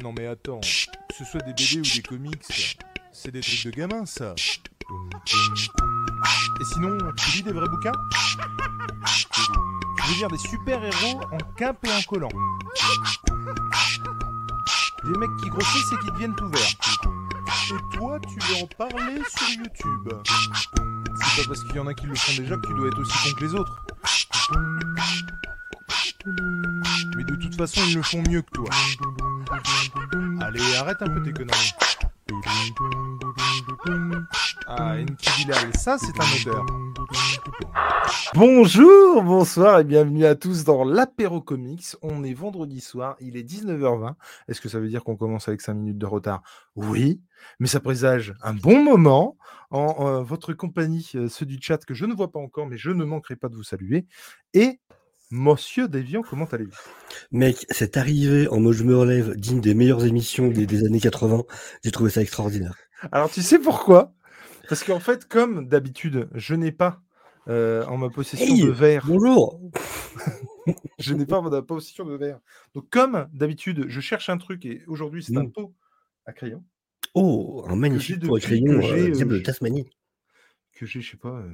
Non mais attends, que ce soit des BD ou des comics, c'est des trucs de gamins ça. Et sinon, tu lis des vrais bouquins Je veux dire des super-héros en quimpe et en collant. Des mecs qui grossissent et qui deviennent tout verts. Et toi, tu veux en parler sur YouTube C'est pas parce qu'il y en a qui le font déjà que tu dois être aussi con que les autres. Mais de toute façon, ils le font mieux que toi. Allez, arrête un peu tes conneries. Ah, Bilal, ça c'est un odeur. Bonjour, bonsoir et bienvenue à tous dans l'apéro comics. On est vendredi soir, il est 19h20. Est-ce que ça veut dire qu'on commence avec 5 minutes de retard? Oui, mais ça présage un bon moment en euh, votre compagnie, euh, ceux du chat que je ne vois pas encore, mais je ne manquerai pas de vous saluer. Et Monsieur Deviant, comment allez-vous? Mec, cette arrivée en mode je me relève digne des meilleures émissions des, des années 80, j'ai trouvé ça extraordinaire. Alors tu sais pourquoi? Parce qu'en fait, comme d'habitude, je n'ai pas euh, en ma possession Hey, de verre. Bonjour Je n'ai pas en ma possession de verre. Donc comme d'habitude, je cherche un truc et aujourd'hui c'est un Mm. pot à crayon Oh, un magnifique pour depuis crayon euh, euh, de je- Tasmanie. que j'ai, je sais pas, euh,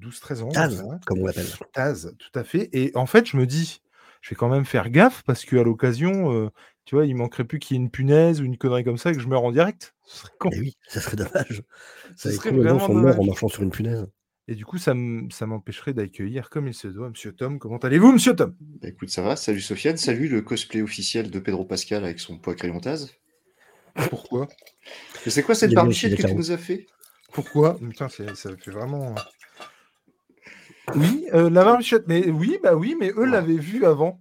12-13 ans. Taz, comme on l'appelle. Taz, tout à fait. Et en fait, je me dis, je vais quand même faire gaffe parce qu'à l'occasion, euh, tu vois, il manquerait plus qu'il y ait une punaise ou une connerie comme ça et que je meure en direct. Ce serait con. Eh oui, ça serait dommage. Ça serait vraiment sont morts en dommage. marchant sur une punaise. Et du coup, ça m'empêcherait d'accueillir comme il se doit, Monsieur Tom. Comment allez-vous, Monsieur Tom? Bah, écoute, ça va. Salut Sofiane. Salut le cosplay officiel de Pedro Pascal avec son poids crayon Taz. Pourquoi? C'est quoi cette barbichette que tu nous as fait? Pourquoi? Putain, ça fait vraiment. Oui, euh, la barbichette. Mais oui, bah oui, mais eux l'avaient vu avant.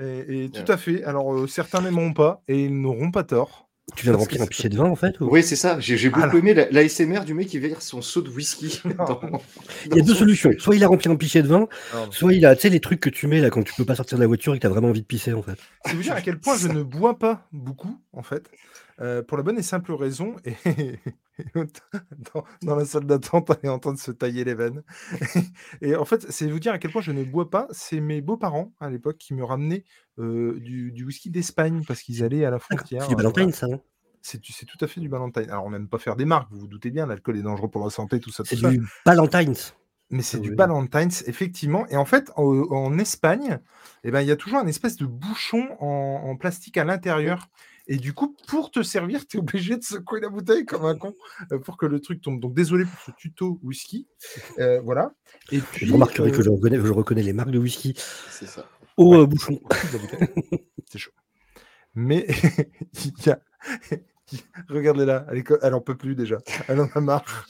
Et, et tout à fait. Alors, euh, certains n'aimeront pas et ils n'auront pas tort. Tu viens de remplir un pichet de vin en fait ou- Oui, c'est ça. J'ai j'ai beaucoup aimé la- l'ASMR du mec qui verse son seau de whisky. dans- Il y a dans deux son- solutions. Soit il a rempli un pichet de vin, Alors, soit il a, tu sais, les trucs que tu mets là quand tu peux pas sortir de la voiture et que t'as vraiment envie de pisser en fait. C'est vous dire à quel point je ne bois pas beaucoup, en fait, euh, pour la bonne et simple raison. Et dans, dans la salle d'attente, elle est en train de se tailler les veines. Et en fait, c'est vous dire à quel point je ne bois pas. C'est mes beaux-parents à l'époque qui me ramenaient euh, du, du whisky d'Espagne parce qu'ils allaient à la frontière. C'est du euh, Valentine ça, hein C'est tout à fait du Valentine. Alors, on n'aime pas faire des marques, vous vous doutez bien, l'alcool est dangereux pour la santé, tout ça. C'est du Valentines. Mais c'est du oui. Ballantines, effectivement. Et en fait, en, en Espagne, eh ben, il y a toujours un espèce de bouchon en, en plastique à l'intérieur. Et du coup, pour te servir, tu es obligé de secouer la bouteille comme un con euh, pour que le truc tombe. Donc, désolé pour ce tuto whisky. Euh, voilà. Et puis, Vous remarquerez que euh, je reconnais, je reconnais les marques de whisky C'est ça. au Ouais. euh, bouchon. C'est chaud. Mais il y a... Regardez-la, elle, elle en peut plus déjà. Elle en a marre.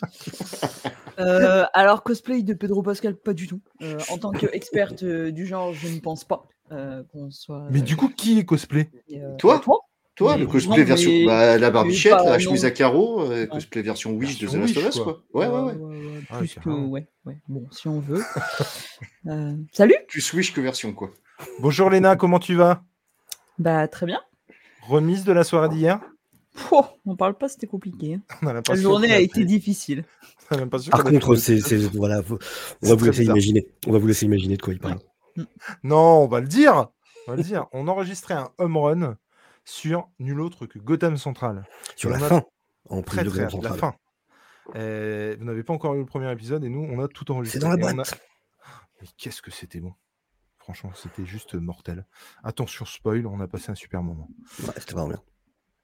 Euh, alors, cosplay de Pedro Pascal, pas du tout. Euh, en tant qu'experte euh, du genre, je ne pense pas euh, qu'on soit. Mais du coup, qui est cosplay? euh, Toi? Toi? Toi, Mais le cosplay non, version. Bah, la barbichette, pas, la non. chemise à carreaux, euh, cosplay version Wish de The Last of Us, quoi. quoi. Ouais, ouais, ouais. ouais, Ah, plus que. Ouais, ouais. Bon, si on veut. Euh, salut Plus Wish que version, quoi. Bonjour Léna, comment tu vas? Bah, très bien. Remise de la soirée d'hier? Pouh, on parle pas, c'était compliqué. hein. On a La journée a été difficile. on a l'impression Par contre, c'est, voilà, on va vous laisser bizarre. imaginer. On va vous laisser imaginer de quoi il parle. Non, on va le dire. On va le dire. On enregistrait un home run sur nul autre que Gotham Central. Sur la a- fin, en Très de très la fin. Euh, vous n'avez pas encore eu le premier épisode et nous, on a tout enregistré. C'est dans la a- boîte. Mais qu'est-ce que c'était bon. Franchement, c'était juste mortel. Attention, spoil, on a passé un super moment. Ouais, c'était vraiment bien.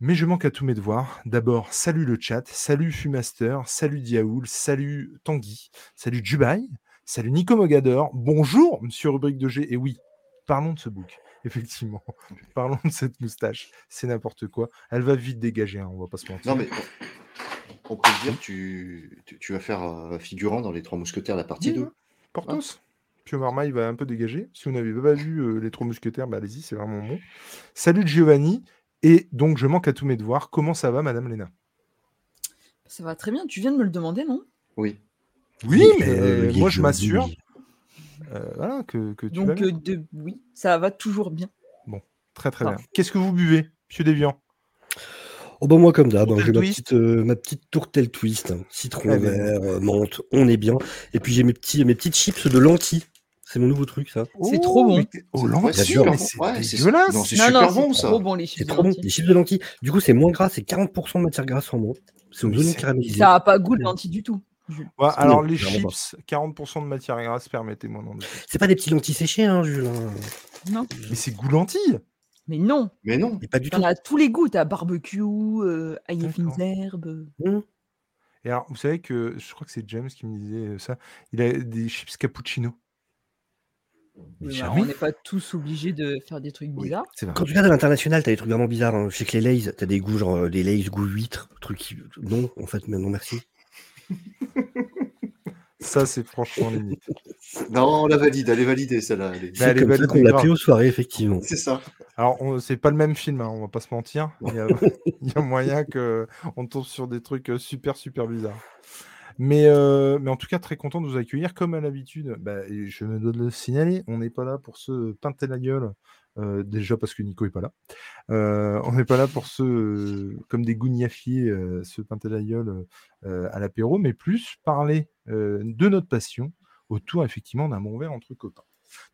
Mais je manque à tous mes devoirs. D'abord, salut le chat, salut Fumaster, salut Diaoul, salut Tanguy, salut Jubai, salut Nico Mogador. Bonjour, monsieur Rubrique de G. Et oui, parlons de ce book. Effectivement, parlons de cette moustache. C'est n'importe quoi. Elle va vite dégager, hein, on va pas se mentir. Non, mais on peut se dire, tu, tu, tu vas faire euh, figurant dans les Trois Mousquetaires, la partie Oui, 2. ouais. Portos. Pio Marmaille va un peu dégager. Si vous n'avez pas vu euh, Les Trois Mousquetaires, bah, allez-y, c'est vraiment bon. Salut Giovanni. Et donc, je manque à tous mes devoirs. Comment ça va, Madame Léna? Ça va très bien. Tu viens de me le demander, non? Oui. Oui, mais Euh, moi, je m'assure. Euh, voilà, que, que tu vas Donc, bien. euh, de... oui, ça va toujours bien. Très, très ah. bien. Qu'est-ce que vous buvez, Monsieur Deviant Oh bah moi comme d'hab, hein, Tourtel j'ai ma twist. petite, euh, ma petite tourtelle twist, hein, citron Ah, mais vert, euh, menthe, on est bien. Et puis j'ai mes petits, mes petites chips de lentilles. C'est mon nouveau truc, ça. C'est trop bon. mais t'es- Au C'est- lentilles, ouais, c'est super mais bon. c'est Ouais, c'est- dégueulasse. non, c'est Non, super non, bon, c'est ça. trop bon les C'est chips de trop bon. lentilles. Les chips de lentilles. Du coup, c'est moins gras, c'est 40% de matière grasse en moins. C'est Mais c'est-. Ça a pas goût de lentilles du tout. Ouais, alors les chips, 40% de matière grasse, permettez-moi. C'est pas des petits lentilles séchées, hein, Jules. hein. Non. Mais c'est goût lentilles. Mais non, Mais non. Et pas du tout. t'en as tous les goûts. T'as barbecue, euh, ail et fines herbes. Mmh. Et alors, vous savez que je crois que c'est James qui me disait euh, ça. Il a des chips cappuccino. Mais Mais jamais. on n'est pas tous obligés de faire des trucs Oui. bizarres. Quand tu regardes à l'international, t'as des trucs vraiment bizarres. hein. Je sais que les Lays, t'as des goûts genre euh, des Lays goût huître, trucs qui... Non, en fait, mais non, merci. Ça, c'est franchement limite. Non, on la valide, elle est validée, celle-là. elle est- Bah, elle est comme ça validée qu'on l'a pris aux soirées, effectivement. C'est ça. Alors, on- c'est pas le même film, hein, on va pas se mentir. Il y a, il y a moyen que on tombe sur des trucs euh, super, super bizarres. Mais, euh, mais en tout cas, très content de vous accueillir. Comme à l'habitude, bah, je me dois de le signaler, on n'est pas là pour se pinter la gueule. Euh, déjà parce que Nico est pas là. Euh, on n'est pas là pour se, euh, comme des gougnafiers, euh, se pinter la gueule euh, à l'apéro, mais plus parler euh, de notre passion autour effectivement d'un bon verre entre copains.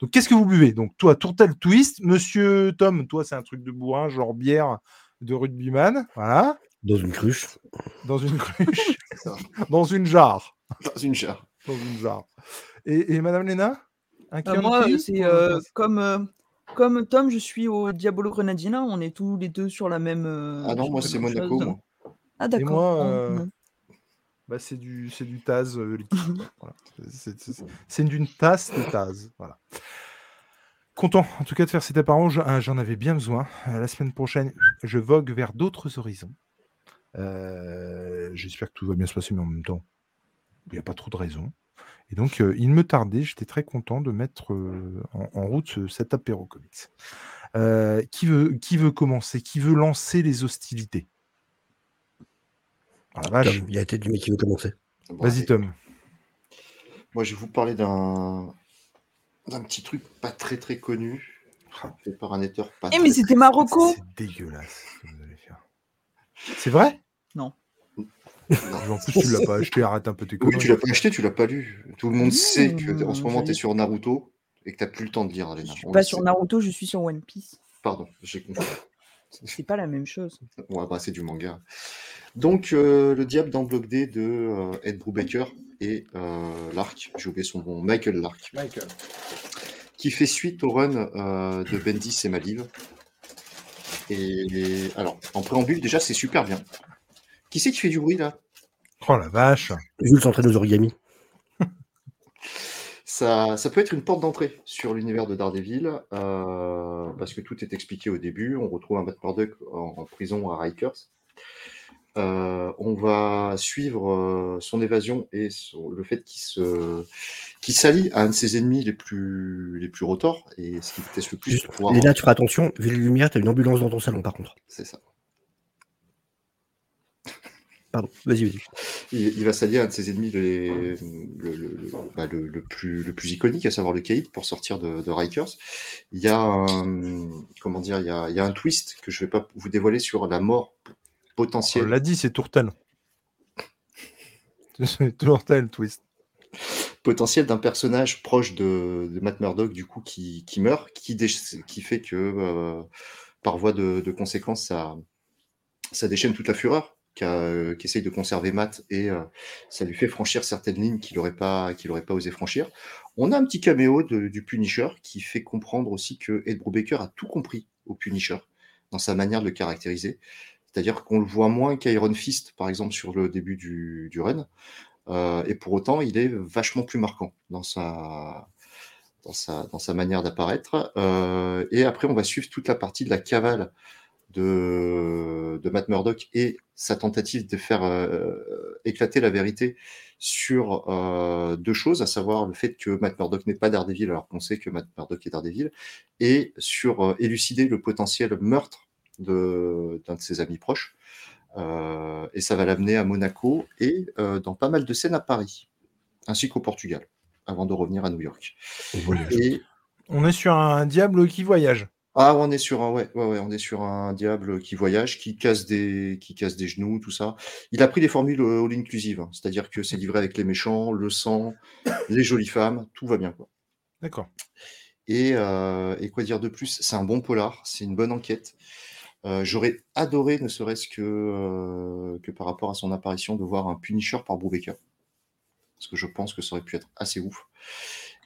Donc, qu'est-ce que vous buvez? Donc, toi, tourtel twist. Monsieur Tom, toi, c'est un truc de bourrin, genre bière de rugbyman. Voilà. Dans une cruche. Dans une cruche. dans une jarre. Dans une jarre. Dans une jarre. Et, et Madame Léna? Un Euh, moi, c'est euh, comme, euh, comme Tom, je suis au Diabolo Grenadina. On est tous les deux sur la même. euh, Ah non, moi, c'est Monaco, chose. moi. Ah Et d'accord. moi, Oh, euh, bah, c'est du, c'est du Taz euh, liquide. Voilà. C'est- d'une tasse de Taz. Voilà. Content, en tout cas, de faire cet appareil. J'en avais bien besoin. La semaine prochaine, je vogue vers d'autres horizons. Euh, J'espère que tout va bien se passer, mais en même temps, il n'y a pas trop de raisons. Et donc, euh, il me tardait, j'étais très content de mettre euh, en, en route ce- cet apéro comics. Euh, qui, veut, qui veut commencer? Qui veut lancer les hostilités? Ah, la vache. Tom, il y a peut-être du mec qui veut commencer. Bon, Vas-y. Tom. Moi, je vais vous parler d'un d'un petit truc pas très très connu, fait par un éditeur pas Eh, très, mais c'était Marocco C'est dégueulasse ce que vous allez faire. C'est vrai? En plus, tu l'as pas acheté, arrête un peu tes Oui, conneries. tu l'as pas acheté, tu l'as pas lu. Tout le monde sait que en ce moment, je tu es sur Naruto et que tu plus le temps de lire, Léna. Je suis On pas sur sait. Naruto, je suis sur One Piece. Pardon, j'ai compris. C'est pas la même chose. Ouais, bah, c'est du manga. Donc, euh, Le Diable dans Block D de euh, Ed Brubaker et euh, Lark, j'ai oublié son nom, Michael Lark, Michael. qui fait suite au run euh, de Bendis et Maliv. Et alors, en préambule, déjà, c'est super bien. Qui c'est qui fait du bruit là? Oh la vache. Jules s'entraîne aux origamis. ça, ça peut être une porte d'entrée sur l'univers de Daredevil, euh, parce que tout est expliqué au début. On retrouve un Matt Murdock en, en prison à Rikers. Euh, on va suivre euh, son évasion et son- le fait qu'il se qu'il s'allie à un de ses ennemis les plus les plus rotors et ce qui teste le plus Juste, pour pouvoir- Léna, tu feras attention, vu les lumières, t'as une ambulance dans ton salon par contre. c'est ça. Pardon, vas-y, vas-y. Il, il va s'allier à un de ses ennemis les- le, le- le- bah, le- le plus, le plus iconique, à savoir le Caïd, pour sortir de, de Rikers. Il y a un, comment dire, il y a, il y a un twist que je vais pas vous dévoiler sur la mort On potentielle, l'a dit, c'est Tourtel. C'est Tourtel, twist. potentielle d'un personnage proche de, de Matt Murdock, du coup, qui, qui meurt, qui, dé- qui fait que, euh, par voie de, de conséquence, ça, ça déchaîne toute la fureur euh, qu'essaye de conserver Matt et euh, ça lui fait franchir certaines lignes qu'il n'aurait pas, pas osé franchir. On a un petit caméo du Punisher qui fait comprendre aussi que Ed Brubaker a tout compris au Punisher dans sa manière de le caractériser. C'est-à-dire qu'on le voit moins qu'Iron Fist, par exemple, sur le début du, du run. Euh, et pour autant, il est vachement plus marquant dans sa, dans sa, dans sa manière d'apparaître. Et après, on va suivre toute la partie de la cavale de, de Matt Murdock et sa tentative de faire euh, éclater la vérité sur euh, deux choses, à savoir le fait que Matt Murdock n'est pas Daredevil alors qu'on sait que Matt Murdock est Daredevil, et sur euh, élucider le potentiel meurtre de- d'un de ses amis proches. Et ça va l'amener à Monaco et dans pas mal de scènes à Paris, ainsi qu'au Portugal, avant de revenir à New York. Et On est sur un diable qui voyage. Ah, on est sur un, ouais, ouais, ouais, on est sur un diable qui voyage, qui casse des, qui casse des genoux, tout ça. Il a pris les formules euh, all inclusive, hein, c'est-à-dire que c'est livré avec les méchants, le sang, les jolies femmes, tout va bien, quoi. D'accord. Et, euh, et quoi dire de plus? C'est un bon polar, c'est une bonne enquête. Euh, J'aurais adoré, ne serait-ce que, euh, que par rapport à son apparition, de voir un Punisher par Brubaker. Parce que je pense que ça aurait pu être assez ouf.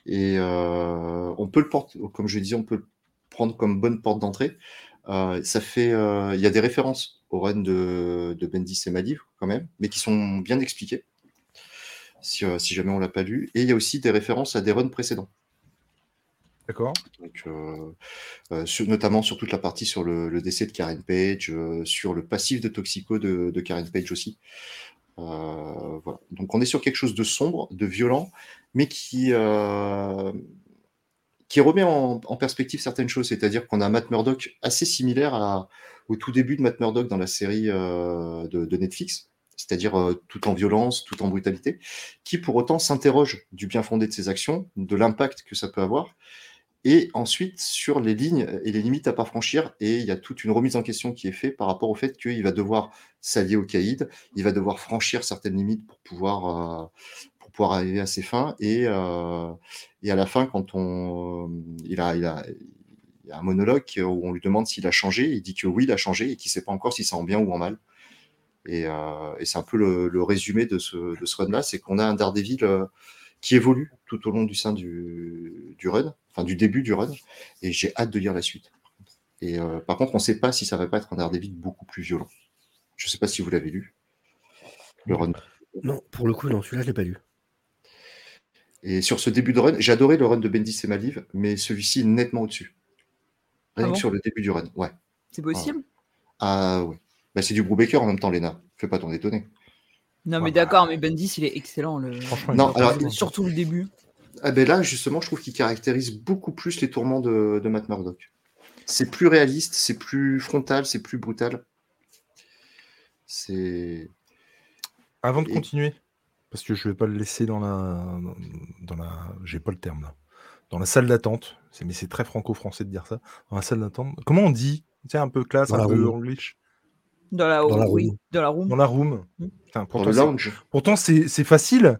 Et on peut le porter, comme je disais, on peut le prendre comme bonne porte d'entrée. Euh, ça fait, euh, il y a des références au run de, de Bendis et Madiv quand même, mais qui sont bien expliquées. Si, euh, si jamais on l'a pas lu. Et il y a aussi des références à des runs précédents. D'accord. Notamment sur toute la partie sur le, le décès de Karen Page, sur le passif de Toxico de, de Karen Page aussi. Voilà. Donc on est sur quelque chose de sombre, de violent, mais qui, qui remet en, perspective certaines choses. C'est-à-dire qu'on a Matt Murdock assez similaire au tout début de Matt Murdock dans la série euh, de, Netflix, c'est-à-dire euh, tout en violence, tout en brutalité, qui pour autant s'interroge du bien fondé de ses actions, de l'impact que ça peut avoir, et ensuite sur les lignes et les limites à pas franchir. Et il y a toute une remise en question qui est faite par rapport au fait qu'il va devoir s'allier au caïd, il va devoir franchir certaines limites pour pouvoir, euh, pouvoir arriver à ses fins. Et, euh, et à la fin, quand on, il, a, il, a, il a un monologue où on lui demande s'il a changé, il dit que oui, il a changé et qu'il ne sait pas encore si c'est en bien ou en mal. Et, euh, et c'est un peu le, le résumé de ce, de ce run-là, c'est qu'on a un Daredevil euh, qui évolue tout au long du sein du, du run, enfin du début du run, et j'ai hâte de lire la suite. Et euh, par contre, on ne sait pas si ça va pas être un Daredevil beaucoup plus violent. Je ne sais pas si vous l'avez lu. Le run. Non, pour le coup, non, celui-là, je l'ai pas lu. Et sur ce début de run, j'ai adoré le run de Bendis et Maliv, mais celui-ci est nettement au-dessus. Rien Ah que bon sur le début du run, ouais. C'est possible? Ah ouais. Bah, c'est du Brubaker en même temps, Léna. Fais pas t'en étonner. Non, Ouais, mais bah. d'accord, mais Bendis, il est excellent. Le... Franchement, Non, alors. Surtout le début. Ah ben là, justement, je trouve qu'il caractérise beaucoup plus les tourments de, de Matt Murdock. C'est plus réaliste, c'est plus frontal, c'est plus brutal. C'est. Avant de Et- continuer, parce que je vais pas le laisser dans la, dans la, j'ai pas le terme là, dans la salle d'attente. C'est mais c'est très franco-français de dire ça. Dans la salle d'attente. Comment on dit? Tu sais, un peu classe, Dans un peu room. English. Dans la, Dans la oui, room. dans la room. Dans la room. Putain, Dans pourtant, le c'est- lounge. pourtant c'est c'est facile.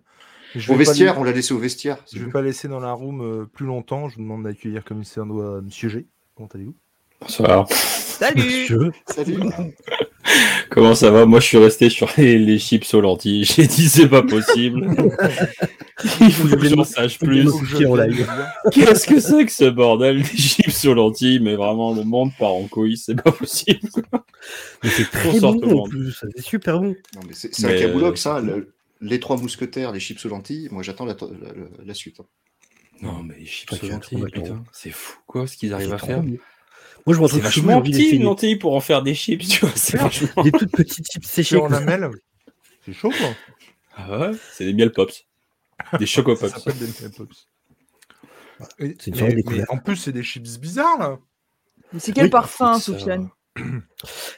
Je Au vais pas le- on l'a laissé au vestiaire. c'est Je vais mieux. pas laisser dans la room euh, plus longtemps. Je vous demande d'accueillir comme il se doit Monsieur G. Comment allez-vous? Bonsoir. Salut Monsieur, Salut. Comment ça va? Moi, je suis resté sur les, les chips aux lentilles. J'ai dit, c'est pas possible. Il faut que j'en sache plus. Qu'est-ce que c'est que ce bordel des chips aux lentilles Mais vraiment, le monde part en couille, c'est pas possible. mais c'est très bon en plus, c'est super bon. Non, mais c'est un caboulox, euh, hein, le- les trois mousquetaires, les chips aux lentilles. Moi, j'attends la, la- la- la suite. hein. Non, mais les chips aux lentilles, putain, c'est fou quoi ce qu'ils arrivent C'est à faire. Moi, je me retrouve vachement petit une lentille pour en faire des chips, tu vois. C'est vachement. des toutes petites chips séchées. en lamelle. C'est chaud quoi. Ah ouais C'est des miel pops. Des choco Ça pops. s'appelle des Miel Pops. Et- C'est une mais- soirée mais découverte. en plus, c'est des chips bizarres là. Mais c'est quel Oui, parfum, Ça- Sofiane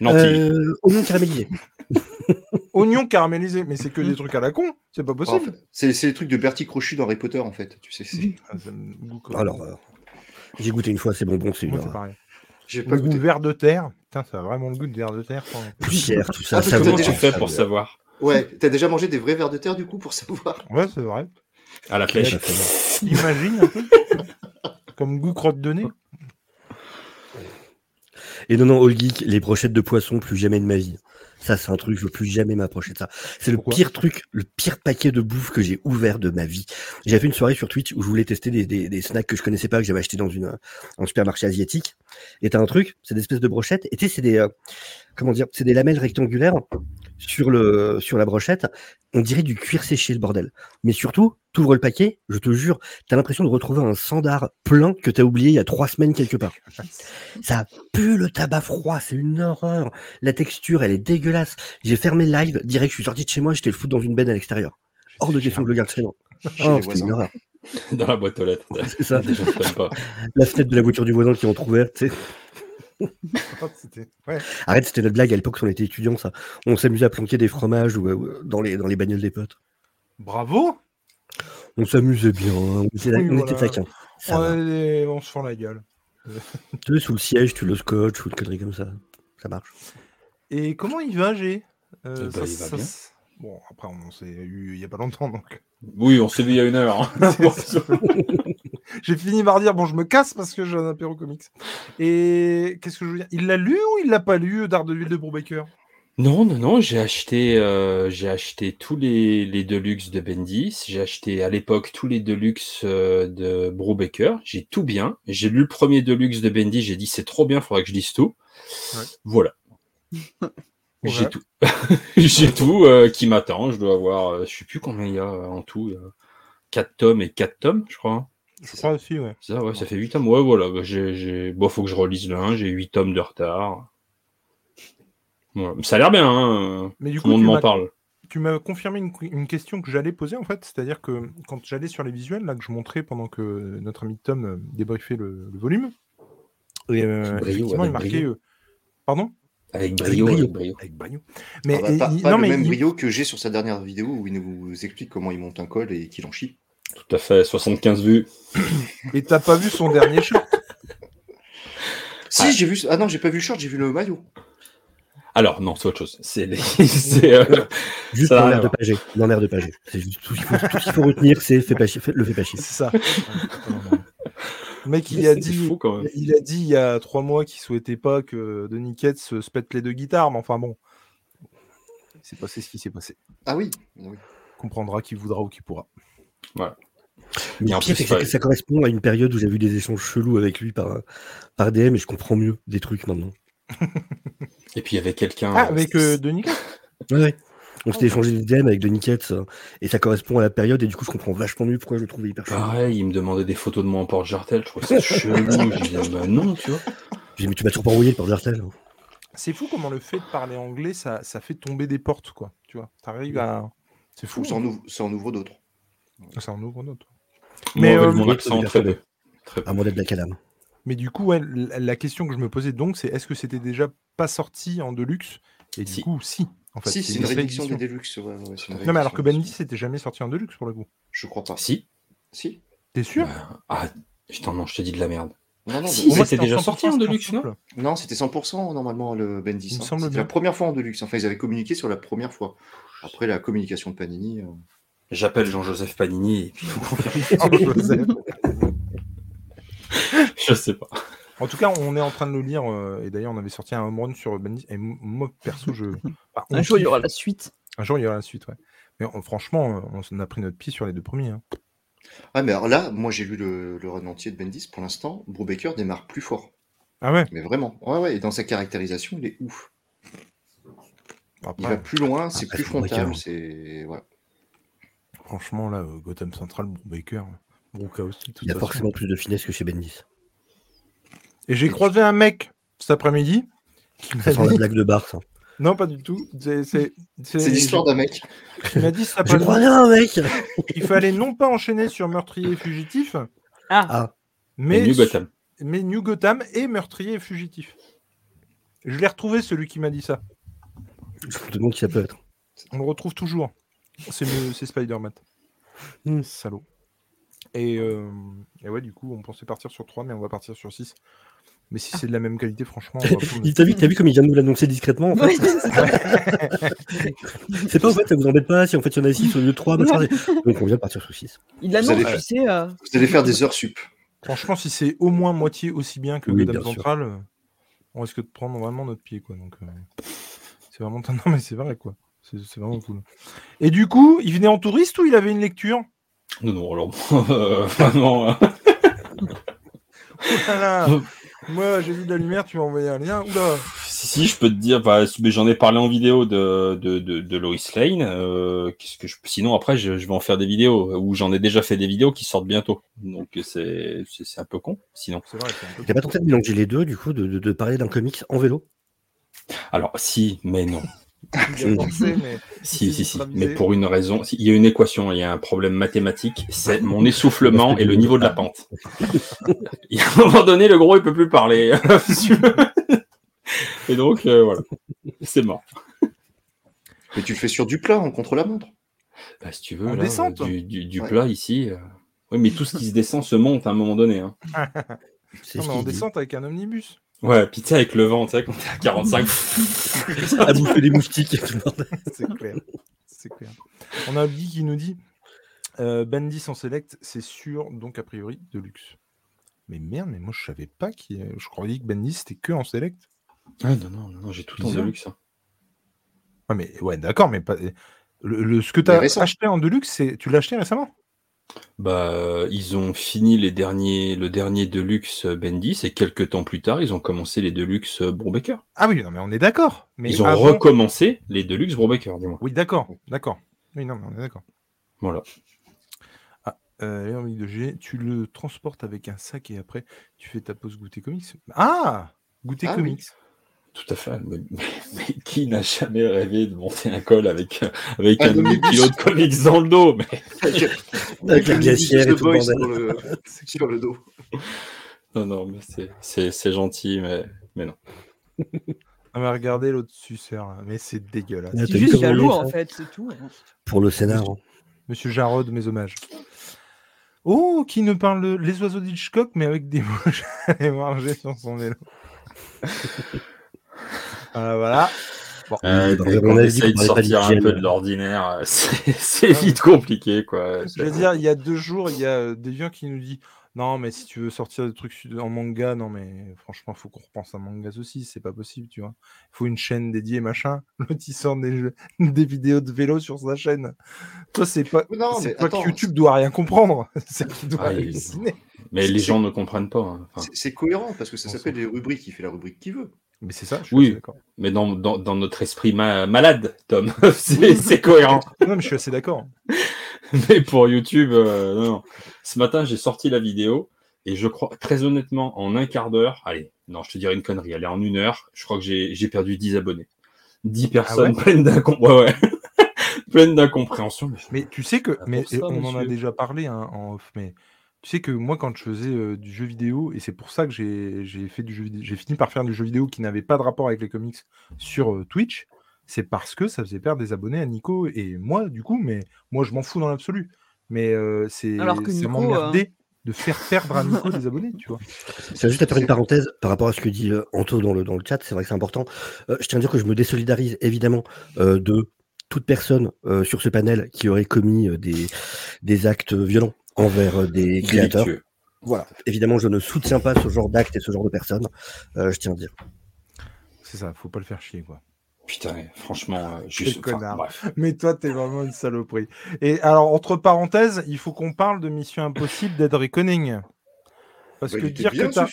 Lentilles. Euh, oignon caramélisé. Oignons caramélisés, mais c'est que des trucs à la con. C'est pas En possible. fait, C'est c'est les trucs de Bertie Crochu dans Harry Potter, en fait. Tu sais, c'est- Ah, ça Alors, euh, j'ai goûté une fois, c'est bonbon, c'est une J'ai pas Le goût goûté. vert de terre. Putain, ça a vraiment le goût de verre de terre. Poussière, tout ça. Ah, ça Comment tu fais pour savoir Ouais, t'as déjà mangé des vrais vers de terre, du coup, pour savoir? Ouais, c'est vrai. À la pêche. Imagine un peu. Comme goût crotte de nez. Et non, non, All Geek, les brochettes de poisson, plus jamais de ma vie. Ça, c'est un truc, je veux plus jamais m'approcher de ça. C'est le Pourquoi? pire truc, le pire paquet de bouffe que j'ai ouvert de ma vie. J'avais fait une soirée sur Twitch où je voulais tester des, des, des snacks que je connaissais pas, que j'avais acheté dans une, un supermarché asiatique. Et t'as un truc, c'est des espèces de brochettes. Et tu sais, c'est des, euh, comment dire, c'est des lamelles rectangulaires sur le, sur la brochette. On dirait du cuir séché, le bordel. Mais surtout, t'ouvres le paquet, je te jure, t'as l'impression de retrouver un sandar plein que t'as oublié il y a trois semaines quelque part. Ça pue le tabac froid, c'est une horreur. La texture, elle est dégueulasse. J'ai fermé le live, direct, je suis sorti de chez moi, j'étais le foutre dans une benne à l'extérieur. Hors de question que je le garde chez moi. Chez Oh, c'était une horreur. Dans la boîte aux lettres. C'est ça. Pas. La fenêtre de la voiture du voisin qui est entrouverte. tu sais. Oh, ouais. Arrête, c'était notre blague à l'époque quand on était étudiant, ça. On s'amusait à planquer des fromages ou, euh, dans, les, dans les bagnoles des potes. Bravo. On s'amusait bien, hein. on était, Oui, on voilà. était taquins. Ça va. Ouais, on se fend la gueule. Tu sous le siège, tu le scotch ou une connerie comme ça. Ça marche. Et comment il va, G? Euh, Eh ben, ça- il va ça- bien. Bon, après, on s'est eu il y a pas longtemps, donc. Oui, on s'est vu il y a une heure. hein. J'ai fini par dire bon, je me casse parce que j'ai un apéro comics. Et qu'est-ce que je veux dire? Il l'a lu ou il l'a pas lu, Daredevil de Brubaker? Non, non, non, j'ai acheté, euh, j'ai acheté tous les, les Deluxe de Bendis. J'ai acheté à l'époque tous les Deluxe euh, de Brubaker. J'ai tout bien. J'ai lu le premier Deluxe de Bendis. J'ai dit c'est trop bien, faudrait que je lise tout. Ouais. Voilà. J'ai Ouais. tout. j'ai tout euh, qui m'attend. Je dois avoir, euh, je sais plus combien il y a en tout. Il y a 4 tomes et 4 tomes, je crois. Je crois aussi, ouais. Ça, ouais, ça fait 8 tomes. Ouais, voilà. bah, j'ai. Bon, faut que je relise le 1. J'ai 8 tomes de retard. Ça a l'air bien, hein. Mais du Tout le coup, monde tu m'en parle. tu m'as confirmé une, une question que j'allais poser en fait, c'est-à-dire que quand j'allais sur les visuels, là que je montrais pendant que notre ami Tom euh, débriefait le, le volume, et euh, Brio, effectivement, il marquait. brio. euh, Pardon? Avec Avec brio, brio. avec brio. Avec Bagno. Mais Ah bah, et- pas il- pas non, le mais même il- brio que j'ai sur sa dernière vidéo où il nous explique comment il monte un col et qu'il en chie. Tout à fait. 75 vues. Et t'as pas vu son dernier short? Si, j'ai vu. Ah non, j'ai pas vu le short, j'ai vu le maillot. Alors, non, c'est autre chose. C'est les... euh, Juste dans l'air de pagé. Dans l'air de pagé. C'est juste tout ce qu'il faut, tout ce qu'il faut retenir, c'est fait le fait pas chier. C'est ça. Le mec, il a dit. fou, quand même. Il a dit il y a trois mois qu'il souhaitait pas que Denis Ketz se, pète les deux guitares, mais enfin bon. C'est passé ce qui s'est passé. Ah oui. oui. Comprendra qui voudra ou qui pourra. Mais le pire, c'est que ça, correspond à une période où j'ai vu des échanges chelous avec lui par, par DM et je comprends mieux des trucs maintenant. Et puis, il y avait quelqu'un. Ah, avec euh, Denis Ketz Ouais, ouais. On s'était échangé des DM avec Denis Ketz euh, et ça correspond à la période et du coup je comprends vachement mieux pourquoi je le trouvais hyper chelou. Pareil, il me demandait des photos de moi en porte-jartel. Je trouvais ça chelou. Je disais, bah non, tu vois. J'ai dit, mais tu m'as toujours pas envoyé le porte-jartel. C'est fou comment le fait de parler anglais, ça, ça fait tomber des portes, quoi. Tu vois, t'arrives à. C'est fou. Ou ça en ouvre, ça en ouvre d'autres. Ça en ouvre d'autres. Mais avec euh, mon moi, accent, je très vais peu. Très peu. Un modèle de la Calam. Mais du coup, ouais, la, question que je me posais donc, c'est est-ce que c'était déjà pas sorti en deluxe? Et du Si. coup, si. En fait, si, c'est une vraie réédition des. Deluxe. ouais, ouais, c'est une Non, mais alors que. Bendis c'était jamais sorti en deluxe pour le coup. Je crois pas. Si. Si. T'es sûr? Bah, Ah, putain, non, je te dis de la merde. Non, non, Si, c'était déjà sorti en 100%, Deluxe, non non? C'était 100% normalement le Bendis. Hein. semble C'était la première fois en Deluxe. Enfin, ils avaient communiqué sur la première fois. Après, la communication de Panini. euh, J'appelle Jean-Joseph Panini et puis Oh, Joseph. je sais pas. en tout cas, on est en train de le lire, euh, et d'ailleurs, on avait sorti un home run sur Bendis, et moi, perso, je. Enfin, Un jour, il y aura la suite. Un jour, il y aura la suite, ouais. Mais on- franchement, euh, on a pris notre pied sur les deux premiers. hein. Ah, mais alors là, moi j'ai lu le, le run entier de Bendis. Pour l'instant, Brubaker démarre plus fort. Ah ouais? Mais vraiment. Ouais, ouais. Et dans sa caractérisation, il est ouf. Il va plus loin, c'est plus frontal. C'est. Voilà. Franchement, là, euh, Gotham Central, Baker, Bruca aussi. de toute Il y a façon. forcément plus de finesse que chez Bendis. Et j'ai croisé un mec cet après-midi qui m'a Ça sent la blague de bar, ça. Non, pas du tout. C'est l'histoire d'un mec. Il m'a dit cet Je après-midi crois bien, mec qu'il fallait non pas enchaîner sur meurtrier et fugitif, Ah, Ah, mais, Mais New Gotham. mais New Gotham et meurtrier et fugitif. Je l'ai retrouvé, celui qui m'a dit ça. je me demande qui ça peut être. On le retrouve toujours. C'est Spider-Man. Hmm. Salaud. Et, euh, et ouais, du coup, on pensait partir sur 3, mais on va partir sur 6. Mais si c'est de la même qualité, franchement, on va pas Il t'a vu, t'as vu comme il vient de nous l'annoncer discrètement en fait c'est pas en fait, ça vous embête pas si en fait il y en a 6 au lieu de 3, machin, c'est- Donc on vient de partir sur 6. Il l'annonce, allez tu faire- sais. euh, Vous allez faire des heures sup. Franchement, si c'est au moins moitié aussi bien que Oui, Gotham bien sûr. Central, euh, on risque de prendre vraiment notre pied, quoi. Donc, euh, c'est vraiment non, mais c'est vrai, quoi. C'est vraiment cool. Et du coup, il venait en touriste ou il avait une lecture? Non, non, alors, euh, vraiment. Voilà. Moi, j'ai vu de la lumière, tu m'as envoyé un lien. Oula Si, si, je peux te dire, bah, mais j'en ai parlé en vidéo de, de, de, de Lois Lane. euh, qu'est-ce que je... Sinon, après, je, je vais en faire des vidéos, ou j'en ai déjà fait des vidéos qui sortent bientôt. Donc, c'est un peu con, sinon. C'est vrai, c'est un peu T'as pas tenté de mélanger les deux, du coup, de, de- de parler d'un comics en vélo? Alors, si, mais non. Pensé, mais Si, si, si. Mais pour une raison, si, il y a une équation, il y a un problème mathématique, c'est mon essoufflement et le niveau de la pente. Et à un moment donné, le gros, il peut plus parler. et donc, euh, voilà. C'est mort. Mais tu le fais sur du plat, en contre-la-montre. Bah, si tu veux, là, descente du, du, du Ouais. plat ici. euh, Oui, mais tout ce qui se descend se monte à un moment donné. hein. Non, mais dit. descente avec un omnibus. Ouais, puis tu sais, avec le vent, tu sais, quand t'es à 45. À bouffer des moustiques et tout le bordel. C'est clair. C'est clair. On a Guy qui nous dit Euh, Bendis en select, c'est sûr, donc a priori de luxe. Mais merde, mais moi je savais pas qui. Je croyais que Bendis c'était que en select. Ah non, non, non, j'ai tout en. Deluxe. hein. Ouais, mais ouais, d'accord, mais pas. Le, le- ce que tu as acheté en Deluxe, c'est tu l'as acheté récemment? Bah, euh, ils ont fini les derniers, le dernier Deluxe euh, Bendis et quelques temps plus tard, ils ont commencé les Deluxe euh, Brubaker. Ah oui, non, mais on est d'accord. Mais Ils ont avant- recommencé les Deluxe Brubaker, dis-moi. Oui, d'accord, d'accord. Oui, non, mais on est d'accord. Voilà. Euh, Léon Mick de G, tu le transportes avec un sac et après tu fais ta pause goûter comics. Ah Goûter Ah oui. comics. Tout à fait. Mais, mais- mais qui n'a jamais rêvé de monter un col avec, avec Un un demi-kilo de comics dans le dos mais... Avec la une glacière et de tout le sur le, sur le dos. Non, non, mais c'est- c'est c'est gentil, mais, mais non. Ah, mais regardez l'autre suceur, là. mais c'est dégueulasse. Ah, C'est juste jaloux en fait, c'est tout. hein. Pour le scénar. hein. Monsieur Jarod, mes hommages. Oh, qui ne parle de les oiseaux d'Hitchcock, mais avec des mouches et manger sur son vélo. Voilà, voilà. Bon, Euh, dès qu'on essaye de sortir un peu de l'ordinaire, euh, c'est vite compliqué, quoi. je veux dire, il y a deux jours, il y a euh, des vieux qui nous dit non, mais si tu veux sortir des trucs en manga, non, mais franchement, faut qu'on repense à mangas aussi, c'est pas possible, tu vois. Il faut une chaîne dédiée, machin. L'autre, il sort des, jeux- des vidéos de vélo sur sa chaîne. Toi, c'est pas. Non, c'est mais pas attends. que YouTube doit rien comprendre, c'est qu'il doit Ah, il- halluciner. Mais les gens ne comprennent pas. hein. Enfin, C'est- cohérent parce que ça s'appelle les rubriques. Il fait la rubrique qu'il veut. Mais c'est ça, je suis Oui. d'accord. mais dans, dans, dans notre esprit ma- malade, Tom, c'est c'est cohérent. Non, mais je suis assez d'accord. Mais pour YouTube, euh, non, non. Ce matin, j'ai sorti la vidéo et je crois, très honnêtement, en un quart d'heure, allez, non, je te dirais une connerie, allez, en une heure, je crois que j'ai j'ai perdu 10 abonnés. 10 personnes ouais pleines d'incom- ouais, ouais. pleines d'incompréhension. mais- Mais tu sais que, Ah, mais ça, on en a déjà parlé hein, en off, mais tu sais que moi, quand je faisais euh, du jeu vidéo, et c'est pour ça que j'ai j'ai fait du jeu vidéo, j'ai fini par faire du jeu vidéo qui n'avait pas de rapport avec les comics sur euh, Twitch, c'est parce que ça faisait perdre des abonnés à Nico et moi, du coup, mais moi, je m'en fous dans l'absolu. Mais euh, c'est Alors que ça Nico, m'emmerdait de faire perdre à Nico des abonnés, tu vois. C'est juste à faire une parenthèse par rapport à ce que dit euh, Anto dans le, dans le chat, c'est vrai que c'est important. Euh, je tiens à dire que je me désolidarise évidemment euh, de toute personne euh, sur ce panel qui aurait commis euh, des, des actes violents envers euh, des créateurs. Voilà. Évidemment, je ne soutiens pas ce genre d'actes et ce genre de personnes. Euh, je tiens à dire. C'est ça, faut pas le faire chier, quoi. Putain, franchement, euh, juste. connard. bref. Mais toi, t'es vraiment une saloperie. Et alors, entre parenthèses, il faut qu'on parle de Mission Impossible d'Ed Reckoning. Parce Bah, que dire bien que t'as...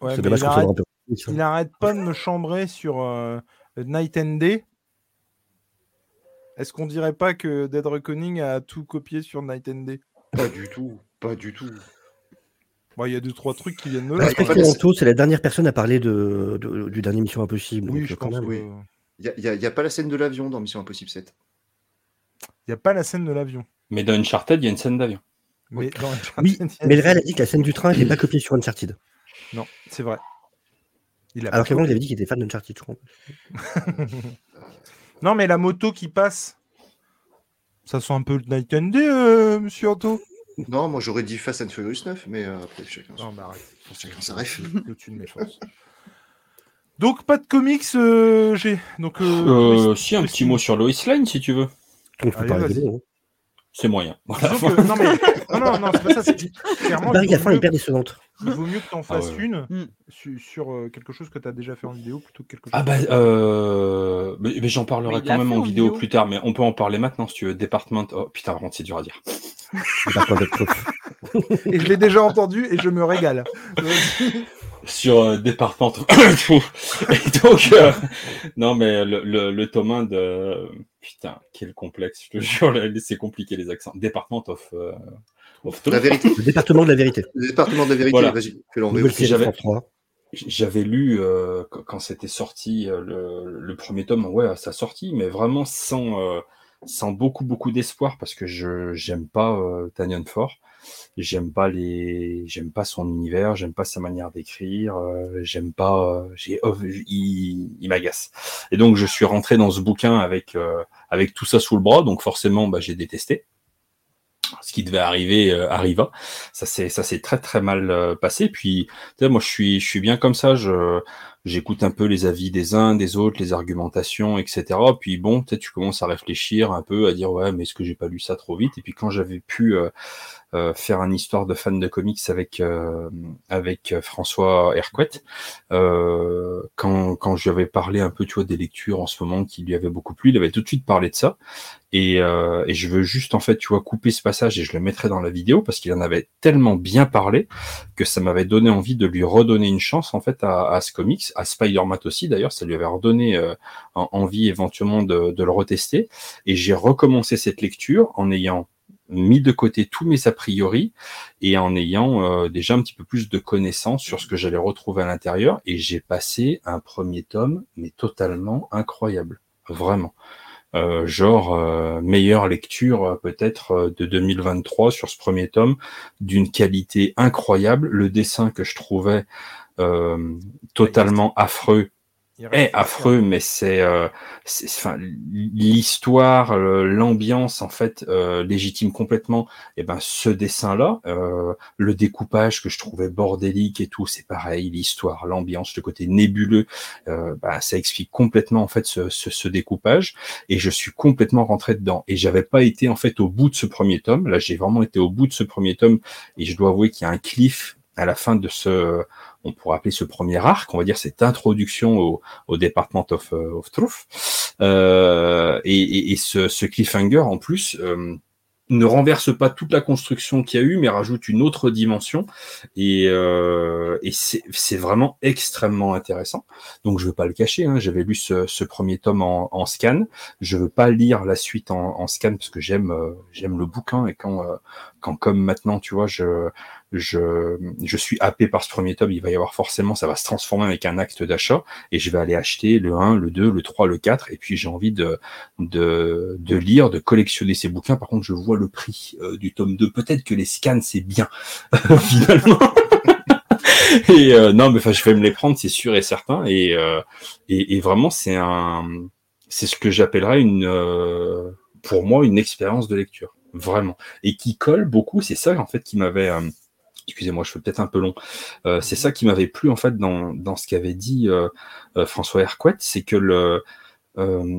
Ouais, il, arrête, hein. il arrête pas de me chambrer sur euh, Night and Day. Est-ce qu'on dirait pas que Dead Reckoning a tout copié sur Night and Day? Pas du tout. Pas du tout. Bon, Il y a deux, trois trucs qui viennent de là. Anto, c'est la dernière personne à parler de, de- du dernier Mission Impossible. Oui, donc, je quand pense même. qu'il oui. Il n'y a, y a pas la scène de l'avion dans Mission Impossible 7. n'y a pas la scène de l'avion. Mais dans Uncharted, il y a une scène d'avion. Mais dans Oui, Uncharted, il y a- mais le réel a dit que la scène du train n'était pas copiée sur Uncharted. Non, c'est vrai. Il a Alors qu'avant, il avait dit qu'il était fan d'Uncharted, je crois. Non, mais la moto qui passe, ça sent un peu le Night and Day, euh, monsieur Anto. Non, moi j'aurais dit Fast and Furious 9, mais euh, après chacun, Non, mais arrête. chacun sa ref. au-dessus de mes forces. Donc, pas de comics, euh, j'ai. Donc, euh, Euh, Lois- si, un Lois petit Lane. mot sur Lois Lane, si tu veux. Allez, parler hein. C'est moyen. Voilà. Disons que- non, mais. Non, non, non, c'est pas ça. C'est clairement. Barry, il la fin hyper décevante. Il vaut mieux que tu en fasses ouais. une Mm. su- sur euh, quelque chose que tu as déjà fait en vidéo plutôt que quelque chose. Ah bah, euh... mais, mais j'en parlerai Mais quand même en en vidéo, vidéo. plus tard, mais on peut en parler maintenant si tu veux. Département. Oh putain, par contre, c'est dur à dire. Et je l'ai déjà entendu et je me régale. Sur euh, département. Et donc, euh, non, mais le, le, le tome 1 de. Putain, quel complexe, je te jure, c'est compliqué les accents. Département of. La vérité. Le département de la vérité. Le département de la vérité, Voilà. vas-y, série j'avais- France 3. J'avais lu euh, qu- quand c'était sorti euh, le, le premier tome, ouais, à sa sortie, mais vraiment sans, euh, sans beaucoup beaucoup d'espoir parce que je j'aime pas euh, Tanyan Ford, j'aime pas les, j'aime pas son univers, j'aime pas sa manière d'écrire, euh, j'aime pas, euh, j'ai, oh, il, il m'agace. Et donc je suis rentré dans ce bouquin avec euh, avec tout ça sous le bras, donc forcément bah, j'ai détesté. Ce qui devait arriver euh, arriva. Ça s'est ça s'est très très mal euh, passé. Puis moi, je suis, je suis bien comme ça. Je, j'écoute un peu les avis des uns, des autres, les argumentations, etc. Puis bon, peut-être tu commences à réfléchir un peu, à dire ouais, mais est-ce que j'ai pas lu ça trop vite? Et puis quand j'avais pu euh, euh, faire une histoire de fan de comics avec euh, avec François Hercouet, euh, quand quand je lui avais parlé un peu, tu vois, des lectures en ce moment qui lui avaient beaucoup plu, il avait tout de suite parlé de ça. Et, euh, et je veux juste en fait, tu vois, couper ce passage et je le mettrai dans la vidéo parce qu'il en avait tellement bien parlé que ça m'avait donné envie de lui redonner une chance en fait à, à ce comics, à Spider-Man aussi d'ailleurs, ça lui avait redonné euh, envie éventuellement de, de le retester. Et j'ai recommencé cette lecture en ayant mis de côté tous mes a priori et en ayant euh, déjà un petit peu plus de connaissances sur ce que j'allais retrouver à l'intérieur. Et j'ai passé un premier tome, mais totalement incroyable, vraiment. Euh, genre euh, meilleure lecture euh, peut-être euh, de 2023 sur ce premier tome, d'une qualité incroyable. Le dessin que je trouvais euh, totalement affreux Il est affreux, mais c'est, euh, enfin, l'histoire, euh, l'ambiance en fait euh, légitime complètement. Et ben ce dessin-là, euh, le découpage que je trouvais bordélique et tout, c'est pareil. L'histoire, l'ambiance, le côté nébuleux, euh, bah, ça explique complètement en fait ce, ce, ce découpage. Et je suis complètement rentré dedans. Et j'avais pas été en fait au bout de ce premier tome. Là, j'ai vraiment été au bout de ce premier tome. Et je dois avouer qu'il y a un cliff à la fin de ce on pourrait appeler ce premier arc, on va dire cette introduction au, au Department of, euh, of Truth. Euh, et, ce, cliffhanger, en plus, euh, ne renverse pas toute la construction qu'il y a eu, mais rajoute une autre dimension. Et, c'est vraiment extrêmement intéressant. Donc je veux pas le cacher, hein, j'avais lu ce, premier tome en, scan. Je veux pas lire la suite en, scan parce que j'aime le bouquin et quand quand comme maintenant, tu vois, je je, je suis happé par ce premier tome, il va y avoir forcément, ça va se transformer avec un acte d'achat, et je vais aller acheter le 1, le 2, le 3, le 4, et puis j'ai envie de, de, de lire, de collectionner ces bouquins. Par contre, je vois le prix euh, du tome 2. Peut-être que les scans, c'est bien, finalement. et euh, non, mais enfin, je vais me les prendre, c'est sûr et certain. Et, euh, et, et vraiment, c'est un, c'est ce que j'appellerais une, euh, pour moi, une expérience de lecture, vraiment, et qui colle beaucoup. C'est ça, en fait, qui m'avait euh, excusez-moi, je fais peut-être un peu long. Euh, c'est ça qui m'avait plu en fait dans, dans ce qu'avait dit euh, euh, François Hercouet, c'est que le,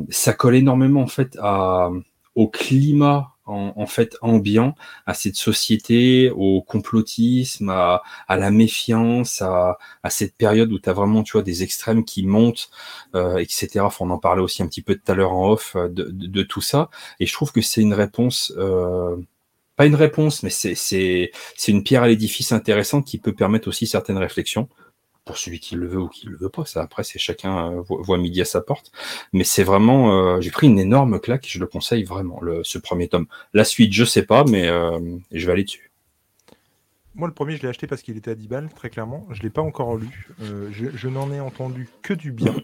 ça colle énormément en fait à, au climat en, en, fait ambiant, à cette société, au complotisme, à, la méfiance, à, cette période où tu as vraiment tu vois des extrêmes qui montent, etc. Faut on en parlait aussi un petit peu tout à l'heure en off de, tout ça. Et je trouve que c'est une réponse pas une réponse, mais c'est une pierre à l'édifice intéressante qui peut permettre aussi certaines réflexions pour celui qui le veut ou qui le veut pas. Ça, après, c'est chacun euh, voit midi à sa porte. Mais c'est vraiment, euh, j'ai pris une énorme claque et je le conseille vraiment, le, ce premier tome. La suite, je sais pas, mais euh, je vais aller dessus. Moi, le premier, je l'ai acheté parce qu'il était à 10 balles, très clairement. Je l'ai pas encore lu. Je, je n'en ai entendu que du bien.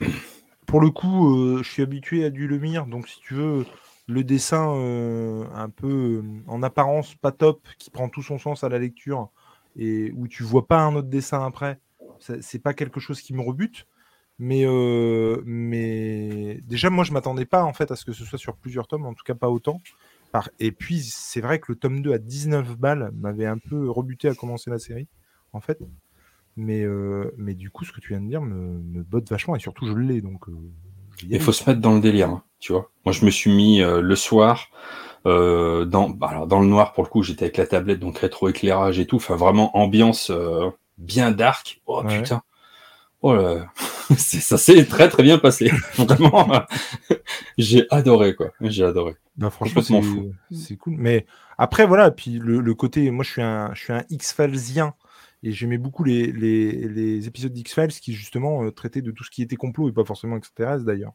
Pour le coup, je suis habitué à du Lemire, donc si tu veux, le dessin euh, un peu euh, en apparence pas top, qui prend tout son sens à la lecture, et où tu vois pas un autre dessin après, c'est pas quelque chose qui me rebute. Mais, euh, mais déjà, moi, je m'attendais pas en fait à ce que ce soit sur plusieurs tomes, en tout cas pas autant. Par... Et puis, c'est vrai que le tome 2 à 19 balles m'avait un peu rebuté à commencer la série, en fait. Mais, euh, mais du coup, ce que tu viens de dire me, me botte vachement, et surtout, je l'ai, donc... euh, Il faut se mettre dans le délire, hein, tu vois. Moi, je me suis mis euh, le soir euh, dans, bah, alors dans le noir pour le coup, j'étais avec la tablette, donc rétro-éclairage et tout. Enfin, vraiment ambiance euh, bien dark. Oh Ouais. putain. Oh là. Ça s'est très très bien passé. Vraiment. J'ai adoré, quoi. J'ai adoré. Bah, franchement, c'est cool. Mais après, voilà, puis le, le côté, moi, je suis un, je suis un X-Filesien et j'aimais beaucoup les, les, les épisodes d'X-Files qui, justement, euh, traitaient de tout ce qui était complot et pas forcément extraterrestre d'ailleurs.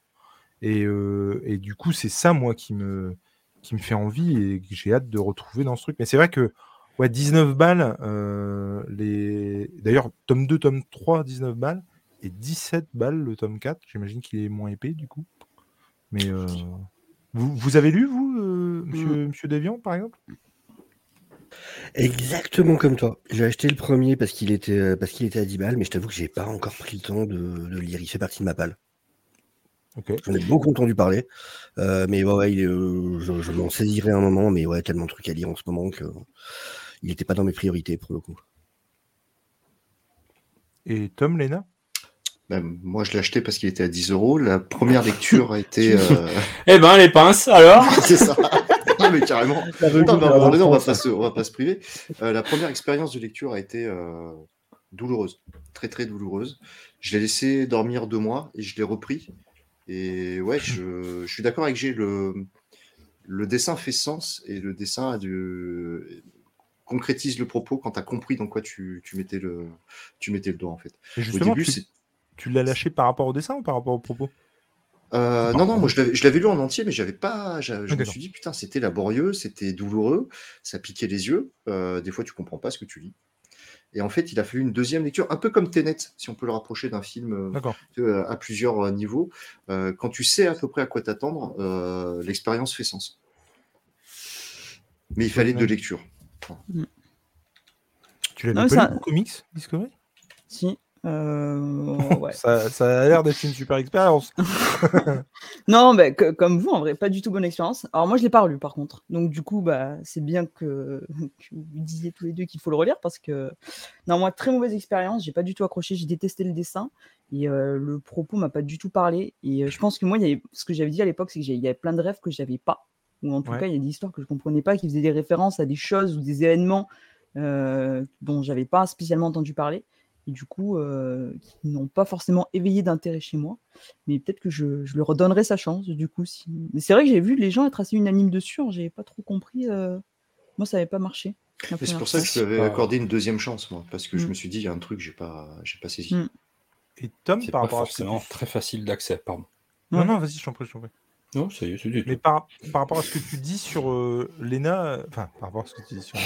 Et, euh, et du coup, c'est ça, moi, qui me, qui me fait envie et que j'ai hâte de retrouver dans ce truc. Mais c'est vrai que, ouais, 19 balles, euh, les... d'ailleurs, tome 2, tome 3, 19 balles et 17 balles le tome 4. J'imagine qu'il est moins épais, du coup. Mais. euh, vous, vous avez lu, vous, monsieur, monsieur Devian, par exemple? Exactement comme toi. J'ai acheté le premier parce qu'il était, parce qu'il était à 10 balles, mais je t'avoue que j'ai pas encore pris le temps de, de lire. Il fait partie de ma palle. J'en ai beaucoup entendu parler. Euh, mais ouais, ouais, il est, euh, je, je m'en saisirai un moment, mais ouais, tellement de trucs à lire en ce moment que il n'était pas dans mes priorités pour le coup. Et Tom, Lena? Ben, moi, je l'ai acheté parce qu'il était à 10 euros. La première lecture a été. euh, Eh ben, les pinces, alors? C'est ça. Non, mais carrément. Non, mais à un revue moment donné, on va pas se, on va pas se priver. Euh, la première expérience de lecture a été euh, douloureuse, très très douloureuse. Je l'ai laissé dormir deux mois et je l'ai repris. Et ouais, je, je suis d'accord avec G. Le, le dessin fait sens et le dessin a du, concrétise le propos quand tu as compris dans quoi tu, tu mettais le, tu mettais le doigt en fait. Et Au justement, début, tu, l'as lâché par rapport au dessin ou par rapport au propos? Euh, non, non, moi je l'avais- lu en entier, mais j'avais pas. Je Ah, me suis dit, putain, c'était laborieux, c'était douloureux, ça piquait les yeux. euh, des fois, tu comprends pas ce que tu lis. Et en fait, il a fallu une deuxième lecture, un peu comme Tenet, si on peut le rapprocher d'un film euh, D'accord. euh, à plusieurs euh, niveaux. Euh, quand tu sais à peu près à quoi t'attendre, euh, l'expérience fait sens. Mais il fallait deux lectures. Tu l'avais Non, mais pas ça- lu au comics Discovery? Si. Euh, ouais. ça, ça a l'air d'être une super expérience. Non, que- comme vous, en vrai, pas du tout bonne expérience. Alors moi, je l'ai pas relu, par contre. Donc du coup, bah, c'est bien que, que vous disiez tous les deux qu'il faut le relire parce que, non, moi, très mauvaise expérience. J'ai pas du tout accroché. J'ai détesté le dessin et euh, le propos m'a pas du tout parlé. Et euh, je pense que moi, il y avait, ce que j'avais dit à l'époque, c'est que j'ai- il y avait plein de rêves que j'avais pas. Ou en tout Ouais. cas, il y a des histoires que je comprenais pas, qui faisaient des références à des choses ou des événements dont j'avais pas spécialement entendu parler. Et du coup, euh, qui n'ont pas forcément éveillé d'intérêt chez moi mais peut-être que je, je lui redonnerai sa chance du coup. Si... Mais c'est vrai que j'ai vu les gens être assez unanimes dessus, hein, j'avais pas trop compris. euh, Moi, ça n'avait pas marché. c'est pour ça que je lui avais pas- accordé une deuxième chance, moi, parce que je Mm. me suis dit, il y a un truc, j'ai pas, j'ai pas saisi. Mm. Et Tom, C'est par pas rapport à que forcément très facile d'accès, pardon. Non, Ouais. non, vas-y, je t'en prie, je t'en prie. Non, ça y est, c'est du tout. Mais par, par rapport à ce que tu dis sur euh, Lena, enfin, par rapport à ce que tu dis sur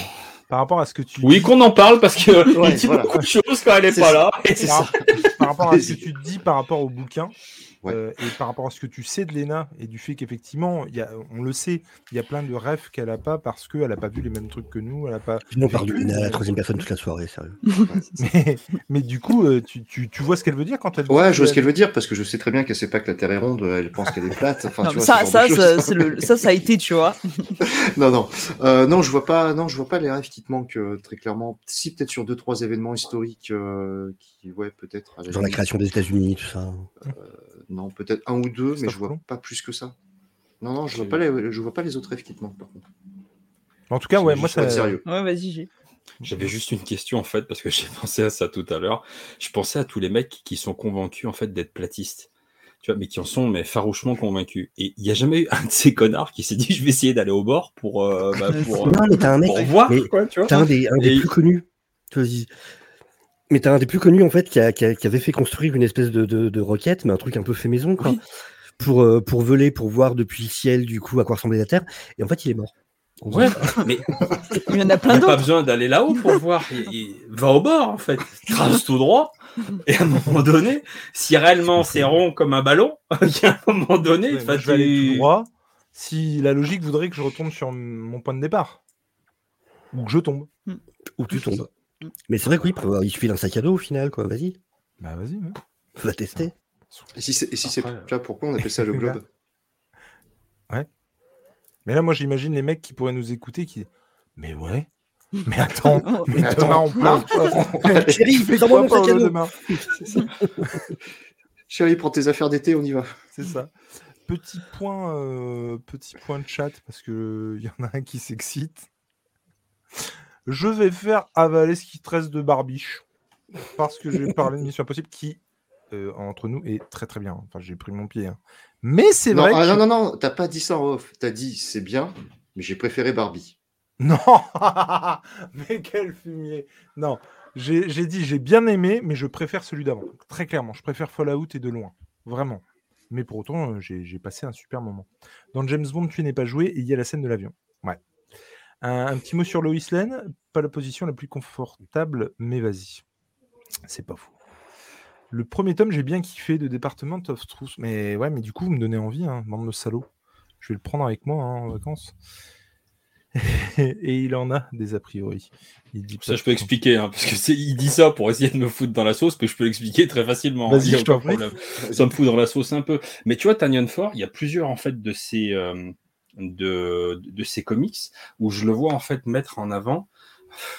par rapport à ce que tu Oui, dis, qu'on en parle parce que Ouais, il dit voilà. beaucoup de choses quand elle est C'est pas ça. là. Par, ça. par rapport à ce que tu dis par rapport au bouquin, Ouais. euh, et par rapport à ce que tu sais de Lena et du fait qu'effectivement, il y a, on le sait, il y a plein de rêves qu'elle a pas parce qu'elle a pas vu les mêmes trucs que nous, elle a pas. On parle de Lena à la troisième personne toute la soirée, sérieux. Mais, mais du coup, euh, tu, tu, tu vois ce qu'elle veut dire quand elle. dit Ouais, je vois ce que- qu'elle veut dire, parce que je sais très bien qu'elle sait pas que la Terre est ronde, elle pense qu'elle est plate. Enfin, Non, tu vois, ça, ça, ça, le- ça, ça a été, tu vois. non, non, Euh, non, je vois pas, non, je vois pas les rêves qui te manquent très clairement. Si peut-être sur deux trois événements historiques euh, qui, ouais, peut-être. Genre la création des États-Unis, tout ça. Non, peut-être un ou deux, mais je vois pas plus que ça. Non, non, je vois pas les, je vois pas les autres rêves qui te manquent. Par contre. En tout cas, ouais, moi ça. sérieux. Ouais, vas-y, j'ai. J'avais juste une question en fait parce que j'ai pensé à ça tout à l'heure. Je pensais à tous les mecs qui sont convaincus en fait d'être platistes. Tu vois, mais qui en sont mais farouchement convaincus. Et il n'y a jamais eu un de ces connards qui s'est dit je vais essayer d'aller au bord pour, euh, bah, pour, Non, mais un mec, pour voir mais t'as un des, un des Et- plus connus. Mais t'as un des plus connus en fait qui, a- qui a- qui avait fait construire une espèce de, de, de roquette, mais un truc un peu fait maison, quoi. Oui. Pour, euh, pour voler, pour voir depuis le ciel, du coup, à quoi ressemblait la Terre. Et en fait, il est mort. Ouais, mais Il y en a il plein n'y a pas d'autres. besoin d'aller là-haut pour voir. Il- il- Va au bord en fait. Trace tout droit. Et à un moment donné, si réellement c'est rond comme un ballon, il y a un moment donné, Ouais, je vais aller tout droit. Si la logique voudrait que je retourne sur mon point de départ. Ou que je tombe. Ou tu tombes. Mais c'est vrai que oui, il suffit d'un sac à dos au final, quoi. Vas-y, Bah vas-y. ouais. va tester. Et si c'est, et si là, pourquoi on appelle ça le globe Mais là, moi, j'imagine les mecs qui pourraient nous écouter qui. Mais ouais. Mais attends. mais Mais attends. demain, on part. quoi. Chérie, fais quoi, mon sac à Paolo, dos. demain Chérie, prends tes affaires d'été, on y va. C'est ça. Petit point, euh, petit point de chat parce que il y en a un qui s'excite. Je vais faire avaler ce qui te reste de barbiche parce que j'ai parlé de Mission Impossible qui, euh, entre nous, est très très bien. Enfin, j'ai pris mon pied. hein. Mais c'est vrai. ah, que non, je- non, non, t'as pas dit ça en off. T'as dit c'est bien, mais j'ai préféré Barbie. Non Mais quel fumier Non, j'ai dit j'ai bien aimé, mais je préfère celui d'avant. Très clairement, je préfère Fallout et de loin. Vraiment. Mais pour autant, euh, j'ai j'ai passé un super moment. Dans James Bond, tu n'es pas joué et il y a la scène de l'avion. Ouais. Un, un petit mot sur Lois Lane. Pas la position la plus confortable, mais vas-y. C'est pas fou. Le premier tome, j'ai bien kiffé de Department of Truth. Mais ouais, mais du coup, vous me donnez envie, hein, bande de salauds. Je vais le prendre avec moi hein, en vacances. et il en a des a priori. Il dit Ça, je peux expliquer, hein, parce que c'est, il dit ça pour essayer de me foutre dans la sauce, mais je peux l'expliquer très facilement. hein, Vas-y, je problème. Ça me fout dans la sauce un peu. Mais tu vois, Tanyan Ford, il y a plusieurs en fait de ces euh, de, de ces comics où je le vois en fait mettre en avant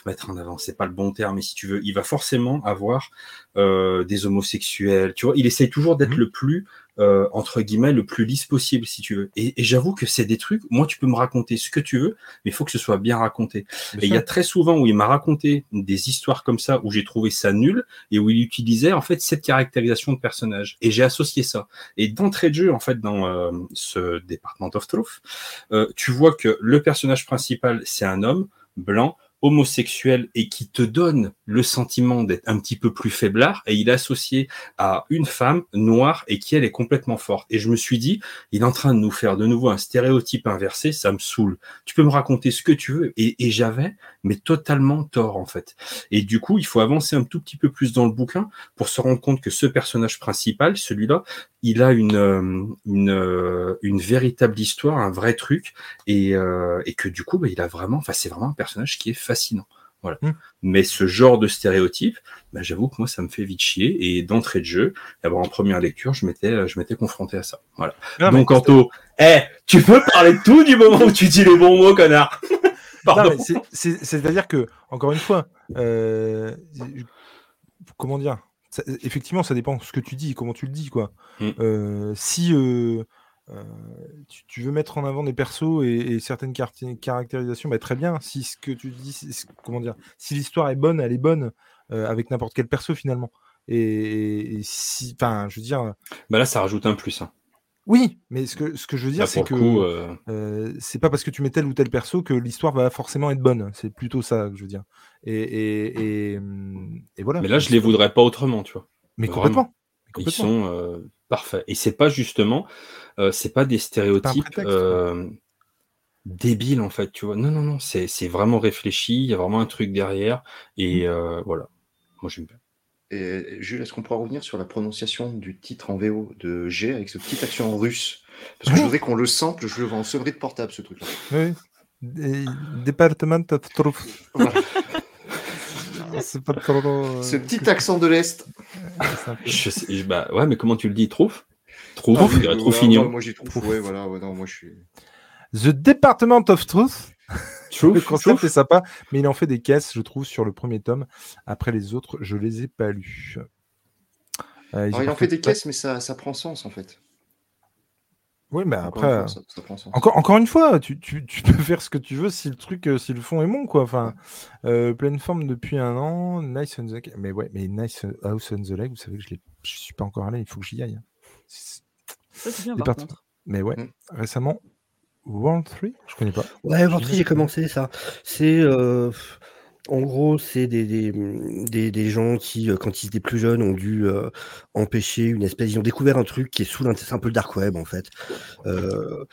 mettre en avant, c'est pas le bon terme, mais si tu veux, il va forcément avoir euh, des homosexuels. Tu vois, il essaye toujours d'être Mhm. le plus euh, entre guillemets le plus lisse possible, si tu veux. Et, et j'avoue que c'est des trucs. Moi, tu peux me raconter ce que tu veux, mais il faut que ce soit bien raconté. Bien Et il y a très souvent où il m'a raconté des histoires comme ça où j'ai trouvé ça nul et où il utilisait en fait cette caractérisation de personnage. Et j'ai associé ça. Et d'entrée de jeu, en fait, dans euh, ce Department of Truth, euh, tu vois que le personnage principal, c'est un homme blanc homosexuel et qui te donne le sentiment d'être un petit peu plus faiblard et il est associé à une femme noire et qui elle est complètement forte. Et je me suis dit, il est en train de nous faire de nouveau un stéréotype inversé, ça me saoule. Tu peux me raconter ce que tu veux. Et, et j'avais, mais totalement tort en fait. Et du coup, il faut avancer un tout petit peu plus dans le bouquin pour se rendre compte que ce personnage principal, celui-là, il a une, euh, une, euh, une véritable histoire, un vrai truc, et, euh, et que du coup, bah, il a vraiment, enfin, c'est vraiment un personnage qui est fascinant. Voilà. Mm. Mais ce genre de stéréotype, bah, j'avoue que moi, ça me fait vite chier. Et d'entrée de jeu, d'abord en première lecture, je m'étais, je m'étais confronté à ça. Voilà. Non, Donc, Anto, eh, tu peux parler de tout du moment où tu dis les bons mots, connard. Pardon. C'est-à-dire que, encore une fois, euh, comment dire? Ça- Effectivement, ça dépend de ce que tu dis, comment tu le dis. quoi. Mm. Euh, si euh, tu, tu veux mettre en avant des persos et, et certaines caractérisations, bah, très bien. Si ce que tu dis, comment dire, si l'histoire est bonne, elle est bonne euh, avec n'importe quel perso finalement. Et, et si, enfin, je veux dire, Bah là, ça rajoute un plus. Hein. oui, mais ce que, ce que je veux dire, c'est que euh, euh, c'est pas parce que tu mets tel ou tel perso que l'histoire va forcément être bonne. C'est plutôt ça que je veux dire. Et, et, et, hum, et voilà. mais là, je les voudrais pas autrement, tu vois. Mais vraiment. complètement. Ils sont euh, parfaits. Et c'est pas justement, euh, c'est pas des stéréotypes euh, débiles en fait, tu vois. Non, non, non, c'est c'est vraiment réfléchi. Il y a vraiment un truc derrière. Et euh, voilà. Moi, j'aime bien. Et Jules, est-ce qu'on pourra revenir sur la prononciation du titre en VO de G avec ce petit accent russe? Parce que je voudrais qu'on le sample, je le vois en sonnerie de portable ce truc-là. Oui. Département of Truth. Voilà. C'est pas trop. euh, Ce petit accent de l'Est. c'est un peu- Je sais- je- bah, ouais, mais comment tu le dis Trouve? Trouve, Ah, je dirais ouais, Trouffignon. Moi, j'y trouve. Ouais, voilà, ouais, non, moi je suis. The Department of Truth. Trouve, Le concept trouve. est sympa, mais il en fait des caisses, je trouve, sur le premier tome. Après les autres, je les ai pas lus. Euh, ils Alors, ont il en fait des pas- caisses, mais ça, ça prend sens en fait. Oui, mais Encore après. une euh, fois, ça, ça prend sens. Encore, encore une fois, tu, tu, tu peux faire ce que tu veux si le truc, euh, si le fond est bon, quoi. Enfin, euh, pleine forme depuis un an, Nice on the Mais ouais, mais Nice House on the Lake, vous savez que je l'ai, je suis pas encore allé, il faut que j'y aille. hein. C'est- bien, par contre. Mais ouais, Mm. récemment, World 3, je connais pas. Ouais, Ventree, J'imagine. j'ai commencé ça. C'est. euh, en gros, c'est des, des, des, des gens qui, euh, quand ils étaient plus jeunes, ont dû euh, empêcher une espèce. Ils ont découvert un truc qui est sous. C'est un peu le dark web, en fait. Euh,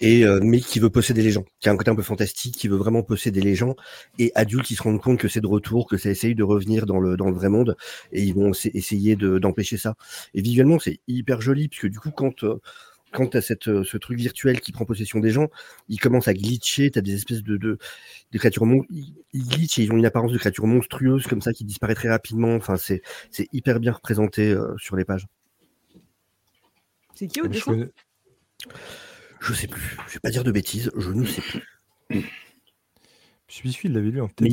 et, euh, mais qui veut posséder les gens. Qui a un côté un peu fantastique, qui veut vraiment posséder les gens. Et adultes, ils se rendent compte que c'est de retour, que ça essaye de revenir dans le, dans le vrai monde. Et ils vont essa- essayer de- d'empêcher ça. Et visuellement, c'est hyper joli, puisque du coup, quand. Quand tu as cette, euh, ce truc virtuel qui prend possession des gens, il commence à glitcher, tu as des espèces de, de, de créatures mon... ils, ils glitchent et ils ont une apparence de créatures monstrueuses comme ça qui disparaît très rapidement. Enfin, c'est c'est hyper bien représenté euh, sur les pages. C'est qui au Mais je Je sais plus, je vais pas dire de bêtises, je ne sais plus. Celui-ci, il l'avait lu en. Et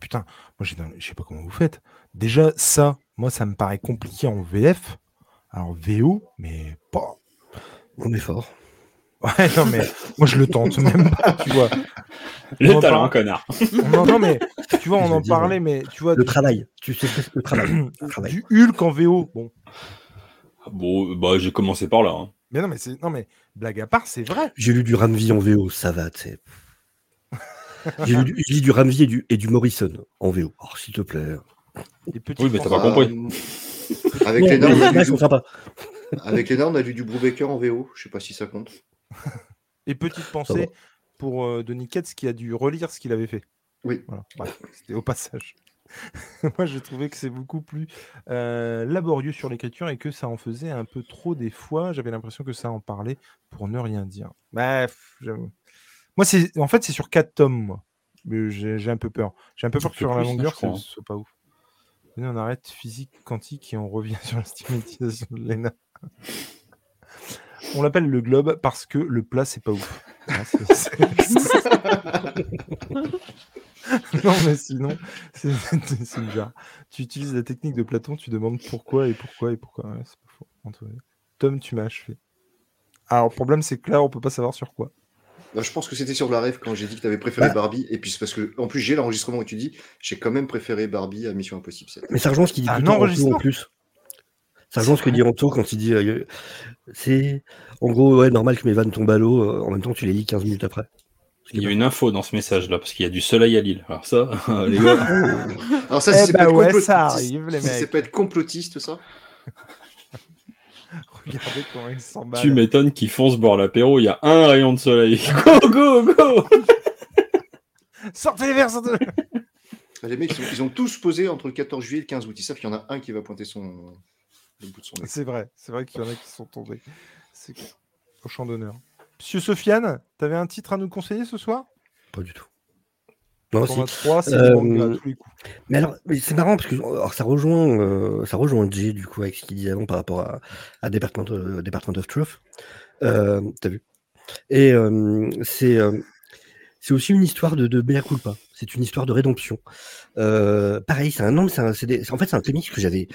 Putain, moi, je sais pas comment vous faites. Déjà, ça, moi, ça me paraît compliqué en VF. Alors, VO, mais pas. On est fort. Ouais, non, mais moi, je le tente même pas, tu vois. Le On talent, parle- connard. On en- non, mais tu vois, on en dire, parlait, mais tu vois, Le du, travail, tu sais que le travail. le travail. du Hulk en VO. Bon, Bon, bah, j'ai commencé par là. hein. mais non, mais c'est non, mais blague à part, c'est vrai. J'ai lu du Ramvi en VO, ça va, tu sais. J'ai lu du- je lis du Ramvi et du, et du Morrison en VO. Oh, s'il te plaît. Oui, mais t'as pas compris. Euh, Avec les là, je comprends pas. Avec normes, on a lu du Brubaker en VO. Je sais pas si ça compte. Et petite pensée pour euh, Denis Ketz qui a dû relire ce qu'il avait fait. Oui. Voilà, bref, c'était au passage. Moi, j'ai trouvé que c'est beaucoup plus euh, laborieux sur l'écriture et que ça en faisait un peu trop des fois. J'avais l'impression que ça en parlait pour ne rien dire. Bref, j'avoue. Moi, c'est en fait, c'est sur quatre tomes, moi. Mais j'ai un peu peur. J'ai un peu peur que sur la hein, longueur, crois, ce hein. soit pas ouf. Venez, on arrête physique quantique et on revient sur la stigmatisation de Lena. On l'appelle le globe parce que le plat, c'est pas ouf. Ah, non, mais sinon, c'est bizarre. Tu utilises la technique de Platon, tu demandes pourquoi et pourquoi et pourquoi. Ouais, c'est pas faux. Antoine. Tom, tu m'as achevé. Alors, le problème, c'est que là, on peut pas savoir sur quoi. Bah, je pense que c'était sur la rêve quand j'ai dit que tu avais préféré Bah. Barbie. Et puis c'est parce que, en plus, j'ai l'enregistrement où tu dis j'ai quand même préféré Barbie à Mission Impossible 7. Mais ça rejoint ce qu'il dit Ah, en plus. Ça rejoint ce que dit Anto quand il dit euh, c'est en gros ouais normal que mes vannes tombent à l'eau euh, en même temps tu les lis 15 minutes après. Il y a une info dans ce message-là, parce qu'il y a du soleil à Lille. Alors ça, les gars, Alors ça, Eh si c'est bah pas être ouais, complotiste- ça arrive, les si c'est mecs. pas être complotiste, ça. Regardez comment ils s'emballent. tu m'étonnes qu'ils foncent boire l'apéro, il y a un rayon de soleil. Go, go, go Sortez les verres, sortez les verres. Les mecs, ils ont, ils ont tous posé entre le 14 juillet et le 15 août. Ils savent qu'il y en a un qui va pointer son le bout de son nez. C'est vrai, c'est vrai qu'il y en a qui sont tombés. C'est. Au champ d'honneur. Monsieur Sofiane, t'avais un titre à nous conseiller ce soir? Pas du tout. Non, T'en si. as trois, c'est Euh, du manga à tous les coups. Mais alors, c'est marrant parce que alors, ça rejoint, euh, ça rejoint Jay du coup avec ce qu'il disait avant par rapport à, à Department, of- Department of Truth. Euh, T'as vu? Et euh, c'est euh, c'est aussi une histoire de, de mea culpa. C'est une histoire de rédemption. Euh, pareil, c'est un nom, c'est un, en fait c'est un comics que j'avais,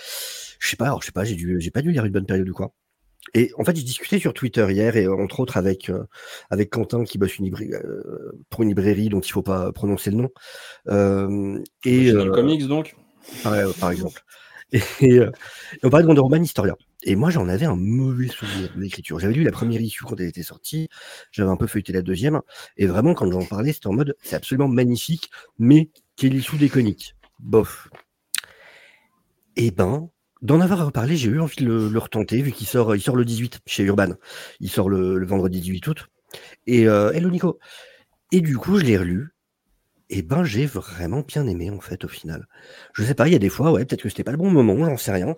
je sais pas, alors je sais pas, j'ai dû, j'ai pas dû lire une bonne période ou quoi. Et en fait, j'ai discuté sur Twitter hier et entre autres avec euh, avec Quentin qui bosse une librairie, euh, pour une librairie dont il faut pas prononcer le nom. Euh, et euh, Comics, donc par, par exemple. Et, et on parlait de Wonder Historia. Et moi, j'en avais un mauvais souvenir de l'écriture. J'avais lu la première issue quand elle était sortie. J'avais un peu feuilleté la deuxième. Et vraiment, quand j'en parlais, c'était en mode, c'est absolument magnifique, mais quelle issue déconique. Bof. Et ben, d'en avoir reparlé, j'ai eu envie de le, retenter, vu qu'il sort, il sort le 18 chez Urban. Il sort le, vendredi 18 août. Et euh, hello Nico. Et du coup, je l'ai relu. Et ben, j'ai vraiment bien aimé, en fait, au final. Je sais pas, il y a des fois, ouais, peut-être que c'était pas le bon moment, j'en sais rien.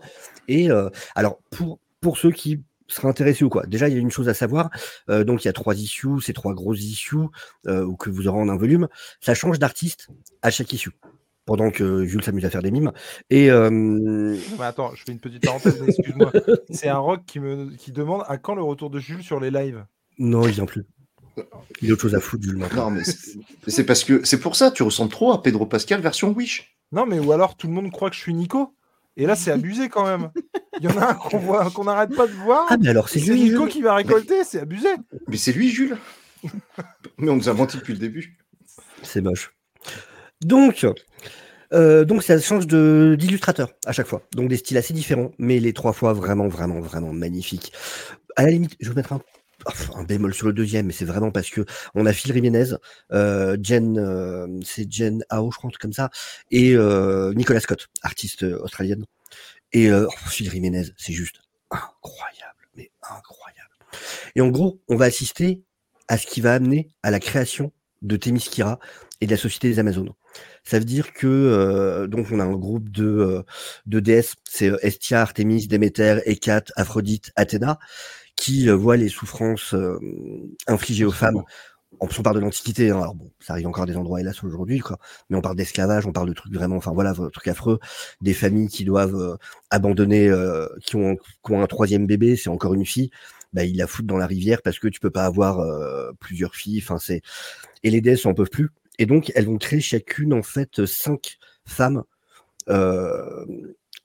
Et euh, alors, pour, pour ceux qui seraient intéressés ou quoi, déjà, il y a une chose à savoir. euh, donc, il y a trois issues, ces trois grosses issues, euh, ou que vous aurez en un volume. Ça change d'artiste à chaque issue. Pendant que Jules s'amuse à faire des mimes. Et euh, attends, je fais une petite parenthèse, mais excuse-moi. C'est un rock qui me qui demande à quand le retour de Jules sur les lives? Non, il vient plus. Il a autre chose à foutre, Jules, maintenant. Non, mais c'est parce que c'est pour ça, tu ressembles trop à Pedro Pascal version Wish. Non, mais ou alors tout le monde croit que je suis Nico. Et là, c'est abusé quand même. Il y en a un qu'on voit, qu'on n'arrête pas de voir. Ah, mais alors, c'est Nico Jules. qui va récolter, c'est abusé. Mais c'est lui, Jules. mais on nous a menti depuis le début. C'est moche. Donc, euh, donc ça change d'illustrateur à chaque fois. Donc des styles assez différents, mais les trois fois vraiment, vraiment, vraiment magnifiques. À la limite, je vais mettre un, bémol sur le deuxième, mais c'est vraiment parce que on a Phil Jiménez, euh, Jen, euh, c'est Jen Ao, je crois, comme ça, et euh, Nicolas Scott, artiste australienne. Et oh, Phil Jiménez, c'est juste incroyable, mais incroyable. Et en gros, on va assister à ce qui va amener à la création de Themyscira et de la Société des Amazones. Ça veut dire que euh, donc on a un groupe de euh, de déesses, c'est euh, Estia, Artémis, Déméter, Hécate, Aphrodite, Athéna, qui euh, voient les souffrances euh, infligées aux femmes. On on parle de l'Antiquité, hein. alors bon, ça arrive encore à des endroits hélas aujourd'hui, quoi. Mais on parle d'esclavage, on parle de trucs vraiment, enfin voilà, trucs affreux, des familles qui doivent euh, abandonner, qui ont qui ont un troisième bébé, c'est encore une fille, bah ils la foutent dans la rivière parce que tu peux pas avoir euh, plusieurs filles. Enfin c'est et les déesses en peuvent plus. Et donc, elles vont créer chacune, en fait, cinq femmes euh,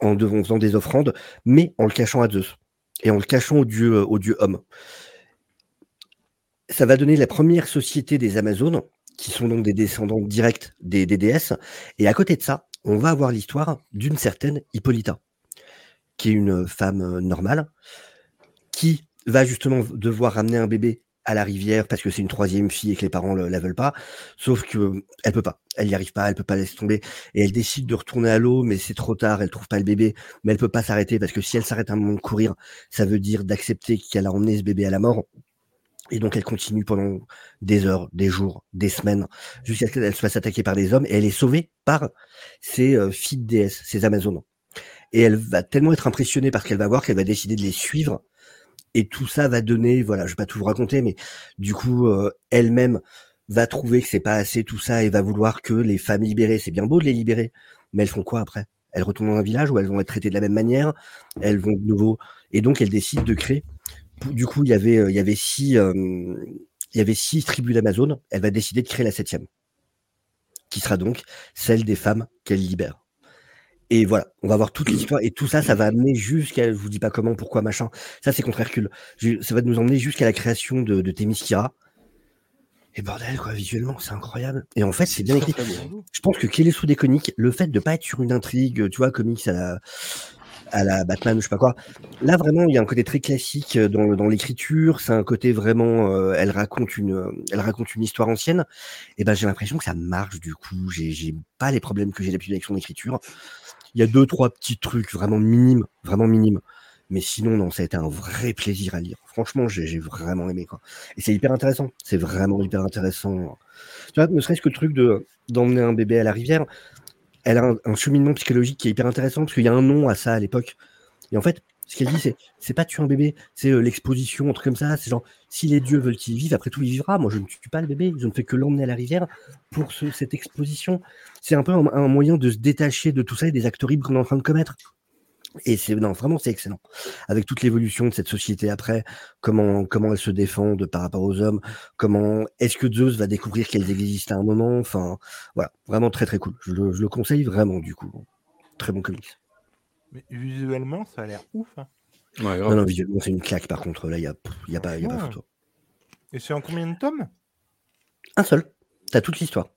en, faisant des offrandes, mais en le cachant à Zeus et en le cachant au dieu, au dieu homme. Ça va donner la première société des Amazones, qui sont donc des descendants directs des, des déesses. Et à côté de ça, on va avoir l'histoire d'une certaine Hippolyta, qui est une femme euh, normale, qui va justement devoir ramener un bébé à la rivière parce que c'est une troisième fille et que les parents ne la veulent pas. Sauf que euh, elle peut pas, elle n'y arrive pas, elle peut pas laisser tomber et elle décide de retourner à l'eau, mais c'est trop tard, elle trouve pas le bébé, mais elle peut pas s'arrêter parce que si elle s'arrête un moment de courir, ça veut dire d'accepter qu'elle a emmené ce bébé à la mort. Et donc elle continue pendant des heures, des jours, des semaines, jusqu'à ce qu'elle se fasse attaquer par des hommes et elle est sauvée par ses euh, filles de déesses, ses amazones. Et elle va tellement être impressionnée par ce qu'elle va voir qu'elle va décider de les suivre. Et tout ça va donner, voilà, je vais pas tout vous raconter, mais du coup, euh, elle-même va trouver que c'est pas assez tout ça et va vouloir que les femmes libérées, c'est bien beau de les libérer, mais elles font quoi après? Elles retournent dans un village où elles vont être traitées de la même manière, elles vont de nouveau, et donc elles décident de créer. Du coup, il y avait, euh, il y avait six, euh, il y avait six tribus d'Amazon. Elle va décider de créer la septième. qui sera donc celle des femmes qu'elle libère. Et voilà, on va voir toute l'histoire. Et tout ça, ça va amener jusqu'à, je vous dis pas comment, pourquoi, machin. Ça, c'est contre Hercule. Je- Ça va nous emmener jusqu'à la création de, de Themyscira. Et bordel, quoi, visuellement, c'est incroyable. Et en fait, c'est bien écrit. Je pense que qu'il est sous des coniques, le fait de pas être sur une intrigue, tu vois, comics à la, à la Batman ou je sais pas quoi. Là, vraiment, il y a un côté très classique dans, dans l'écriture. C'est un côté vraiment, euh, elle raconte une, euh, elle raconte une histoire ancienne. Et ben, j'ai l'impression que ça marche du coup. J'ai, j'ai pas les problèmes que j'ai d'habitude avec son écriture. Il y a deux, trois petits trucs vraiment minimes, vraiment minimes. Mais sinon, non, ça a été un vrai plaisir à lire. Franchement, j'ai, vraiment aimé, quoi. Et c'est hyper intéressant. C'est vraiment hyper intéressant. Tu vois, ne serait-ce que le truc de, d'emmener un bébé à la rivière, elle a un, un cheminement psychologique qui est hyper intéressant parce qu'il y a un nom à ça à l'époque. Et en fait, ce qu'elle dit, c'est c'est pas tuer un bébé, c'est euh, l'exposition, un truc comme ça. C'est genre, si les dieux veulent qu'il vive, après tout, il vivra. Moi, je ne tue pas le bébé, je ne fais que l'emmener à la rivière pour ce- cette exposition. C'est un peu un, un moyen de se détacher de tout ça et des actes horribles qu'on est en train de commettre. Et c'est non, vraiment, c'est excellent. Avec toute l'évolution de cette société après, comment comment elle se défend de- par rapport aux hommes, comment est-ce que Zeus va découvrir qu'elles existent à un moment? Enfin, voilà, vraiment très très cool. Je le, je le conseille vraiment du coup. Très bon comics. Mais visuellement, ça a l'air ouf. hein. Ouais, grave. Non, non, visuellement, c'est une claque par contre. Là, il n'y a, y a, pas, y a pas Ouais. photo. Et c'est en combien de tomes? Un seul. T'as toute l'histoire.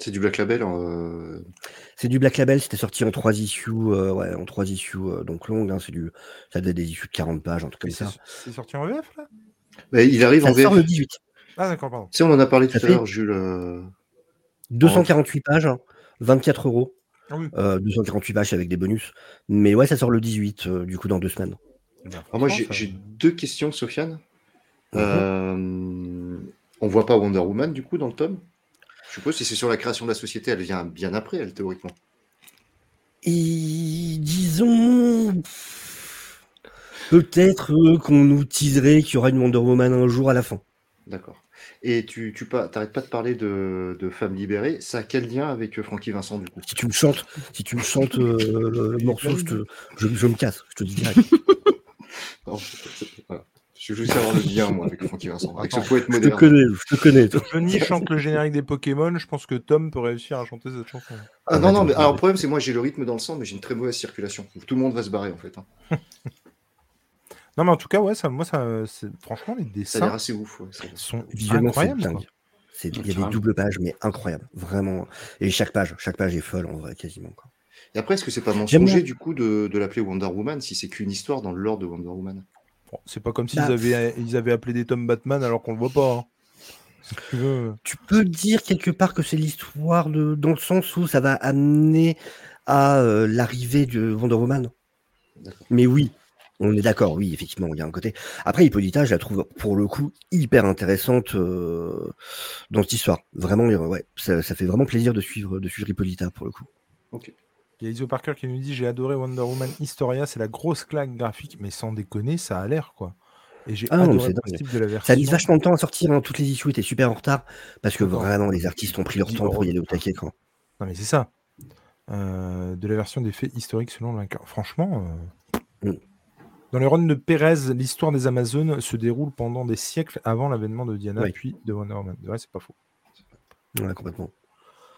C'est du Black Label. euh, C'est du Black Label, c'était sorti en trois issues, euh, ouais, en trois issues euh, donc longues. hein, c'est du, ça devait être des issues de 40 pages, un truc comme Mais c'est ça. c'est sorti en VF là? Bah, il arrive Ça en VF. sort le 18. Ah d'accord, pardon. Tu sais, on en a parlé tout à l'heure, Jules. euh, 248 pages, hein, 24 euros. Ah oui. Euh, 248 pages avec des bonus. Mais ouais, ça sort le 18, euh, du coup, dans deux semaines. Eh ben, Alors moi, j'ai ça- deux questions, Sofiane. Mhm. Euh, on voit pas Wonder Woman, du coup, dans le tome? Je suppose si c'est sur la création de la société, elle vient bien après, elle, théoriquement. Et disons. Peut-être euh, qu'on nous teaserait qu'il y aura une Wonder Woman un jour à la fin. D'accord. Et tu tu pas, t'arrêtes pas de parler de, de femmes libérées. Ça a quel lien avec euh, Francky Vincent, du coup? Si tu me chantes, si tu me chantes euh, le, le morceau, je, te, je, je me casse, je te dis direct. Non, c'est- voilà. Je veux juste savoir le lien, moi, avec Francky Vincent, avec ce Attends, poète Je te moderne. connais, je te connais. toi. Johnny chante le générique des Pokémon, je pense que Tom peut réussir à chanter cette chanson. Ah non, non, mais alors le problème, c'est moi, j'ai le rythme dans le sang, mais j'ai une très mauvaise circulation. Tout le monde va se barrer, en fait. hein. Non mais en tout cas, ouais, ça, moi, ça, franchement, les Ça a l'air dessins assez ouf. ouais, ça- sont Visuellement, c'est incroyables. dingue. Il y a des doubles pages, mais incroyables, vraiment. Et chaque page, chaque page est folle en vrai, quasiment. Quoi. Et après, est-ce que c'est pas mensonger, du coup, de, de l'appeler Wonder Woman si c'est qu'une histoire dans le lore de Wonder Woman? Bon, c'est pas comme s'ils Bah, avaient, ils avaient appelé des tomes Batman alors qu'on le voit pas. hein. Tu peux dire quelque part que c'est l'histoire de, dans le sens où ça va amener à euh, l'arrivée de Wonder Woman. Mais oui, on est d'accord, oui, effectivement, il y a un côté. Après, Hippolyta, je la trouve pour le coup hyper intéressante euh, dans cette histoire. Vraiment, euh, ouais, ça, ça fait vraiment plaisir de suivre, de suivre Hippolyta pour le coup. Il y a Iso Parker qui nous dit J'ai adoré Wonder Woman Historia, c'est la grosse claque graphique, mais sans déconner, ça a l'air quoi. Et j'ai Ah non, adoré dingue. style de la version. Ça a mis vachement de temps à sortir, hein, toutes les issues étaient super en retard parce que vraiment les artistes ont pris leur temps pour y aller au taquet. Quoi. Non mais c'est ça. Euh, de la version des faits historiques selon vainqueur. Franchement, euh, Mm. Dans les runs de Pérez, l'histoire des Amazones se déroule pendant des siècles avant l'avènement de Diana, Oui. puis de Wonder Woman. Ouais, c'est pas faux. Ouais, complètement.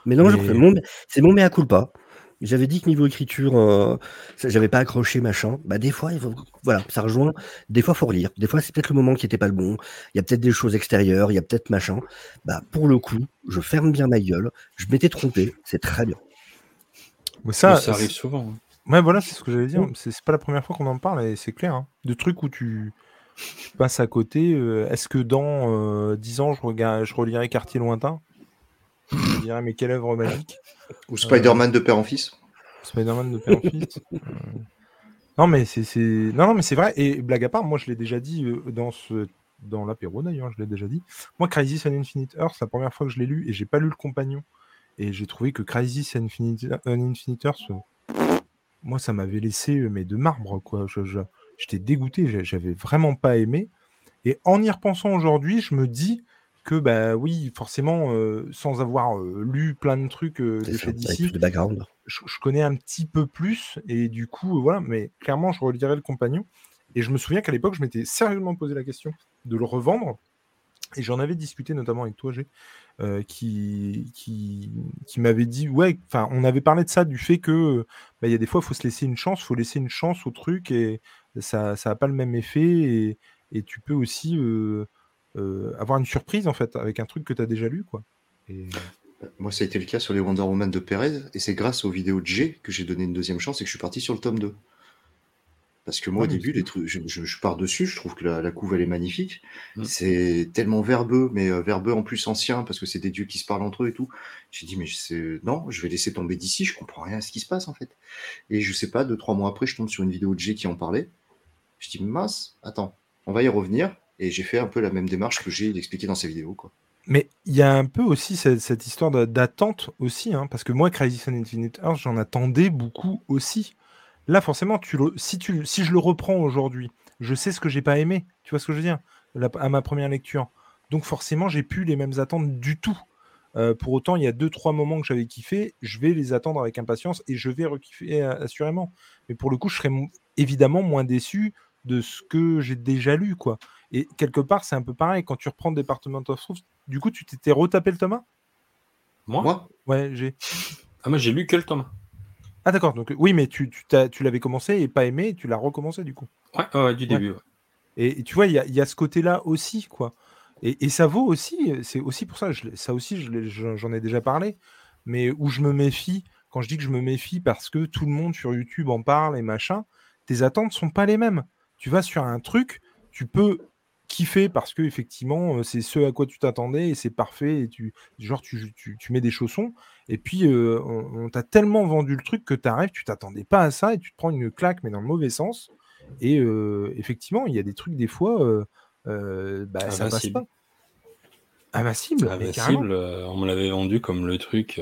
Mais non, mon, c'est mon mea culpa. J'avais dit que niveau écriture, euh, j'avais pas accroché machin. Bah des fois, il faut, voilà, ça rejoint. Des fois, faut relire. Des fois, c'est peut-être le moment qui était pas le bon. Il y a peut-être des choses extérieures, il y a peut-être machin. Bah pour le coup, je ferme bien ma gueule. Je m'étais trompé, c'est très bien. Mais ça, Mais ça arrive souvent. hein. Ouais, voilà, c'est ce que j'allais dire. Mm. C'est c'est pas la première fois qu'on en parle, et c'est clair. hein. De trucs où tu, tu passes à côté. euh, Est-ce que dans euh, 10 ans, je, regarde, je relirai Quartier Lointain? Je dirais, mais quelle œuvre magique Ou Spider-Man de père en fils Spider-Man de père en fils. Euh, Non, mais c'est c'est- non, non, mais c'est vrai. Et blague à part, moi, je l'ai déjà dit euh, dans ce dans l'apéro d'ailleurs, je l'ai déjà dit. Moi, Crisis on Infinite Earth, c'est la première fois que je l'ai lu et j'ai pas lu le compagnon. Et j'ai trouvé que Crisis on Infinite, on Infinite Earth, euh, moi, ça m'avait laissé euh, mais de marbre, quoi. Je- je- J'étais dégoûté, j'avais vraiment pas aimé. Et en y repensant aujourd'hui, je me dis que, bah oui, forcément, euh, sans avoir euh, lu plein de trucs euh, C'est de ça, chez avec DC, plus de background. je, je connais un petit peu plus et du coup euh, voilà mais clairement je relirai le compagnon et je me souviens qu'à l'époque je m'étais sérieusement posé la question de le revendre Et j'en avais discuté notamment avec toi, G, euh, qui, qui, m'avait dit, ouais, enfin, on avait parlé de ça, du fait que bah, il y a des fois, il faut se laisser une chance, il faut laisser une chance au truc et ça n'a pas le même effet et, et tu peux aussi euh, euh, avoir une surprise en fait avec un truc que tu as déjà lu, quoi. Moi, ça a été le cas sur les Wonder Woman de Perez, et c'est grâce aux vidéos de G que j'ai donné une deuxième chance et que je suis parti sur le tome 2. Parce que moi, Ah, au mais début, c'est les trucs, je, je- je pars dessus, je trouve que la, la couve, elle est magnifique. Mm. C'est tellement verbeux, mais euh, verbeux en plus ancien, parce que c'est des dieux qui se parlent entre eux et tout. J'ai dit, mais non, je vais laisser tomber d'ici, je comprends rien à ce qui se passe, en fait. Et je sais pas, deux, trois mois après, je tombe sur une vidéo de G qui en parlait. Je dis, mince, attends, on va y revenir. Et j'ai fait un peu la même démarche que j'ai expliqué dans ses vidéos, quoi. Mais il y a un peu aussi cette, cette histoire d'attente aussi, hein, parce que moi, Crisis on Infinite Earth, j'en attendais beaucoup aussi. Là, forcément, tu le- si, tu, si je le reprends aujourd'hui, je sais ce que j'ai pas aimé. Tu vois ce que je veux dire La- À ma première lecture. Donc forcément, j'ai plus les mêmes attentes du tout. Euh, pour autant, il y a deux, trois moments que j'avais kiffé, je vais les attendre avec impatience et je vais rekiffer euh, assurément. Mais pour le coup, je serais évidemment moins déçu de ce que j'ai déjà lu, quoi. Et quelque part, c'est un peu pareil. Quand tu reprends Department of Truth, du coup, tu t'étais retapé le Thomas Moi, Moi, Ouais, j'ai. ah, moi j'ai lu que le tome. Ah d'accord, donc oui, mais tu, tu, tu l'avais commencé et pas aimé, et tu l'as recommencé du coup. Ouais, ouais, du début. ouais. Et, et tu vois, il y a, y a ce côté-là aussi, quoi. Et, et ça vaut aussi, c'est aussi pour ça, je ça aussi, j'en ai déjà parlé, mais où je me méfie, quand je dis que je me méfie parce que tout le monde sur YouTube en parle et machin, tes attentes sont pas les mêmes. Tu vas sur un truc, tu peux kiffer parce que effectivement c'est ce à quoi tu t'attendais et c'est parfait et tu genre tu, tu, tu mets des chaussons et puis euh, on, on t'a tellement vendu le truc que tu arrives tu t'attendais pas à ça et tu te prends une claque mais dans le mauvais sens et euh, effectivement il y a des trucs des fois euh, bah, ça passe pas invincible, carrément. Invincible, on me l'avait vendu comme le truc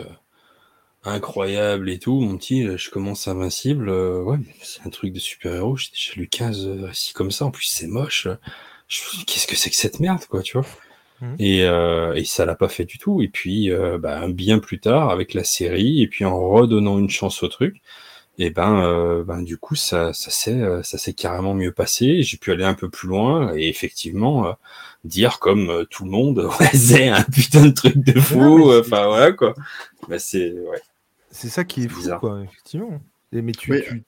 incroyable et tout. Mon petit, je commence Invincible. ouais, c'est un truc de super-héros. J'ai déjà lu 15 euh, récits comme ça. En plus, c'est moche. Je me suis dit, Qu'est-ce que c'est que cette merde, quoi, tu vois Mhm. et, euh, et ça l'a pas fait du tout. Et puis, euh, bah, bien plus tard, avec la série, et puis en redonnant une chance au truc, et ben, euh, ben du coup, ça, ça s'est, euh, ça s'est carrément mieux passé. J'ai pu aller un peu plus loin et effectivement euh, dire comme euh, tout le monde, ouais, c'est un putain de truc de fou. euh, Enfin voilà quoi. Bah, c'est ouais. c'est ça qui est fou Bizarre. quoi effectivement mais tu, Oui. tu,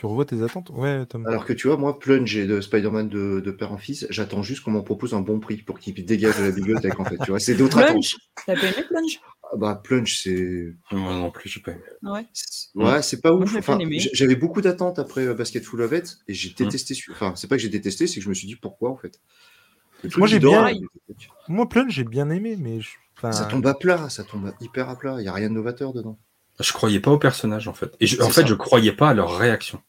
tu revois tes attentes? Ouais Tom Alors que tu vois, moi, Plunge et de Spider-Man de, de père en fils, j'attends juste qu'on m'en propose un bon prix pour qu'il dégage de la bibliothèque, en fait. Tu vois, c'est d'autres attentes. Plunge T'as pas aimé Plunge? Ah bah, Plunge, c'est. Moi non plus, j'ai pas aimé. Ouais. c'est- Ouais, c'est pas ouf. Enfin, J'avais beaucoup d'attentes après euh, Basket Full of It et j'ai Hmm. détesté. Enfin, c'est pas que j'ai détesté, c'est que je me suis dit pourquoi en fait? Moi, j'ai bien- moi Plunge j'ai bien aimé mais je- enfin, Ça tombe à plat, ça tombe hyper à plat. Il y a rien de novateur dedans. Je croyais pas au personnage en fait. Et je- en fait, ça. je croyais pas à leur réaction.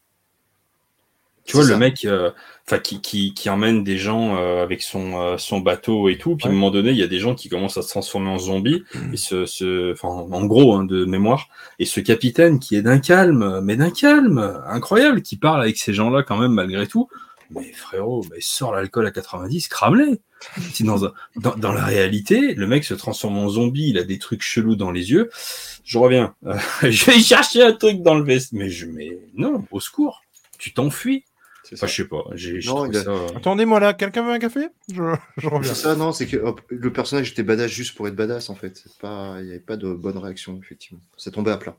Tu vois, le ça. mec euh, enfin, qui, qui, qui emmène des gens euh, avec son, euh, son bateau et tout, puis à un moment donné, il y a des gens qui commencent à se transformer en zombies, et ce, en gros, hein, de mémoire, et ce capitaine qui est d'un calme, mais d'un calme, incroyable, qui parle avec ces gens-là quand même malgré tout. Mais frérot, mais sors l'alcool à 90, crame-les. Dans, dans, dans la réalité, le mec se transforme en zombie, il a des trucs chelous dans les yeux. Je reviens. Euh, je vais chercher un truc dans le veste. Mais je, mais non, au secours. Tu t'enfuis. C'est Enfin, je sais pas. J'ai, je Non, trouve il a- ça. euh, attendez-moi là quelqu'un veut un café? Je, je reviens C'est ça, non, c'est que hop, le personnage était badass juste pour être badass en fait. C'est Pas... Il n'y avait pas de bonne réaction, effectivement. Ça tombait à plat.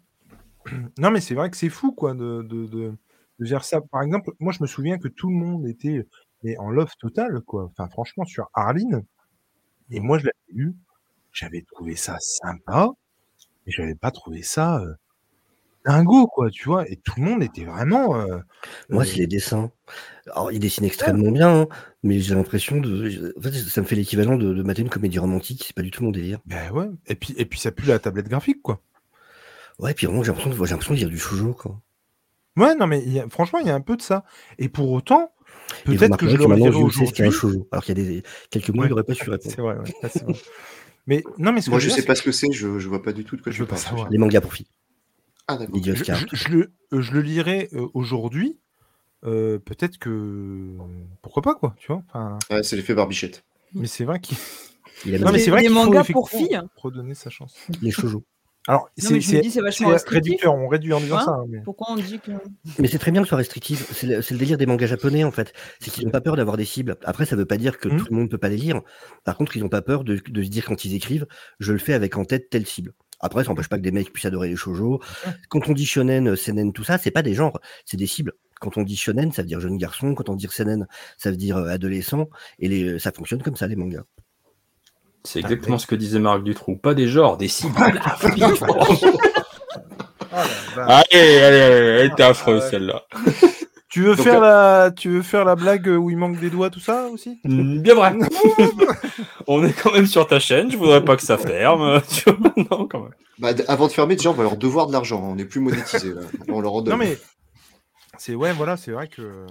Non, mais c'est vrai que c'est fou, quoi, de, de, de, de faire ça. Par exemple, moi, je me souviens que tout le monde était mais en love total, quoi. Enfin, franchement, sur Arline. Et moi, je l'avais lu. J'avais trouvé ça sympa, mais j'avais pas trouvé ça euh, dingo, quoi, tu vois. Et tout le monde était vraiment. euh, Moi, euh, c'est les dessins. Alors, il dessine extrêmement bien, hein, mais j'ai l'impression de. En fait, ça me fait l'équivalent de, de mater une comédie romantique. C'est pas du tout mon délire. Ben ouais. Et puis, et puis ça pue la tablette graphique, quoi. Ouais, puis vraiment, j'ai l'impression de, j'ai l'impression de lire du shoujo, quoi. Ouais, non, mais il y a- franchement, il y a un peu de ça. Et pour autant, Et vous peut-être que je remarquerez le maintenant, relirai je sais ce qu'est un aujourd'hui. shoujo. Alors qu'il y a des, quelques mois, Ouais. il n'aurait pas su répondre. C'est vrai, ouais. ça, c'est vrai. Mais non, mais ce que Moi, je veux sais pas ce que c'est, je, je vois pas du tout de quoi Je tu veux pas parles. savoir. Les mangas pour filles. Ah, d'accord. Je, Oscar. je- je le, euh, je le lirai euh, aujourd'hui. euh, peut-être que pourquoi pas quoi tu vois enfin, Ouais, c'est l'effet barbichette. mais c'est vrai qu'il Il a non mais Des- c'est vrai des qu'il faut mangas pour effectivement filles. redonner sa chance les shoujo. Alors, c'est réducteur, on réduit en disant Hein ça. hein, mais- Pourquoi on dit que. Mais c'est très bien que ce soit restrictif. C'est le, c'est le délire des mangas japonais, en fait. C'est qu'ils n'ont pas peur d'avoir des cibles. Après, ça veut pas dire que Mhm. tout le monde peut pas les lire. Par contre, ils n'ont pas peur de, de se dire quand ils écrivent, je le fais avec en tête telle cible. Après, ça n'empêche pas que des mecs puissent adorer les shoujo. Quand on dit shonen, seinen, tout ça, c'est pas des genres, c'est des cibles. Quand on dit shonen, ça veut dire jeune garçon. Quand on dit seinen, ça veut dire euh, adolescent. Et les, ça fonctionne comme ça, les mangas. C'est exactement ce que disait Marc Dutroux. Pas des genres, des cibles. Ah, la vache. allez, allez, allez, elle était Ah, affreuse celle-là. Tu veux, Donc, faire euh, la... tu veux faire la blague où il manque des doigts, tout ça aussi? Mm, Bien vrai. On est quand même sur ta chaîne, je voudrais pas que ça ferme. Non, quand même. Bah, avant de fermer, déjà, on va leur devoir de l'argent. On n'est plus monétisé. Là. On leur en donne. Non, mais. C'est ouais, voilà, c'est vrai que.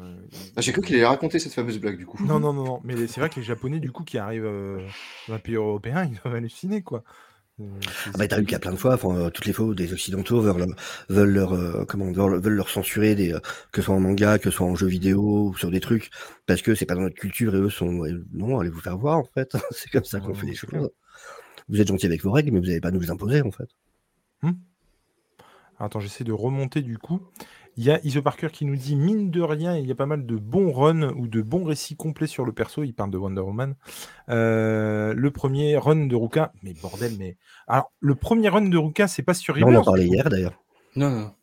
Ah, J'ai cru qu'il allait raconter cette fameuse blague, du coup. Non, non, non, non. Mais c'est vrai que les Japonais, du coup, qui arrivent euh, dans un pays européen, ils doivent halluciner, quoi. Euh, Ah bah, t'as vu qu'il y a plein de fois, enfin, euh, toutes les fois où des occidentaux veulent, leur- veulent leur, euh, comment, veulent, veulent leur censurer des, euh, que ce soit en manga, que ce soit en jeu vidéo ou sur des trucs, parce que c'est pas dans notre culture et eux sont, non, allez vous faire voir, en fait. c'est comme ça qu'on fait les c'est choses. Vous êtes gentil avec vos règles, mais vous n'allez pas nous les imposer, en fait. Attends, j'essaie de remonter du coup. Il y a Iso Parker qui nous dit mine de rien, il y a pas mal de bons runs ou de bons récits complets sur le perso. Il parle de Wonder Woman. Euh, le premier run de Ruka, mais bordel, mais alors le premier run de Ruka, c'est pas sur Là, on en parlait hier, d'ailleurs. Non, non.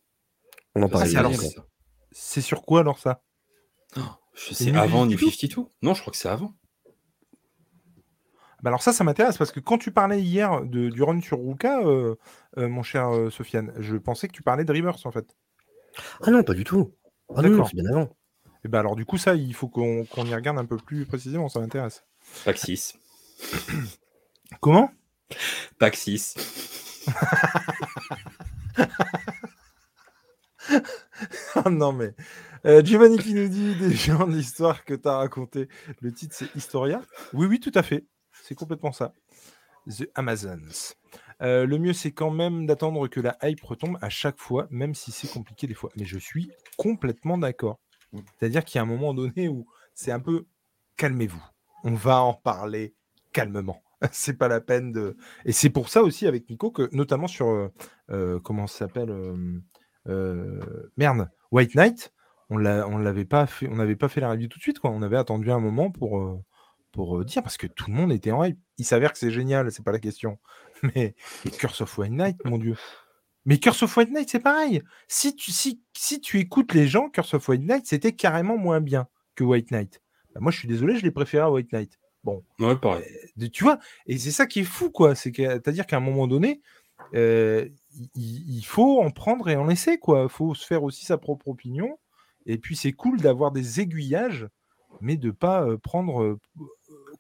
On en parlait c'est hier. C'est sur quoi alors ça? Je C'est sais New avant New 52? 52 Non, je crois que c'est avant. Bah alors ça, ça m'intéresse parce que quand tu parlais hier de, du run sur Ruka, euh, euh, mon cher euh, Sofiane, je pensais que tu parlais de Reverse en fait. Ah non, pas du tout. Ah non, c'est bien avant. Et bah alors du coup ça, il faut qu'on qu'on y regarde un peu plus précisément, ça m'intéresse. Pack 6. Comment? Pack 6. Ah non mais euh, Giovanni qui nous dit des gens de l'histoire que tu as raconté. Le titre c'est Historia. Oui oui tout à fait. C'est complètement ça. The Amazons. Euh, le mieux c'est quand même d'attendre que la hype retombe à chaque fois, même si c'est compliqué des fois. Mais je suis complètement d'accord. Mm. C'est-à-dire qu'il y a un moment donné où c'est un peu calmez-vous. On va en parler calmement. c'est pas la peine de. Et c'est pour ça aussi avec Nico que notamment sur euh, comment ça s'appelle euh, merde White Knight, on l'a, on l'avait pas fait, on n'avait pas fait la review tout de suite quoi. On avait attendu un moment pour pour dire parce que tout le monde était en hype. Il s'avère que c'est génial, c'est pas la question. Mais, Curse of White Knight, mon dieu. Mais Curse of White Knight, c'est pareil. Si tu, si, si tu écoutes les gens, Curse of White Knight, c'était carrément moins bien que White Knight. Bah, moi, je suis désolé, je l'ai préféré à White Knight. Bon, Ouais, pareil. de- tu vois, et c'est ça qui est fou, quoi. C'est-à-dire qu'à un moment donné, euh, il, il faut en prendre et en laisser, quoi. Il faut se faire aussi sa propre opinion. Et puis, c'est cool d'avoir des aiguillages, mais de pas euh, prendre euh,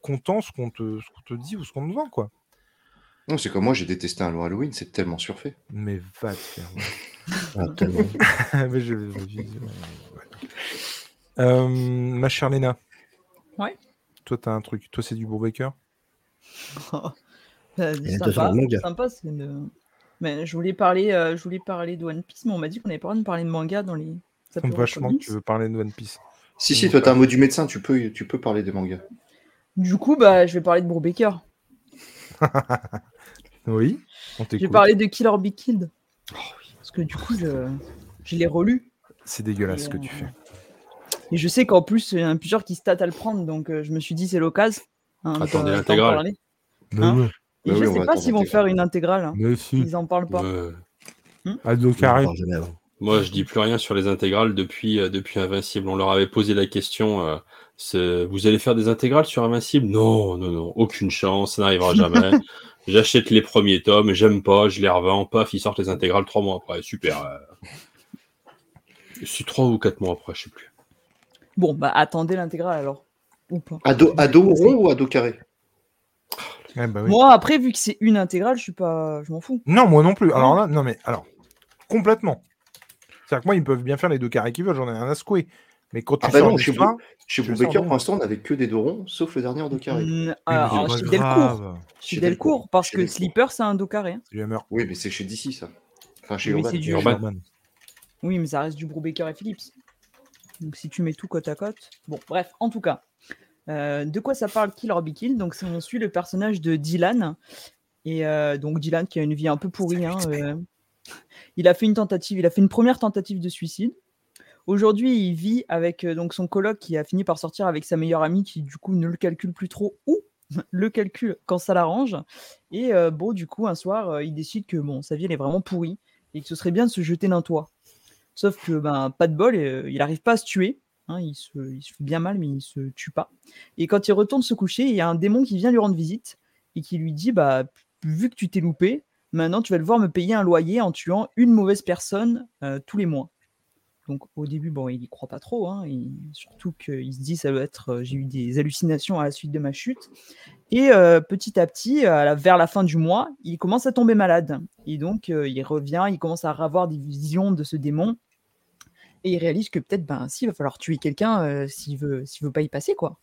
content ce qu'on te, ce qu'on te dit ou ce qu'on te vend, quoi. Non, c'est comme moi, j'ai détesté un Halloween, c'est tellement surfait. Mais va te faire. ouais. Ah, tellement. Mais je- je- je- ouais. Euh, ma chère Léna. Ouais. Toi, t'as un truc. Toi, c'est du Brubaker Bah, sympa, sympa, c'est une- Mais je voulais parler, euh, je voulais parler de One Piece, mais on m'a dit qu'on n'avait pas le droit de parler de manga dans les. Vachement que tu veux parler de One Piece. Si, si, toi, t'as un mot du médecin, tu peux, tu peux parler des mangas. Du coup, bah, je vais parler de Brubaker. Oui, on Je vais t'écoute. parler de Kill or Be Killed. Parce que du coup, je, je l'ai relu. C'est dégueulasse ce que Et, tu euh, fais. Et je sais qu'en plus, il y a plusieurs qui se tâtent à le prendre, donc euh, je me suis dit, c'est l'occasion. hein, Attendez l'intégrale. hein ouais. Et Bah je oui, on sais pas s'ils vont faire une intégrale. hein. Mais si. Ils en parlent pas. Carré. Moi, je dis plus rien sur les intégrales depuis, euh, depuis Invincible. On leur avait posé la question euh, c'est- vous allez faire des intégrales sur Invincible? Non, non, non, aucune chance, ça n'arrivera jamais. J'achète les premiers tomes, j'aime pas, je les revends, paf, ils sortent les intégrales trois mois après. Super. euh. C'est trois ou quatre mois après, je sais plus. Bon, bah attendez l'intégrale alors. Ou pas. Ado, ado rond ou ado carré? Ouais, bah oui. Moi, après, vu que c'est une intégrale, je suis pas. Je m'en fous. Non, moi non plus. Alors là, non, mais alors, complètement. C'est-à-dire que moi, ils peuvent bien faire les deux carrés qu'ils veulent, j'en ai rien à secouer. Mais quand tu Ah bah sors non, chez histoires, Chez pour l'instant, on n'avait que des dos ronds, sauf le dernier ado carré. Mm, mais alors, chez pas Delcourt. Chez Delcourt, parce chez que. Sleeper, c'est un dos carré. hein. Du Hammer. Oui, mais c'est chez DC, ça. Enfin, chez Oui, Urban. c'est du- Urban. Oui, mais ça reste du Brubaker et Philips. Donc si tu mets tout côte à côte. Bon, bref, en tout cas. Euh, de quoi ça parle Kill or Be Killed Donc on suit le personnage de Dylan. Et euh, donc Dylan, qui a une vie un peu pourrie, hein, euh, il a fait une tentative, il a fait une première tentative de suicide. Aujourd'hui, il vit avec euh, donc son coloc qui a fini par sortir avec sa meilleure amie qui du coup ne le calcule plus trop ou le calcule quand ça l'arrange. Et euh, bon, du coup, un soir, euh, il décide que bon, sa vie elle est vraiment pourrie et que ce serait bien de se jeter d'un toit. Sauf que ben pas de bol, il n'arrive pas à se tuer. hein, il, se, il se fait bien mal, mais il se tue pas. Et quand il retourne se coucher, il y a un démon qui vient lui rendre visite et qui lui dit bah vu que tu t'es loupé, maintenant tu vas devoir me payer un loyer en tuant une mauvaise personne euh, tous les mois. Donc au début, bon, il y croit pas trop, hein, et surtout qu'il se dit ça doit être, euh, j'ai eu des hallucinations à la suite de ma chute. Et euh, petit à petit, vers la fin du mois, il commence à tomber malade. Et donc il revient, il commence à avoir des visions de ce démon, et il réalise que peut-être, ben, s'il va falloir tuer quelqu'un s'il veut, s'il veut pas y passer, quoi.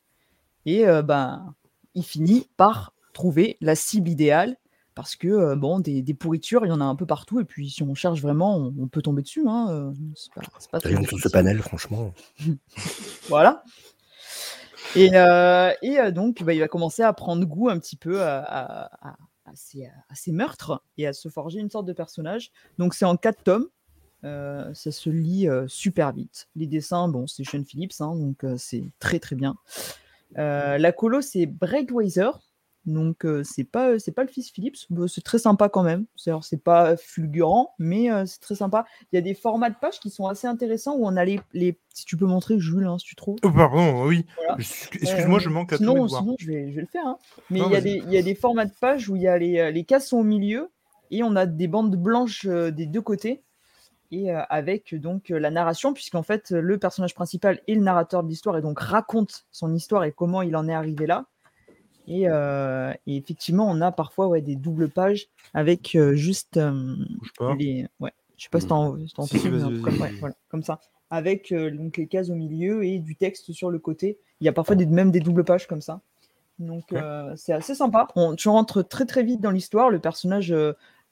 Et ben, il finit par trouver la cible idéale parce que euh, bon, des, des pourritures, il y en a un peu partout, et puis si on cherche vraiment, on, on peut tomber dessus. Hein, euh, c'est pas, pas très sur ce panel, franchement. Voilà. Et, euh, et donc, bah, il va commencer à prendre goût un petit peu à, à- meurtres et à se forger une sorte de personnage. Donc, c'est en quatre tomes. Euh, ça se lit super vite. Les dessins, bon, c'est Sean Phillips, hein, donc c'est très très bien. Euh, la colo, c'est Breakwiser. Donc, euh, c'est pas, c'est pas le fils Phillips. Bah, c'est très sympa quand même. C'est pas fulgurant, mais euh, c'est très sympa. Il y a des formats de pages qui sont assez intéressants où on a les. les... Si tu peux montrer, Jules, hein, si tu trouves. Oh, pardon, oui. Voilà. Excuse-moi, Euh, je manque à sinon, tout devoir. sinon je, vais, je vais le faire. hein. Mais Non, il y, a des- il y a des formats de pages où il y a les, euh, les cases sont au milieu et on a des bandes blanches euh, des deux côtés. Et euh, avec donc euh, la narration, puisqu'en fait, euh, le personnage principal est le narrateur de l'histoire et donc raconte son histoire et comment il en est arrivé là. Et, euh, et effectivement, on a parfois ouais, des doubles pages avec euh, juste euh, les. Ouais, je sais pas si t'en si t'en Si, si, trouves, mais en vas-y, tout cas, vas-y, ouais, voilà, comme ça. Avec euh, donc les cases au milieu et du texte sur le côté. Il y a parfois des, même des doubles pages comme ça. Donc Ouais. c'est assez sympa. On, tu rentres très très vite dans l'histoire. Le personnage,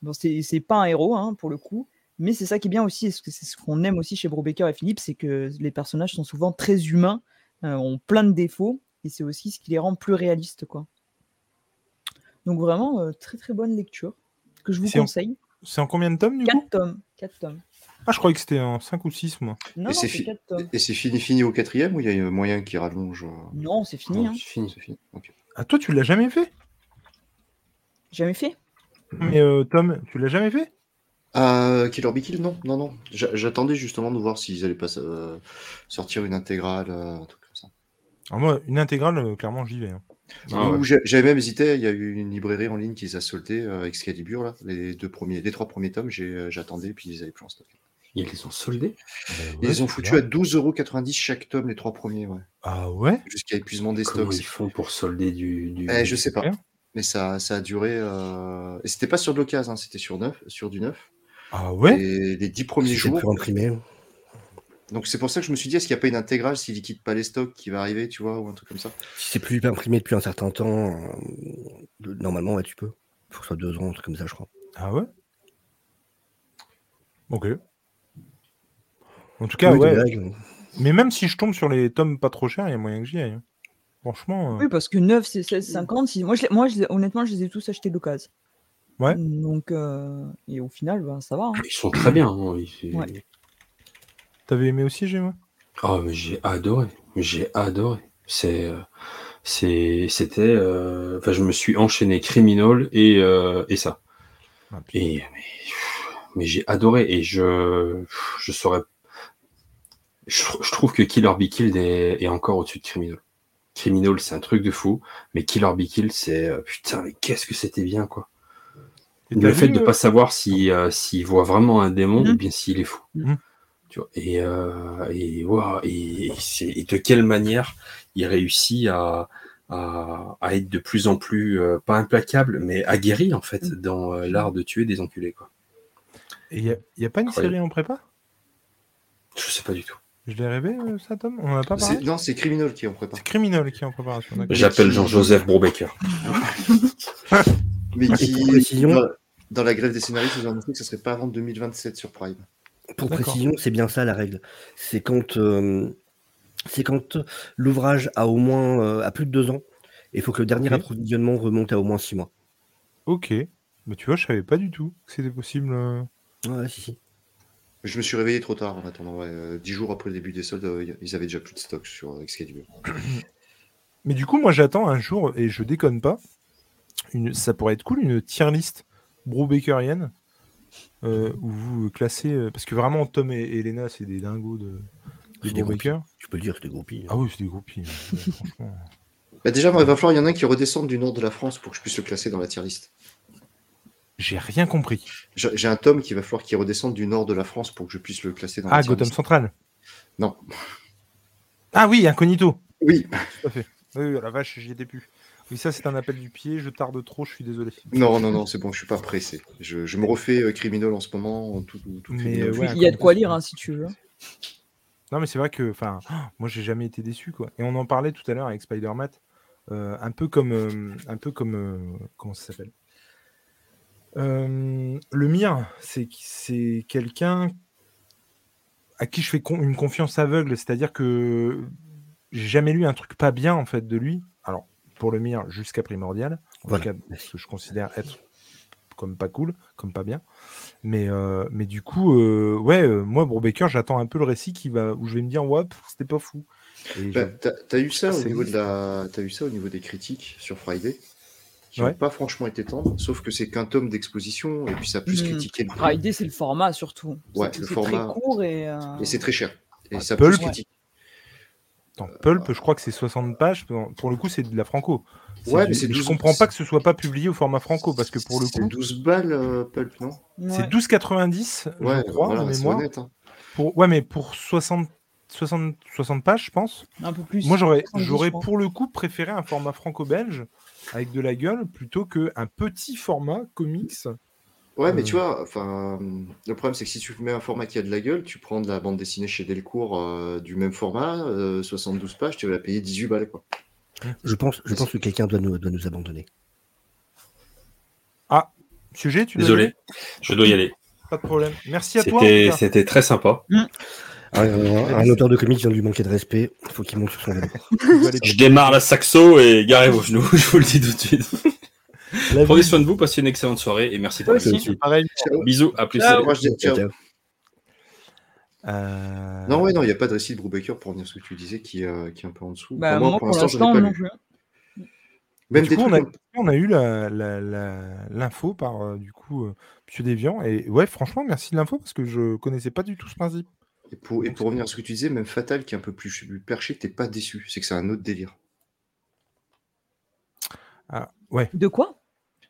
bon, c'est pas un héros hein, pour le coup, mais c'est ça qui est bien aussi. C'est ce qu'on aime aussi chez Brubaker et Philippe, c'est que les personnages sont souvent très humains, ont plein de défauts, et c'est aussi ce qui les rend plus réalistes, quoi. Donc vraiment euh, très très bonne lecture que je vous en- conseille. C'est en combien de tomes du coup? 4 tomes. 4 tomes. Ah, je croyais que c'était en 5 ou 6, moi. Non, Et non, c'est c'est fi- 4 tomes. Et c'est fini fini au quatrième ou il y a moyen qui rallonge euh, Non, c'est fini. Non, Hein. c'est fini. C'est fini. ok. Ah, toi, tu l'as jamais fait? Jamais fait. Mais euh, Tom, tu l'as jamais fait? Euh, Killer Be Kill, non, non, non. J'a- J'attendais justement de voir s'ils allaient pas euh, sortir une intégrale, euh, un truc. Alors moi, une intégrale, euh, clairement, j'y vais. hein. Ah ouais. J'avais même hésité, il y a eu une librairie en ligne qui les a soldés, euh, Excalibur, là, les deux premiers, les trois premiers tomes, j'ai- euh, j'attendais, puis ils avaient plus en stock. Ils les ont soldés? Ils les ont foutus à 12,90€ chaque tome, les trois premiers, ouais. Ah ouais? Jusqu'à épuisement des Comment stocks. ils font pour solder du. du... Eh, je sais pas. Mais ça, ça a duré. euh, Et c'était pas sur de l'occasion, hein, c'était sur, neuf, sur du neuf. Ah ouais? Et les dix premiers jours. plus imprimé. Donc c'est pour ça que je me suis dit, est-ce qu'il n'y a pas une intégrale s'ils liquident pas les stocks qui va arriver, tu vois, ou un truc comme ça? Si c'est plus imprimé depuis un certain temps, euh, normalement, ouais, tu peux. Il faut que ce soit deux ans, un truc comme ça, je crois. Ah ouais? Ok. En tout cas, Oui, ouais. Mais même si je tombe sur les tomes pas trop chers, il y a moyen que j'y aille. Franchement. euh, Oui, parce que 9, c'est 16,50. Si... Moi, je, moi je honnêtement, je les ai tous achetés d'occasion. Ouais. Donc, euh, et au final, ben, ça va. hein. Ils sont très bien. hein, ils- Ouais. T'avais aimé aussi, j'ai moi Oh, mais j'ai adoré. J'ai adoré. C'est, euh, c'est, c'était. euh, Enfin, je me suis enchaîné Criminal et, euh, et ça. Ah. Et mais, mais j'ai adoré et je, je saurais. Je, je trouve que Killer Be Killed est, est encore au-dessus de Criminal. Criminal, c'est un truc de fou, mais Killer Be Killed, c'est putain, mais qu'est-ce que c'était bien, quoi. Le fait vu, de euh, pas savoir si, euh, s'il voit vraiment un démon Mhm. ou bien s'il est fou. Mhm. Tu vois, et, euh, et, et, et c'est- et de quelle manière il réussit à, à, à être de plus en plus, euh, pas implacable, mais aguerri en fait dans euh, l'art de tuer des enculés. Quoi. Et il n'y a, pas une série en prépa? Je sais pas du tout. Je l'ai rêvé, ça, Tom? On a pas C'est- parlé? Non, c'est Criminal qui en prépare. C'est Criminal qui est en préparation. d'accord. J'appelle Jean-Joseph Brubaker. Mais qui, dans la grève des scénaristes, ils ont annoncé que ce serait pas avant 2027 sur Prime. Pour précision, c'est bien ça la règle. C'est quand, euh, c'est quand l'ouvrage a au moins euh, a plus de deux ans. Il faut que le dernier approvisionnement remonte à au moins six mois. Ok. Mais tu vois, je savais pas du tout que c'était possible. euh. Ouais, si, si. Je me suis réveillé trop tard en attendant. ouais, Dix jours après le début des soldes, euh, ils avaient déjà plus de stock sur Excalibur. Mais du coup, moi, j'attends un jour, et je déconne pas, une... ça pourrait être cool, une tier list Brubakerienne, euh, où vous classez. euh, Parce que vraiment, Tom et Elena, c'est des dingos de, de C'est des Brubaker. Tu peux le dire, c'est des groupis. Ah oui, c'est des groupies. hein. Ouais, franchement. Bah déjà, moi, il va falloir, il y en a un qui redescende du nord de la France pour que je puisse le classer dans la tier list. J'ai rien compris. J'ai j'ai un tome qui va falloir qu'il redescende du nord de la France pour que je puisse le classer dans la Ah, tier Gotham list. Central. Non. Ah oui, Incognito. Oui, Tout à fait. Oui, oui, la vache, j'y étais plus. Ça, c'est un appel du pied. Je tarde trop, je suis désolé. non, non, non, c'est bon, je suis pas pressé. Je, je me refais euh, criminel en ce moment. Tout, tout, tout Mais, criminel. euh, ouais, Il y a de quoi lire hein, si tu veux. Non, mais c'est vrai que, enfin, moi, j'ai jamais été déçu, quoi. Et on en parlait tout à l'heure avec Spider-Man, euh, un peu comme, euh, un peu comme, euh, comment ça s'appelle? Euh, Le mien, c'est c'est quelqu'un à qui je fais con- une confiance aveugle, c'est-à-dire que j'ai jamais lu un truc pas bien en fait de lui. Pour le mien, jusqu'à primordial, en Voilà, tout cas, ce que je considère être comme pas cool, comme pas bien. Mais, euh, mais du coup, euh, ouais, euh, moi, Brubaker, j'attends un peu le récit qui va, où je vais me dire, ouais, c'était pas fou. Bah, je- t'as, t'as eu ça Ah, au niveau de la, t'as eu ça au niveau des critiques sur Friday, qui Ouais. n'ont pas franchement été tendres, sauf que c'est qu'un tome d'exposition et puis ça a plus Hmm. critiqué le. Friday, c'est le format surtout. Ouais, le c'est format. très court et. euh, Et c'est très cher. Et Ah, ça plus critiqué. Dans Pulp, je crois que c'est 60 pages. Pour le coup, c'est de la franco. Ouais, du- mais c'est je 12 comprends pas que ce soit pas publié au format franco parce que pour le C'est coup, 12 balles euh, Pulp, non c'est ouais. 12,90 Ouais, je crois voilà, de c'est mémoire. honnête. hein. Pour... Ouais, mais pour 60, 60, 60 pages, je pense. Un peu plus. Moi, j'aurais, 70, j'aurais je crois. pour le coup préféré un format franco-belge avec de la gueule plutôt qu'un petit format comics. Ouais, mais Euh. tu vois, enfin, le problème c'est que si tu mets un format qui a de la gueule, tu prends de la bande dessinée chez Delcourt euh, du même format, euh, 72 pages, tu vas la payer 18 balles, quoi. Je pense, je pense que quelqu'un doit nous, doit nous abandonner. Sujet, tu Désolé, aller je dois y aller. Pas de problème. Merci à toi. C'était très sympa. Un, un- un auteur de comics vient de lui manquer de respect. Il faut qu'il monte sur son Je démarre la saxo et garez vos genoux, je vous le dis tout de suite. Prenez soin de vous, passez une excellente soirée et merci pour aussi. Pareil. Bisous, à plus. Ciao. salut. Moi, je dis, ciao. Ciao. Euh, Non, ouais, non, il n'y a pas de récit de Brubaker pour revenir à ce que tu disais qui, euh, qui est un peu en dessous. Bah, Enfin, moi, pour l'instant, l'instant, j'en ai non pas lu. Même du des coup, on trucs a, on a eu l'info par euh, du coup euh, Monsieur Deviant et ouais franchement merci de l'info parce que je connaissais pas du tout ce principe. Et pour, et pour revenir à ce que tu disais, même Fatal qui est un peu plus perché, t'es pas déçu. C'est que c'est un autre délire. Ah ouais De quoi?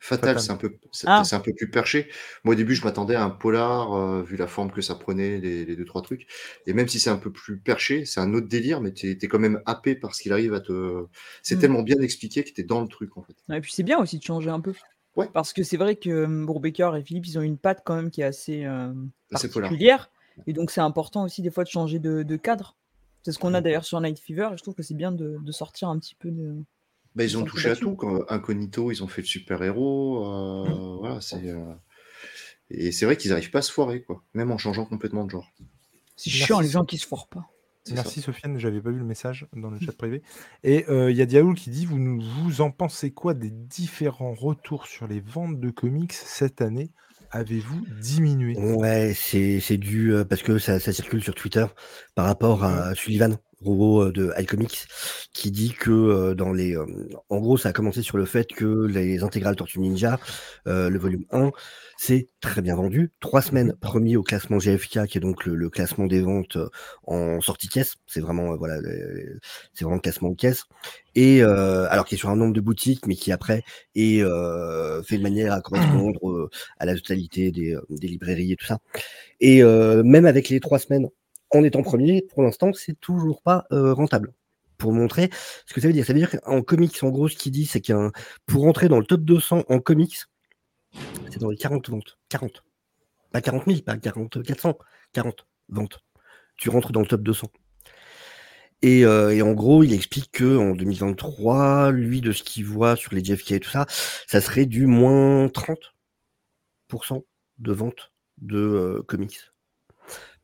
Fatal, c'est un, peu, c'est, Ah. un peu plus perché. Moi, au début, je m'attendais à un polar, euh, vu la forme que ça prenait, les, les deux, trois trucs. Et même si c'est un peu plus perché, c'est un autre délire, mais t'es, t'es quand même happé parce qu'il arrive à te. C'est Mm. tellement bien expliqué que t'es dans le truc, en fait. Et puis c'est bien aussi de changer un peu. Ouais. Parce que c'est vrai que euh, Brubaker et Philippe, ils ont une patte quand même qui est assez euh, Assez particulière. Et donc c'est important aussi des fois de changer de, de cadre. C'est ce qu'on a d'ailleurs sur Night Fever. Et je trouve que c'est bien de, de sortir un petit peu de. Bah, ils ont touché à tout. Quand Incognito, ils ont fait le super-héros. euh, Mm. Voilà, c'est. euh, Et c'est vrai qu'ils n'arrivent pas à se foirer, quoi. Même en changeant complètement de genre. C'est Merci. chiant les gens qui se foirent pas. C'est Merci Sofiane, j'avais pas vu le message dans le chat privé. Et euh, il y a Diaoul qui dit vous, nous- vous en pensez quoi des différents retours sur les ventes de comics cette année? Avez-vous diminué? Ouais, c'est c'est dû euh, parce que ça, ça circule sur Twitter par rapport à Sullivan, robot euh, de iComics, qui dit que euh, dans les, euh, en gros, ça a commencé sur le fait que les intégrales Tortue Ninja, le volume 1, c'est très bien vendu. Trois semaines premier au classement GFK, qui est donc le, le classement des ventes en sortie caisse. C'est vraiment voilà, le- c'est vraiment le classement de caisse. Et euh, alors qui est sur un nombre de boutiques, mais qui après est euh, fait de manière à correspondre euh, à la totalité des, des librairies et tout ça. Et même avec les trois semaines en étant premier, pour l'instant, c'est toujours pas euh, rentable. Pour montrer ce que ça veut dire. Ça veut dire qu'en comics, en gros, ce qu'il dit, c'est qu'un pour rentrer dans le top 200 en comics, c'est dans les 40 ventes. 40. Pas 40 000, pas 40, 400. 40 ventes. Tu rentres dans le top 200. Et, euh, et en gros, il explique que en 2023, lui, de ce qu'il voit sur les JFK et tout ça, ça serait du moins 30% de vente de euh, comics.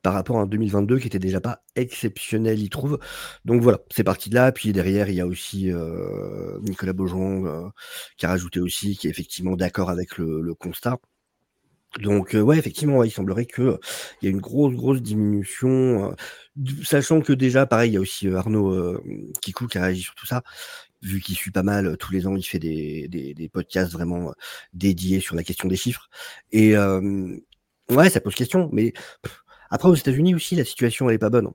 Par rapport à un 2022 qui était déjà pas exceptionnel, il trouve. Donc voilà, c'est parti de là. Puis derrière, il y a aussi euh, Nicolas Beaujon euh, qui a rajouté aussi, qui est effectivement d'accord avec le, le constat. Donc euh, ouais, effectivement, il semblerait que euh, il y a une grosse grosse diminution, euh, sachant que déjà, pareil, il y a aussi euh, Arnaud Kikou qui a réagi sur tout ça, vu qu'il suit pas mal tous les ans, il fait des, des, des podcasts vraiment dédiés sur la question des chiffres. Et euh, ouais, ça pose question, mais après aux États-Unis aussi, la situation elle est pas bonne. hein.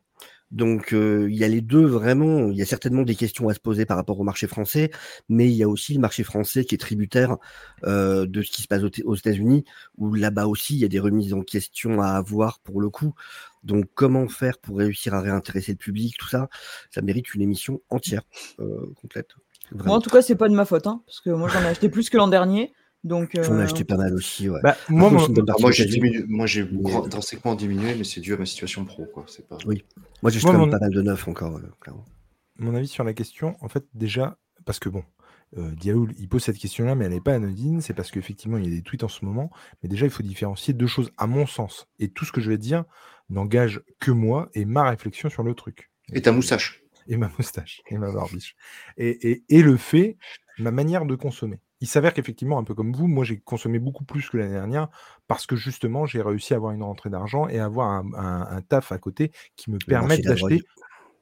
Donc euh, il y a les deux vraiment, il y a certainement des questions à se poser par rapport au marché français, mais il y a aussi le marché français qui est tributaire euh, de ce qui se passe aux, aux États-Unis, où là-bas aussi il y a des remises en question à avoir pour le coup. Donc comment faire pour réussir à réintéresser le public, tout ça, ça mérite une émission entière, euh, complète. Moi, en tout cas, c'est pas de ma faute, hein, parce que moi, j'en ai acheté plus que l'an dernier. Donc, J'en ai euh, acheté pas mal aussi, ouais. Bah, moi, j'ai d'occasion. diminué, moi, j'ai Mais- grand- drastiquement diminué, mais c'est dû à ma situation pro, quoi. C'est pas. Oui. Moi j'ai quand même mon- pas mal de neuf encore, euh, clairement. mon avis sur la question, en fait, déjà, parce que bon, euh, Diaoul, il pose cette question-là, mais elle n'est pas anodine, c'est parce qu'effectivement, il y a des tweets en ce moment, mais déjà, il faut différencier deux choses, à mon sens. Et tout ce que je vais dire n'engage que moi et ma réflexion sur le truc. Et ta moustache. Et ma moustache, et ma barbiche. Et, et- et le fait, ma manière de consommer. Il s'avère qu'effectivement, un peu comme vous, moi, j'ai consommé beaucoup plus que l'année dernière, parce que justement, j'ai réussi à avoir une rentrée d'argent et à avoir un, un- un taf à côté qui me permette d'acheter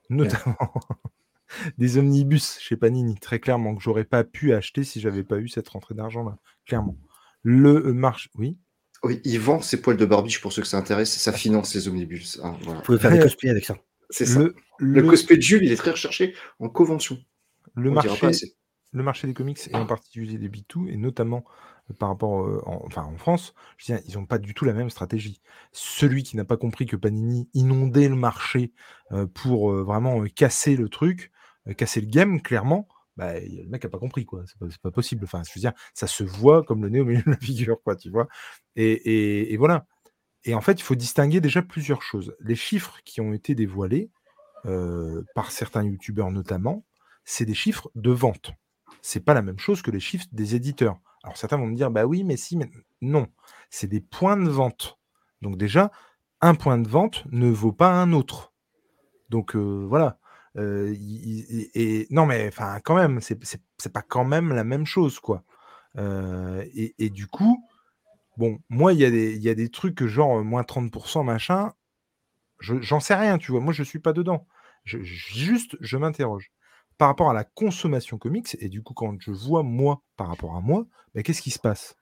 notamment des omnibus chez Panini, très clairement, que j'aurais pas pu acheter si j'avais pas eu cette rentrée d'argent-là, clairement. Le euh, marché, oui? Oui, il vend ses poils de barbiche pour ceux que ça intéresse, ça finance les omnibus. hein, voilà. Vous pouvez faire des cosplays avec ça. C'est ça. Le, Le, le- cosplay de Jules, il est très recherché en convention. le On dira marché, pas assez. Le marché des comics et en particulier des B2 et notamment euh, par rapport euh, en, enfin, en France, je dire, ils n'ont pas du tout la même stratégie. Celui qui n'a pas compris que Panini inondait le marché euh, pour vraiment casser le truc, casser le game, clairement, bah, le mec n'a pas compris, quoi. C'est pas, possible. Enfin, je veux dire, ça se voit comme le nez au milieu de la figure, quoi, tu vois. Et, et- voilà. Et en fait, il faut distinguer déjà plusieurs choses. Les chiffres qui ont été dévoilés par certains youtubeurs notamment, c'est des chiffres de vente. C'est pas la même chose que les chiffres des éditeurs. Alors certains vont me dire, bah oui, mais si, mais non. C'est des points de vente. Donc déjà, un point de vente ne vaut pas un autre. Donc euh, voilà. Euh, et non, mais enfin, quand même, c'est pas quand même la même chose, quoi. Euh, et, du coup, bon, moi, il y, a des- y a des trucs genre moins 30%, machin, je- j'en sais rien, tu vois. Moi, je suis pas dedans. Juste, je m'interroge. Par rapport à la consommation comics, et du coup, quand je vois moi par rapport à moi, bah, qu'est-ce qui se passe?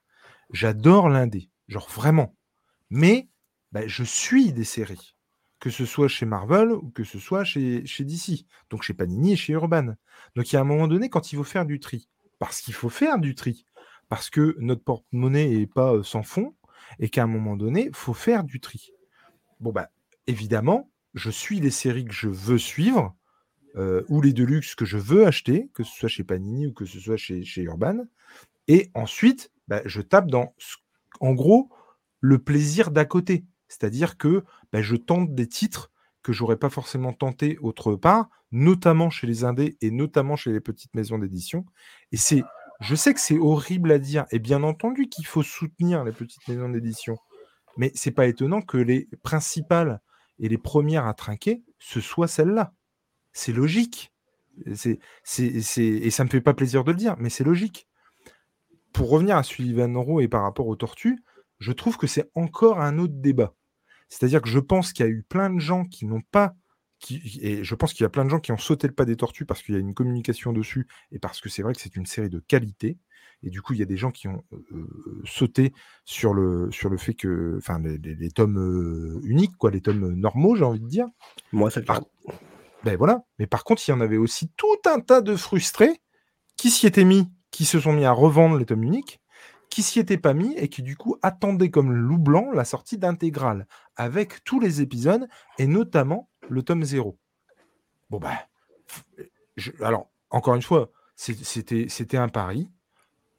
J'adore l'indé, genre vraiment. Mais bah, je suis des séries, que ce soit chez Marvel ou que ce soit chez, chez DC, donc chez Panini et chez Urban. Donc il y a un moment donné, quand il faut faire du tri, parce qu'il faut faire du tri, parce que notre porte-monnaie n'est pas euh, sans fond, et qu'à un moment donné, il faut faire du tri. Bon, bah, évidemment, je suis les séries que je veux suivre, euh, ou les Deluxe que je veux acheter, que ce soit chez Panini ou que ce soit chez, Urban. Et ensuite, bah, je tape dans, en gros, le plaisir d'à côté. C'est-à-dire que bah, je tente des titres que j'aurais pas forcément tenté autre part, notamment chez les indés et notamment chez les petites maisons d'édition. Et c'est, je sais que c'est horrible à dire, et bien entendu qu'il faut soutenir les petites maisons d'édition, mais c'est pas étonnant que les principales et les premières à trinquer, ce soient celles-là. C'est logique. C'est, c'est, c'est- et ça me fait pas plaisir de le dire, mais c'est logique. Pour revenir à Sullivan Rowe et par rapport aux tortues, je trouve que c'est encore un autre débat. C'est-à-dire que je pense qu'il y a eu plein de gens qui n'ont pas. Qui, et je pense qu'il y a plein de gens qui ont sauté le pas des tortues parce qu'il y a une communication dessus et parce que c'est vrai que c'est une série de qualité. Et du coup, il y a des gens qui ont euh, sauté sur le, sur le fait que. Enfin, les, les- les tomes euh, uniques, quoi, les tomes normaux, j'ai envie de dire. Moi, c'est le Par-. Ben voilà. Mais par contre, il y en avait aussi tout un tas de frustrés qui s'y étaient mis, qui se sont mis à revendre les tomes uniques, qui s'y étaient pas mis et qui du coup attendaient comme loup blanc la sortie d'intégrale avec tous les épisodes et notamment le tome 0. Bon ben, alors encore une fois, c'était un pari.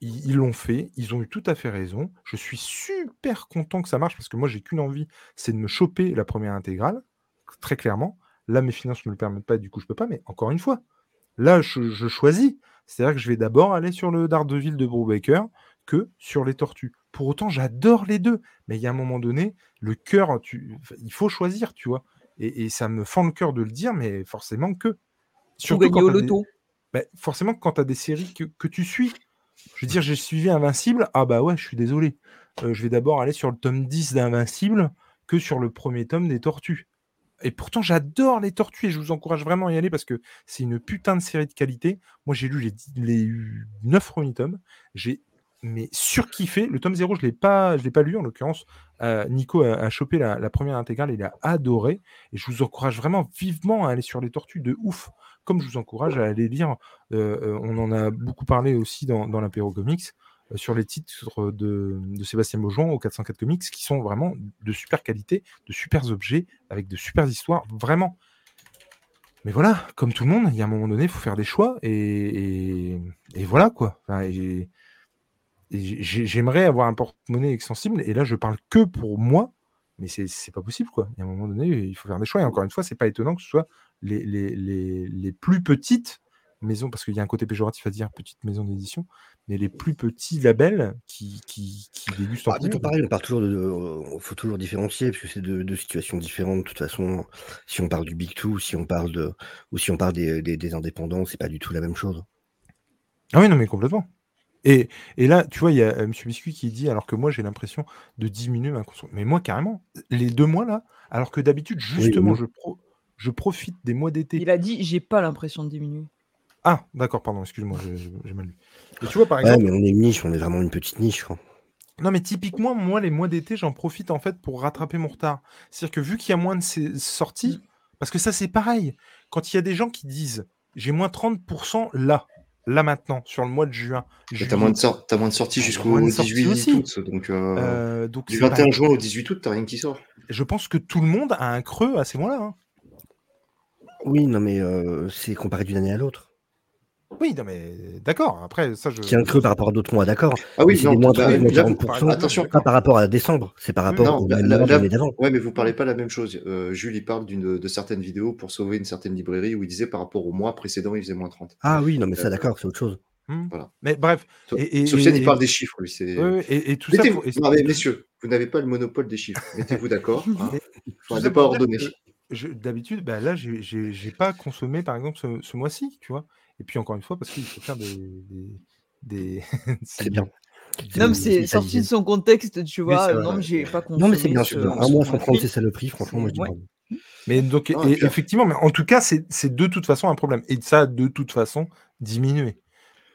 Ils l'ont fait, ils ont eu tout à fait raison. Je suis super content que ça marche parce que moi j'ai qu'une envie, c'est de me choper la première intégrale, très clairement. Là, mes finances ne me le permettent pas, du coup, je peux pas. Mais encore une fois, là, je, je choisis. C'est-à-dire que je vais d'abord aller sur le Daredevil de Brubaker que sur les tortues. Pour autant, j'adore les deux. Mais il y a un moment donné, le cœur, tu... il faut choisir, tu vois. Et, et ça me fend le cœur de le dire, mais forcément que. Surtout quand au des- loto. bah, forcément, quand tu as des séries que, que tu suis, je veux dire, j'ai suivi Invincible, ah bah ouais, je suis désolé. Euh, je vais d'abord aller sur le tome 10 d'Invincible que sur le premier tome des Tortues. Et pourtant, j'adore les Tortues et je vous encourage vraiment à y aller parce que c'est une putain de série de qualité. Moi, j'ai lu les, dix- les 9 premiers tomes. J'ai mais surkiffé. Le tome 0, je ne l'ai pas, lu en l'occurrence. Euh, Nico a, chopé la, première intégrale, il a adoré. Et je vous encourage vraiment vivement à aller sur les Tortues de ouf. Comme je vous encourage à aller lire euh, euh, on en a beaucoup parlé aussi dans, dans l'apéro comics sur les titres de, de Sébastien Beaujean au 404 comics qui sont vraiment de super qualité, de super objets avec de super histoires, vraiment. Mais voilà, comme tout le monde, il y a un moment donné, il faut faire des choix et, et- voilà quoi. J'aimerais avoir un porte-monnaie extensible et là je parle que pour moi, mais c'est pas possible quoi. Il y a un moment donné, il faut faire des choix et encore une fois, c'est pas étonnant que ce soit les, les, les, les plus petites maisons, parce qu'il y a un côté péjoratif à dire petite maison d'édition, mais les plus petits labels qui, qui, qui dégustent en Bah, pareil, on parle toujours de. Il faut toujours différencier, parce que c'est deux, deux situations différentes. De toute façon, si on parle du Big Two, si on parle de, ou si on parle des, des, des indépendants, c'est pas du tout la même chose. Ah oui, non, mais complètement. Et, et là, tu vois, il y a euh, M. Biscuit qui dit, alors que moi, j'ai l'impression de diminuer ma consommation. Mais moi, carrément, les deux mois là, alors que d'habitude, justement, oui. je, pro- je profite des mois d'été. Il a dit j'ai pas l'impression de diminuer. Ah, d'accord, pardon, excuse-moi, j'ai- mal lu. Et tu vois, par Ouais, exemple, mais on est une niche, on est vraiment une petite niche. quoi. Non, mais typiquement, moi, les mois d'été, j'en profite en fait pour rattraper mon retard. C'est-à-dire que vu qu'il y a moins de ces sorties, parce que ça, c'est pareil. Quand il y a des gens qui disent j'ai moins 30% là, là maintenant, sur le mois de juin. T'as moins, de moins sorties Ah, jusqu'au moins de sorties 18 aussi. août. Donc, euh, euh, donc du c'est 21 pareil. juin au 18 août, t'as rien qui sort. Je pense que tout le monde a un creux à ces mois-là. hein. Oui, non, mais euh, c'est comparé d'une année à l'autre. Oui, non, mais d'accord. Après, ça, je. Qu'il y a un creux par rapport à d'autres mois, d'accord. Ah oui, non, moins 30, moins là, vous- 40%. attention. Pas par rapport à décembre, c'est par rapport Non, au l'année d'avant. Ouais, mais vous parlez pas la même chose. Euh, Jules, il parle d'une de certaines vidéos pour sauver une certaine librairie où il disait par rapport au mois précédent, il faisait moins 30. Ah oui, non, mais ça, Euh, d'accord, c'est autre chose. Hmm. Voilà. Mais bref. Et, et- Sofiane, et- il parle des chiffres, lui. C'est... Et, et tout ça. Non, mais messieurs, vous n'avez pas le monopole des chiffres. Mettez-vous d'accord. Hein. Ça pas je- D'habitude, bah là, j'ai- j'ai j'ai pas consommé, par exemple, ce, ce mois-ci, tu vois. Et puis, encore une fois, parce qu'il faut faire des. des, des- C'est bien. Non, mais C'est- sorti de son contexte, tu vois. c'est non, mais j'ai pas consommé. Non, mais c'est bien, ce- c'est bien. ce Un mois sans prendre ses saloperies, franchement, moi je dis Ouais. Mais donc, et- effectivement, mais en tout cas, c'est c'est de toute façon un problème. Et ça, a de toute façon, diminué.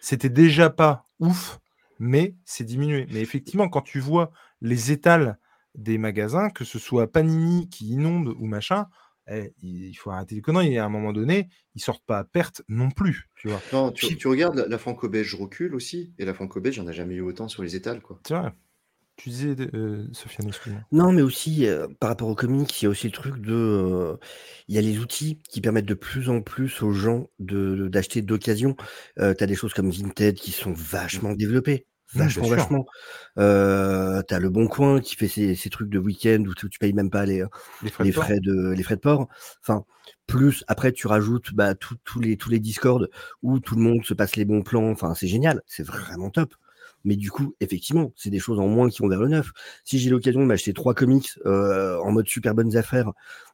C'était déjà pas ouf, mais c'est diminué. Mais effectivement, quand tu vois les étals des magasins, que ce soit Panini qui inonde ou machin, eh, il il faut arrêter les conneries. Et à un moment donné, ils sortent pas à perte non plus, tu vois. Non, tu, Puis- tu regardes, la, franco-belge recule aussi. Et la franco-belge, j'en ai jamais eu autant sur les étals. Quoi. C'est vrai. Tu disais, euh, Sofiane, excuse-moi. Non, mais aussi, euh, par rapport aux comics, il y a aussi le truc de. euh, Il y a les outils qui permettent de plus en plus aux gens de de- d'acheter d'occasion. Euh, tu as des choses comme Vinted qui sont vachement développées. Mmh, Vachement, vachement. Euh, tu as Le Bon Coin qui fait ces trucs de week-end où tu, tu payes même pas les, Les frais les de port. frais de les frais de port. Enfin, plus après tu rajoutes bah, tous les tous les Discord où tout le monde se passe les bons plans. Enfin, c'est génial, c'est vraiment top. Mais du coup, effectivement, c'est des choses en moins qui vont vers le neuf. Si j'ai l'occasion de m'acheter trois comics euh, en mode super bonnes affaires,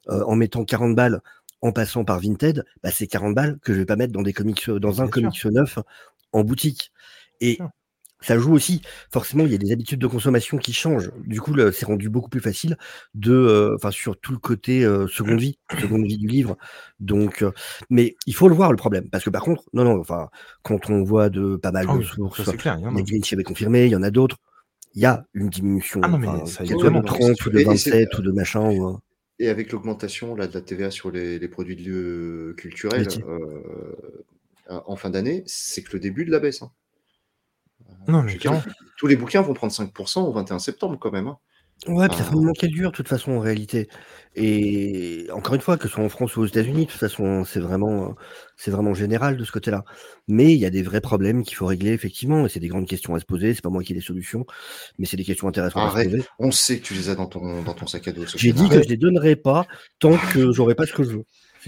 euh, en mettant 40 balles, en passant par Vinted, bah, c'est 40 balles que je vais pas mettre dans des comics, dans un comics neuf en boutique. Et. Ça joue aussi. Forcément, il y a des habitudes de consommation qui changent. Du coup, c'est rendu beaucoup plus facile de, euh, enfin, sur tout le côté euh, seconde vie, seconde vie du livre. Donc, euh, mais il faut le voir le problème, parce que par contre, non, non, enfin, quand on voit de pas mal Ah de sources, ça, c'est clair. il y en a. Grinch avait confirmé, il y en a d'autres. Il y a une diminution, Ah non, mais ça, évidemment. de 30 ou de Et- et c'est- 27 ou de machin. Ou, Et avec l'augmentation là, de la TVA sur les, les produits de lieux culturels euh, en fin d'année, c'est que le début de la baisse. hein. Non, Je mais dire, tous les bouquins vont prendre 5% au 21 septembre quand même. hein. Ouais, puis ça Ah. fait un moment qu'elle dure, de toute façon, en réalité. Et encore une fois, que ce soit en France ou aux États-Unis, de toute façon, c'est vraiment, c'est vraiment général de ce côté-là. Mais il y a des vrais problèmes qu'il faut régler, effectivement, et c'est des grandes questions à se poser. C'est pas moi qui ai les solutions, mais c'est des questions intéressantes à se poser. On sait que tu les as dans ton, dans ton sac à dos. J'ai dit que je les donnerais pas tant que j'aurais pas ce que je veux.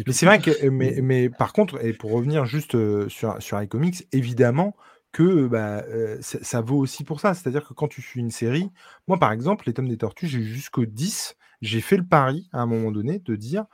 Mais c'est vrai que, mais, mais par contre, et pour revenir juste euh, sur, sur iComics, évidemment que bah, euh, ça, ça vaut aussi pour ça. C'est-à-dire que quand tu suis une série, moi par exemple, les tomes des tortues, j'ai eu jusqu'au 10, j'ai fait le pari à un moment donné de dire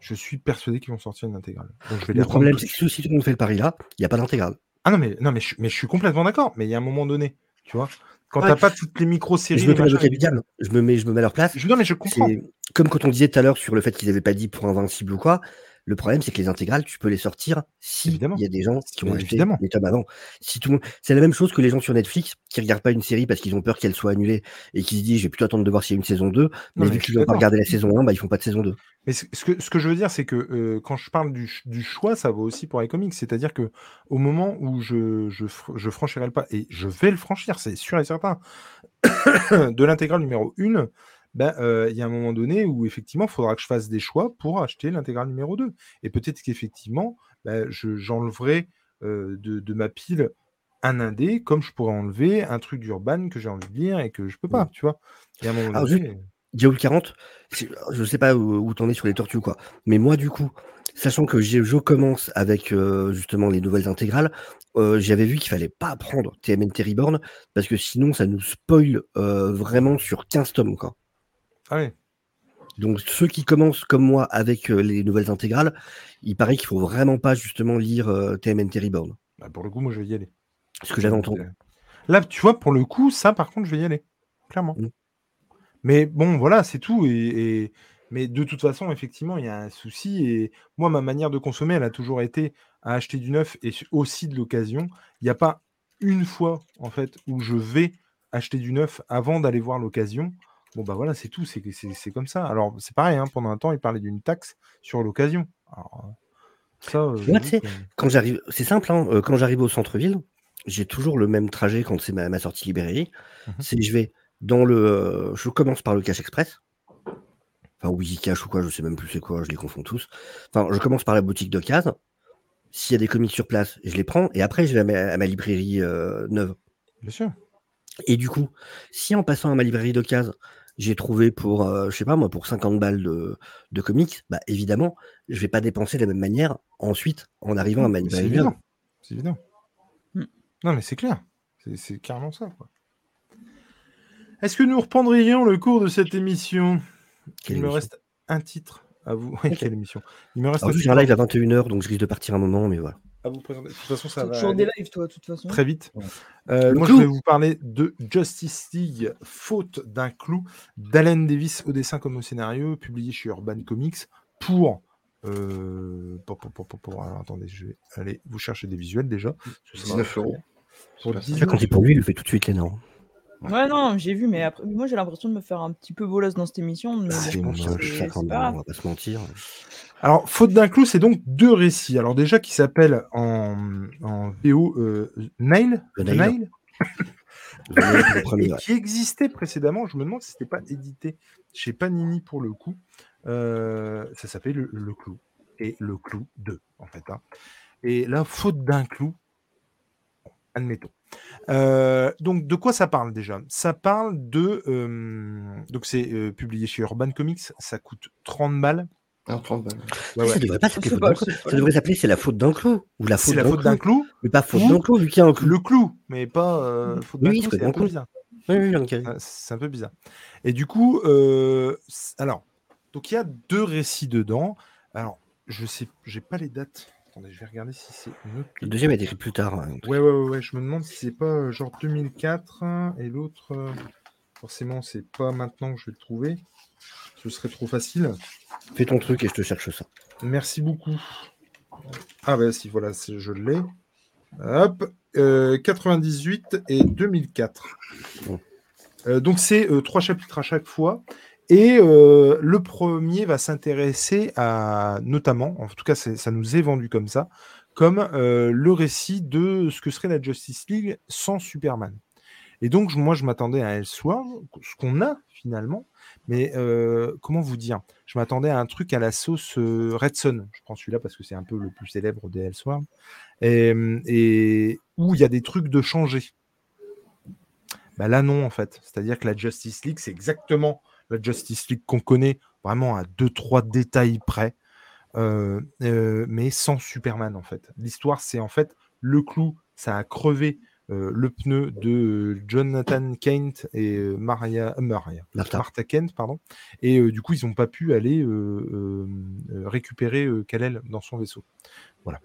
je suis persuadé qu'ils vont sortir une intégrale. Donc je vais Le problème, c'est que si monde fait le pari là, il n'y a pas d'intégrale. Ah non, mais, non mais, je, mais je suis complètement d'accord, mais il y a un moment donné, tu vois, quand Ouais. t'as pas toutes les micro-séries. Je me. Je mets, je me mets à leur place. je, non, mais je comprends. Comme quand on disait tout à l'heure sur le fait qu'ils n'avaient pas dit pour Invincible ou quoi. Le problème, c'est que les intégrales, tu peux les sortir si Évidemment. il y a des gens qui ont acheté évidemment. les tomes avant. Si tout. C'est la même chose que les gens sur Netflix qui regardent pas une série parce qu'ils ont peur qu'elle soit annulée et qui se disent, je vais plutôt attendre de voir s'il y a une saison 2. Non, mais mais vu qu'ils n'ont pas regardé la saison 1, bah, ils font pas de saison 2. Mais ce que, ce que je veux dire, c'est que euh, quand je parle du, ch- du choix, ça vaut aussi pour les comics. C'est-à-dire que au moment où je, je franchirai le pas, et je vais le franchir, c'est sûr et certain, de l'intégrale numéro 1, ben, euh, il y a un moment donné où effectivement, il faudra que je fasse des choix pour acheter l'intégrale numéro 2. Et peut-être qu'effectivement, ben, je- j'enlèverai euh, de, de ma pile un indé, comme je pourrais enlever un truc d'urban que j'ai envie de lire et que je peux pas, tu vois? Il y a un moment Alors, donné. Diaoul 40, c'est- je sais pas où, où t'en es sur les tortues ou quoi, mais moi du coup, sachant que je commence avec euh, justement les nouvelles intégrales, euh, j'avais vu qu'il fallait pas prendre TMNT Reborn parce que sinon ça nous spoil euh, vraiment sur 15 tomes quoi. Ah. Donc ceux qui commencent comme moi avec euh, les nouvelles intégrales, il paraît qu'il faut vraiment pas justement lire euh, TMNT Reborn. Bah, pour le coup, moi, je vais y aller. Ce que j'avais entendu. Là, tu vois, pour le coup, ça, par contre, je vais y aller. Clairement. Mm. Mais bon, voilà, c'est tout. Et, et- Mais de toute façon, effectivement, il y a un souci. Et moi, ma manière de consommer, elle a toujours été à acheter du neuf et aussi de l'occasion. Il n'y a pas une fois, en fait, où je vais acheter du neuf avant d'aller voir l'occasion. Bon, bah voilà, c'est tout. C'est comme ça. Alors, c'est pareil, hein, pendant un temps, il parlait d'une taxe sur l'occasion. Alors, ça, Moi, j'avoue tu sais, que- Quand j'arrive, c'est simple, hein, euh, quand j'arrive au centre-ville, j'ai toujours le même trajet quand c'est ma, ma sortie librairie. Mhm. C'est je vais dans le, euh, je commence par le Cash Express, enfin Easy Cash ou quoi, je sais même plus c'est quoi, je les confonds tous. Enfin, je commence par la boutique de case. S'il y a des comics sur place, je les prends et après je vais à ma, à ma librairie euh, neuve. Bien sûr. Et du coup, si en passant à ma librairie d'occasion, j'ai trouvé pour, euh, je sais pas moi, pour 50 balles de, de comics, bah évidemment, je vais pas dépenser de la même manière ensuite en arrivant à ma C'est évident. C'est évident. Mm. Non, mais c'est clair. C'est- carrément ça. quoi. Est-ce que nous reprendrions le cours de cette émission? Quelle Il me reste un titre à vous. Oui, quelle émission? Il me reste Alors, un juste, j'ai titre un live à 21h, donc je risque de partir un moment, mais voilà. À vous présenter. De toute façon, ça va toujours aller des lives, toi, de toute façon. très vite. Ouais. Euh, moi, clou. je vais vous parler de Justice League, faute d'un clou, d'Alan Davis au dessin comme au scénario, publié chez Urban Comics pour. euh, pour, pour, pour, pour- pour- alors, attendez, je vais aller vous chercher des visuels déjà. parce que ça va 19 euros. Pour Super. 19 Ça, quand c'est pour lui, il le fait tout de suite, Léna. hein. Ouais, non, j'ai vu, mais après, moi j'ai l'impression de me faire un petit peu bolasse dans cette émission. Mais Ah, C'est bon, moche, on va pas se mentir. Alors, Faute d'un clou, c'est donc deux récits. Alors, déjà, qui s'appellent en, en VO euh, Nail, The Nail. Et qui existait précédemment. Je me demande si c'était pas édité chez Panini pour le coup. Euh, ça s'appelait le, le Clou. Et le Clou 2, en fait. hein. Et là, Faute d'un clou, admettons. Euh, donc, de quoi ça parle déjà? Ça parle de. euh, donc, c'est euh, publié chez Urban Comics. Ça coûte 30 balles. Ah, 30 balles. Ouais, Ça ouais. devrait pas s'appeler Ça devrait s'appeler c'est la faute d'un clou. Ou la C'est faute la d'un faute d'un clou. clou. Mais pas faute d'un clou, vu qu'il y a un clou. Le clou, mais pas euh, faute d'un Oui, clou, c'est un un peu bizarre. Oui, oui, ok. Ah, C'est un peu bizarre. Et du coup, euh, alors, donc il y a deux récits dedans. Alors, je sais, j'ai pas les dates. Attendez, je vais regarder si c'est. Le deuxième a été écrit plus tard. hein. Ouais, ouais, ouais, ouais, Je me demande si c'est pas euh, genre 2004 hein, et l'autre, euh, forcément, c'est pas maintenant que je vais le trouver. Ce serait trop facile. Fais ton truc et je te cherche ça. Merci beaucoup. Ah bah si, voilà, je l'ai. Hop, euh, 98 et 2004. Bon. Euh, donc c'est euh, trois chapitres à chaque fois. Et euh, le premier va s'intéresser à, notamment, en tout cas ça nous est vendu comme ça, comme euh, le récit de ce que serait la Justice League sans Superman. Et donc moi je m'attendais à Elseworld, ce qu'on a finalement, mais euh, comment vous dire Je m'attendais à un truc à la sauce Red Son. Je prends celui-là parce que c'est un peu le plus célèbre des Elseworlds. Et, et où il y a des trucs de changer. Bah là, non, en fait. C'est-à-dire que la Justice League, c'est exactement la Justice League qu'on connaît, vraiment à deux, trois détails près, euh, euh, mais sans Superman, en fait. L'histoire, c'est en fait le clou, ça a crevé euh, le pneu de Jonathan Kent et Maria, Maria Martha. Martha Kent, pardon. Et du coup, ils n'ont pas pu aller récupérer Kalel dans son vaisseau. Voilà.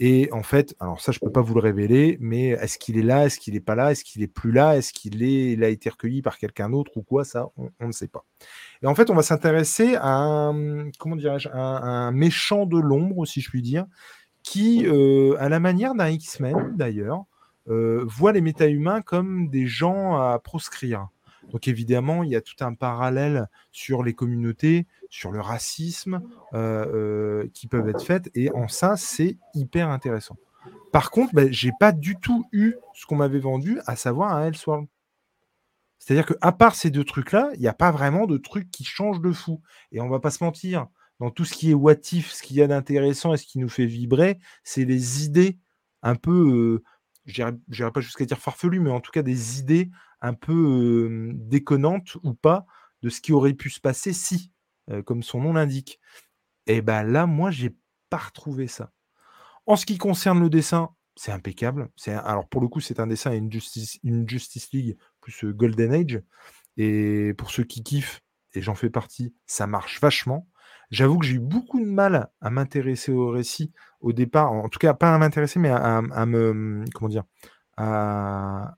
Et en fait, alors ça, je peux pas vous le révéler, mais est-ce qu'il est là, est-ce qu'il n'est pas là, est-ce qu'il est plus là, est-ce qu'il est, il a été recueilli par quelqu'un d'autre ou quoi, ça, on, ne sait pas. Et en fait, on va s'intéresser à un, comment dirais-je, un, un méchant de l'ombre, si je puis dire, qui, euh, à la manière d'un X-Men d'ailleurs, euh, voit les méta-humains comme des gens à proscrire. Donc évidemment, il y a tout un parallèle sur les communautés, sur le racisme euh, euh, qui peuvent être faites, et en ça, c'est hyper intéressant. Par contre, ben, j'ai pas du tout eu ce qu'on m'avait vendu, à savoir un Elseworld. C'est-à-dire que à part ces deux trucs-là, il n'y a pas vraiment de trucs qui changent de fou. Et on va pas se mentir, dans tout ce qui est what if, ce qu'il y a d'intéressant et ce qui nous fait vibrer, c'est les idées un peu, euh, dirais pas jusqu'à dire farfelues, mais en tout cas des idées un peu déconnantes ou pas de ce qui aurait pu se passer si, comme son nom l'indique. Et ben là, moi, j'ai pas retrouvé ça. En ce qui concerne le dessin, c'est impeccable. Alors pour le coup, c'est un dessin et une Justice, une Justice League plus Golden Age. Et pour ceux qui kiffent, et j'en fais partie, ça marche vachement. J'avoue que j'ai eu beaucoup de mal à m'intéresser au récit au départ. En tout cas, pas à m'intéresser, mais à, me comment dire, à,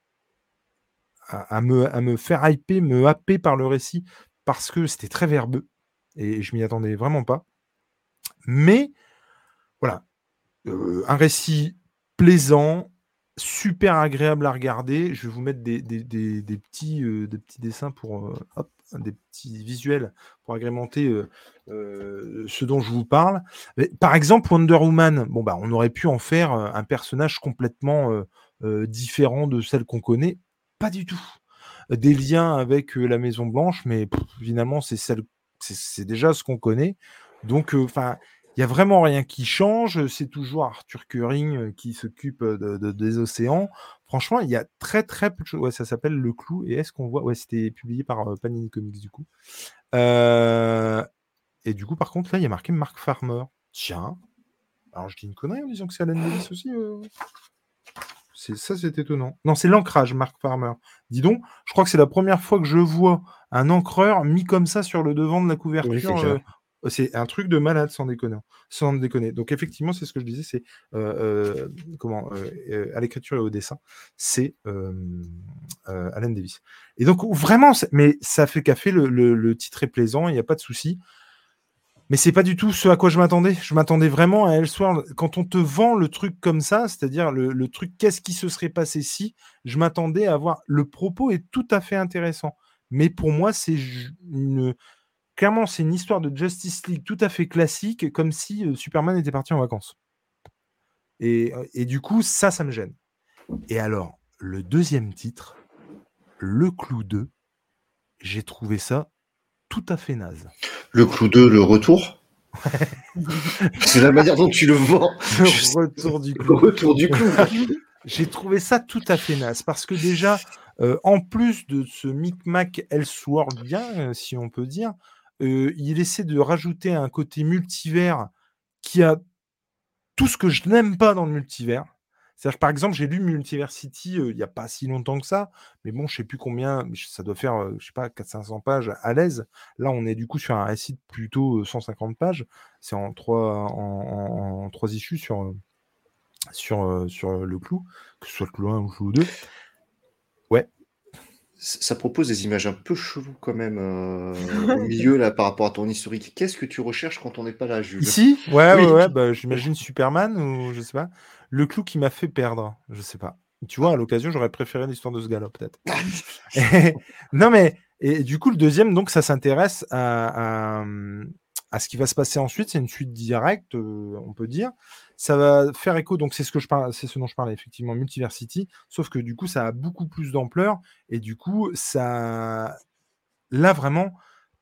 me, à me faire hyper, me happer par le récit parce que c'était très verbeux et je m'y attendais vraiment pas. Mais voilà, euh, un récit plaisant, super agréable à regarder. Je vais vous mettre des, des- des- des petits, euh, des petits dessins pour euh, hop, des petits visuels pour agrémenter euh, euh, ce dont je vous parle. Par exemple, Wonder Woman, bon bah on aurait pu en faire euh, un personnage complètement différent de celle qu'on connaît. Pas du tout. Des liens avec la Maison Blanche, mais pff, finalement c'est celle, c'est déjà ce qu'on connaît. Donc, enfin, il y a vraiment rien qui change. C'est toujours Arthur Curring euh, qui s'occupe euh, de- de- des océans. Franchement, il y a très très peu de choses. Ouais, ça s'appelle Le Clou. Et est-ce qu'on voit Ouais, c'était publié par euh, Panini Comics du coup. Euh, Et du coup, par contre, là, il y a marqué Mark Farmer. Tiens. Alors, je dis une connerie en disant que c'est Alan Davis aussi. euh. C'est ça, c'est étonnant. Non, c'est l'ancrage, Mark Farmer. Dis donc, je crois que c'est la première fois que je vois un encreur mis comme ça sur le devant de la couverture. Oui, euh, c'est un truc de malade, sans déconner. Sans déconner. Donc, effectivement, c'est ce que je disais, c'est euh, euh, comment euh, à l'écriture et au dessin, c'est Alan Davis. Et donc, vraiment, mais ça fait café, le, le- titre est plaisant, il n'y a pas de souci. Mais c'est pas du tout ce à quoi je m'attendais. Je m'attendais vraiment à Elseworld. Quand on te vend le truc comme ça, c'est-à-dire le, le truc qu'est-ce qui se serait passé si, je m'attendais à voir. Le propos est tout à fait intéressant. Mais pour moi, c'est une. Clairement, c'est une histoire de Justice League tout à fait classique, comme si euh, Superman était parti en vacances. Et, euh, et du coup, ça, ça me gêne. Et alors, le deuxième titre, Le Clou 2, j'ai trouvé ça tout à fait naze. Le clou 2, le retour? C'est la manière dont tu le vends. Le Je retour du Le clou. retour du clou. J'ai trouvé ça tout à fait naze parce que déjà, euh, en plus de ce micmac Elseworldien, si on peut dire, euh, il essaie de rajouter un côté multivers qui a tout ce que je n'aime pas dans le multivers. C'est-à-dire que par exemple, j'ai lu Multiversity euh, il n'y a pas si longtemps que ça, mais bon, je sais plus combien, ça doit faire, euh, je sais pas, 400-500 pages à l'aise. Là, on est du coup sur un récit de plutôt euh, 150 pages. C'est en trois, en, en- en trois issues sur, euh, sur, euh, sur le clou, que ce soit le clou 1 ou le clou 2. Ça propose des images un peu cheloues quand même euh, au milieu là par rapport à ton historique. Qu'est-ce que tu recherches quand on n'est pas là, Jules? Ici? Ouais, Oui. ouais, ouais, bah, j'imagine Superman ou je sais pas. Le clou qui m'a fait perdre, je sais pas. Tu vois, à l'occasion, j'aurais préféré l'histoire de ce gars-là, peut-être. Non, mais et du coup, le deuxième, donc, ça s'intéresse à, à, à ce qui va se passer ensuite. C'est une suite directe, euh, on peut dire. Ça va faire écho, donc c'est ce que je parle, c'est ce dont je parlais effectivement, Multiversity. Sauf que du coup, ça a beaucoup plus d'ampleur et du coup, ça, là vraiment,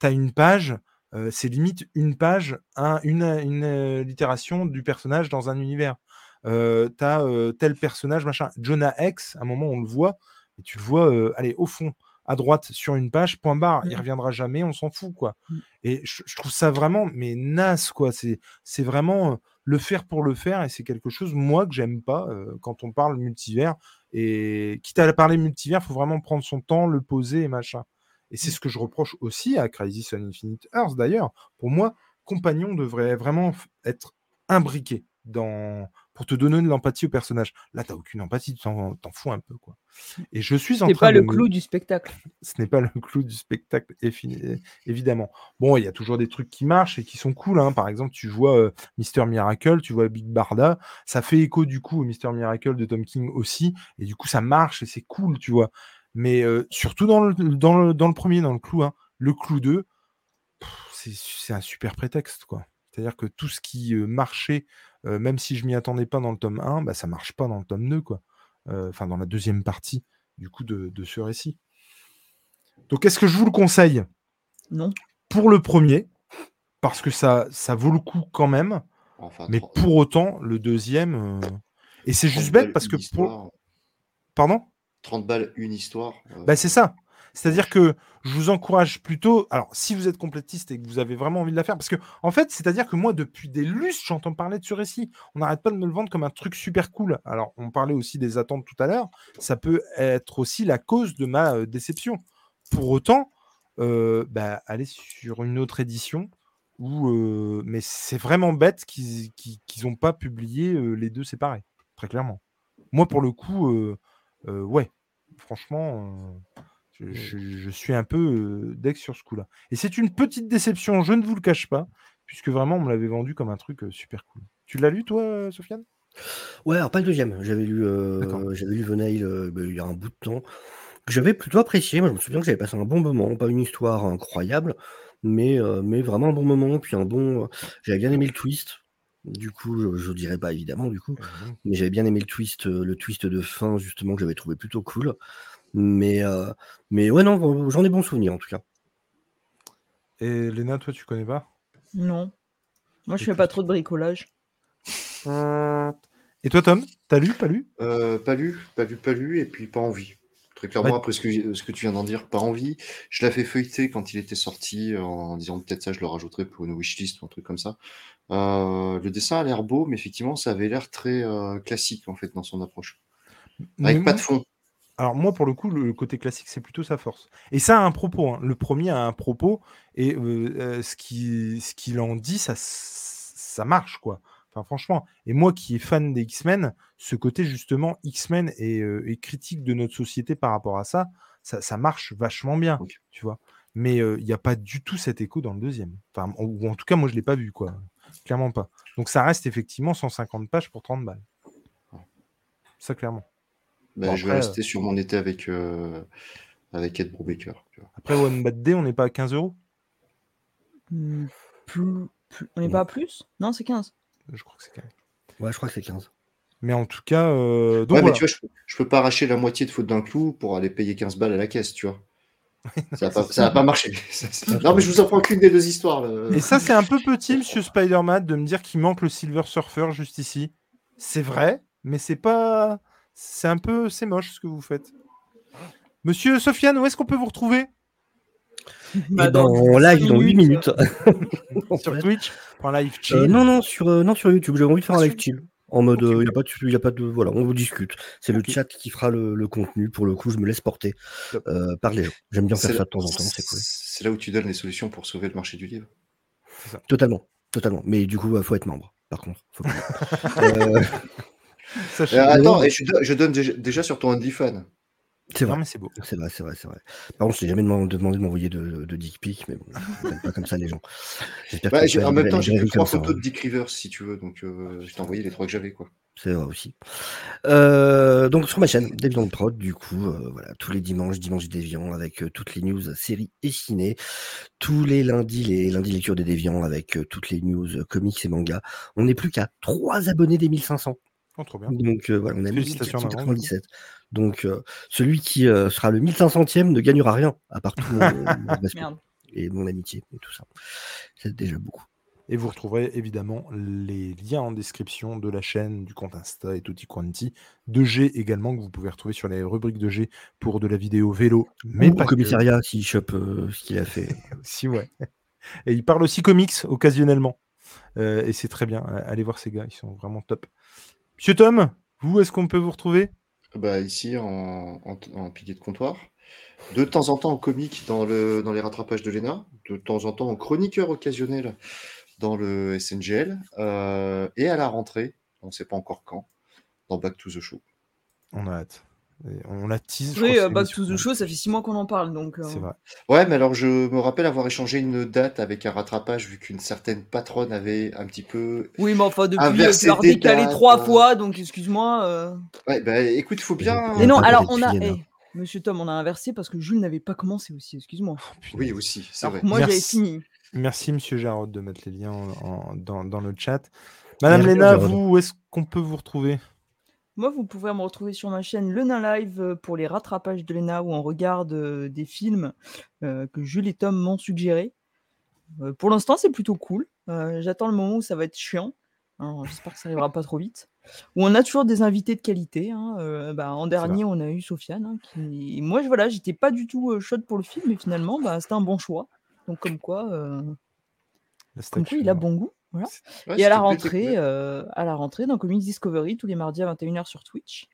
tu as une page. euh, c'est limite une page, un- une, une euh, littération du personnage dans un univers. Euh, tu as tel personnage, machin. Jonah X, à un moment, on le voit, et tu le vois, euh, allez, au fond, à droite, sur une page, point barre, il Mm. reviendra jamais, on s'en fout, quoi. Mm. Et je, je trouve ça vraiment, mais naze, quoi. C'est c'est vraiment euh, le faire pour le faire, et c'est quelque chose, moi, que j'aime pas euh, quand on parle multivers. Et quitte à parler multivers, faut vraiment prendre son temps, le poser et machin. Et c'est ce que je reproche aussi à Crisis on Infinite Earth d'ailleurs. Pour moi, Compagnon devrait vraiment être imbriqué dans pour te donner de l'empathie au personnage. Là, t'as aucune empathie, tu t'en t'en fous un peu quoi. Et je suis en train pas de le me- clou du spectacle. ce n'est pas le clou du spectacle, évidemment. Bon, il y a toujours des trucs qui marchent et qui sont cool. hein. Par exemple, tu vois euh, Mister Miracle, tu vois Big Barda, ça fait écho du coup au Mister Miracle de Tom King aussi, et du coup ça marche et c'est cool, tu vois. Mais euh, surtout dans le, dans, le, dans le premier, dans le clou 1, le clou 2, pff, c'est c'est un super prétexte, quoi. C'est-à-dire que tout ce qui euh, marchait, euh, même si je m'y attendais pas dans le tome 1, bah, ça marche pas dans le tome 2, quoi. Euh, Enfin, dans la deuxième partie, du coup, de, de ce récit. Donc, est-ce que je vous le conseille? Non. Pour le premier, parce que ça, ça vaut le coup quand même, Enfin, mais 30 pour autant, le deuxième. euh, Et c'est 30 juste bête parce que. Pour... Pardon? 30 balles, une histoire. euh, Bah, c'est ça. C'est-à-dire que je vous encourage plutôt. Alors, si vous êtes complétiste et que vous avez vraiment envie de la faire, parce que, en fait, c'est-à-dire que moi, depuis des lustres, j'entends parler de ce récit. On n'arrête pas de me le vendre comme un truc super cool. Alors, on parlait aussi des attentes tout à l'heure. Ça peut être aussi la cause de ma euh, déception. Pour autant, euh, bah, aller sur une autre édition. Où, euh, mais c'est vraiment bête qu'ils n'ont pas publié les deux séparés, très clairement. Moi, pour le coup, ouais, franchement, je, je- je suis un peu euh, deck sur ce coup-là. Et c'est une petite déception, je ne vous le cache pas, puisque vraiment, on me l'avait vendu comme un truc euh, super cool. Tu l'as lu, toi, euh, Sofiane? Ouais, alors pas le deuxième. J'avais lu, euh, j'avais lu Venail euh, bah, il y a un bout de temps. Que j'avais plutôt apprécié. Moi, je me souviens que j'avais passé un bon moment. Pas une histoire incroyable, mais, euh, mais vraiment un bon moment. Puis un bon. J'avais bien aimé le twist. Du coup, je, je dirais pas évidemment, du coup. Mais j'avais bien aimé le twist, le twist de fin, justement, que j'avais trouvé plutôt cool. Mais, euh, mais ouais, non, j'en ai bon souvenir en tout cas. Et Léna, toi, tu connais pas? Non. Moi, je fais pas trop de bricolage. Et toi, Tom? T'as lu, pas lu? Euh, pas lu, pas lu, pas lu, et puis pas envie. Très clairement, Ouais. après ce que, ce que tu viens d'en dire, pas envie. Je l'avais feuilleté quand il était sorti, en disant peut-être ça, je le rajouterai pour une wishlist ou un truc comme ça. Euh, le dessin a l'air beau, mais effectivement, ça avait l'air très euh, classique en fait dans son approche. Avec Mais pas moi- de fond. Alors moi, pour le coup, le côté classique, c'est plutôt sa force. Et ça a un propos. hein. Le premier a un propos, et euh, euh, ce qui- ce qu'il en dit, ça, ça marche, quoi. Enfin, franchement. Et moi, qui est fan des X-Men, ce côté justement X-Men et, euh, critique de notre société par rapport à ça, ça, ça marche vachement bien, tu vois. Mais euh, il n'y a pas du tout cet écho dans le deuxième. Enfin, ou ou en tout cas, moi, je l'ai pas vu, quoi. Clairement pas. Donc ça reste effectivement 150 pages pour 30 balles. Ça, clairement. Bon, je vais après, rester sur mon été avec, euh, avec Ed Brubaker. tu vois. Après, One Bad Day, on n'est pas à 15 euros? Hmm, plus- plus- On n'est pas à plus? Non, c'est 15. Je crois que c'est quand même. Ouais, je crois que c'est 15. Mais en tout cas, euh, donc ouais, voilà. mais tu vois, je, peux- je peux pas arracher la moitié de faute d'un clou pour aller payer 15 balles à la caisse, tu vois. Ça va pas, c'est- non, mais je vous apprends qu'une des deux histoires. là. Et ça, c'est un peu petit, monsieur Spider-Man, de me dire qu'il manque le Silver Surfer juste ici. C'est vrai, mais c'est pas. C'est un peu. C'est moche ce que vous faites. Monsieur Sofiane, où est-ce qu'on peut vous retrouver? Et Bah, ben, dans en live dans 8 minutes. Sur. Twitch? Pour un live chill Euh, non, non, sur, euh, non, sur YouTube. J'ai envie de faire Ah, un sur- live chill. En mode, il n'y a, pas de- y a pas de. Voilà, on vous discute. C'est le chat qui fera le, le contenu. Pour le coup, je me laisse porter euh, par les gens. J'aime bien faire ça de temps en temps, c'est cool. C'est là où tu donnes les solutions pour sauver le marché du livre. Totalement, totalement. Mais du coup, il faut être membre, par contre. Faut que- Euh, attends, et je, do- je donne déjà, déjà sur ton OnlyFans. c'est Non, vrai. mais c'est beau. C'est vrai, c'est vrai, c'est vrai. Par contre, je t'ai jamais demandé, demandé de m'envoyer de, de dick pic, mais bon, pas comme ça les gens. J'espère Bah, que en même temps, j'ai pris trois ça, photos hein. de Dick Rivers, si tu veux, donc euh, je t'ai envoyé les trois que j'avais. quoi. C'est vrai aussi. Euh, donc sur ma chaîne, Deviant Prod, du coup, euh, voilà, tous les dimanches, dimanche Déviant, avec euh, toutes les news séries et ciné. Tous les lundis, les lundis lecture des Déviants, avec euh, toutes les news comics et mangas. On n'est plus qu'à 3 abonnés des 1500. Oh, trop bien. Donc euh, voilà, on a Félicitations en avance, 1497. Donc euh, celui qui euh, sera le 1500e ne gagnera rien, à part tout mon, et mon amitié et tout ça. C'est déjà beaucoup. Et vous retrouverez évidemment les liens en description de la chaîne, du compte Insta et tutti quanti, de G également, que vous pouvez retrouver sur les rubriques de G pour de la vidéo vélo, mais Ou pas au commissariat s'il chope euh, ce qu'il a fait. Si, ouais. Et il parle aussi comics occasionnellement. Euh, et c'est très bien. Allez voir ces gars, ils sont vraiment top. Monsieur Tom, vous, est-ce qu'on peut vous retrouver? Bah, Ici, en, en, pilier de comptoir. De temps en temps en comique dans, le, dans les rattrapages de l'ENA. De temps en temps en chroniqueur occasionnel dans le SNGL. Euh, et à la rentrée, on ne sait pas encore quand, dans Back to the Show. On a hâte. On la tease. Oui, euh, Back to the Show, ça fait six mois qu'on en parle. donc. Euh. C'est vrai. Ouais, mais alors je me rappelle avoir échangé une date avec un rattrapage vu qu'une certaine patronne avait un petit peu. Oui, mais enfin, depuis, euh, tu as décalé trois fois, donc excuse-moi. Ouais, bah écoute, il faut bien. Mais non, alors on a. Eh, Monsieur Tom, on a inversé parce que Jules n'avait pas commencé aussi, excuse-moi. Oh, oui, aussi, c'est vrai. Moi, j'avais fini. Merci, Monsieur Jarod, de mettre les liens dans, dans, le chat. Madame Léna, vous, où est-ce qu'on peut vous retrouver? Moi, vous pouvez me retrouver sur ma chaîne Le Nain Live euh, pour les rattrapages de l'ENA où on regarde euh, des films euh, que Jules et Tom m'ont suggérés. pour l'instant, c'est plutôt cool. J'attends le moment où ça va être chiant. J'espère que ça arrivera pas trop vite. Où on a toujours des invités de qualité. Hein. Bah, en dernier, on a eu Sofiane. Hein, qui... Moi, voilà, j'étais pas du tout chaude pour le film, mais finalement, bah, c'était un bon choix. Donc, comme quoi, comme quoi il a bon goût et à la rentrée, euh, à la rentrée dans Comics Discovery tous les mardis à 21h sur Twitch.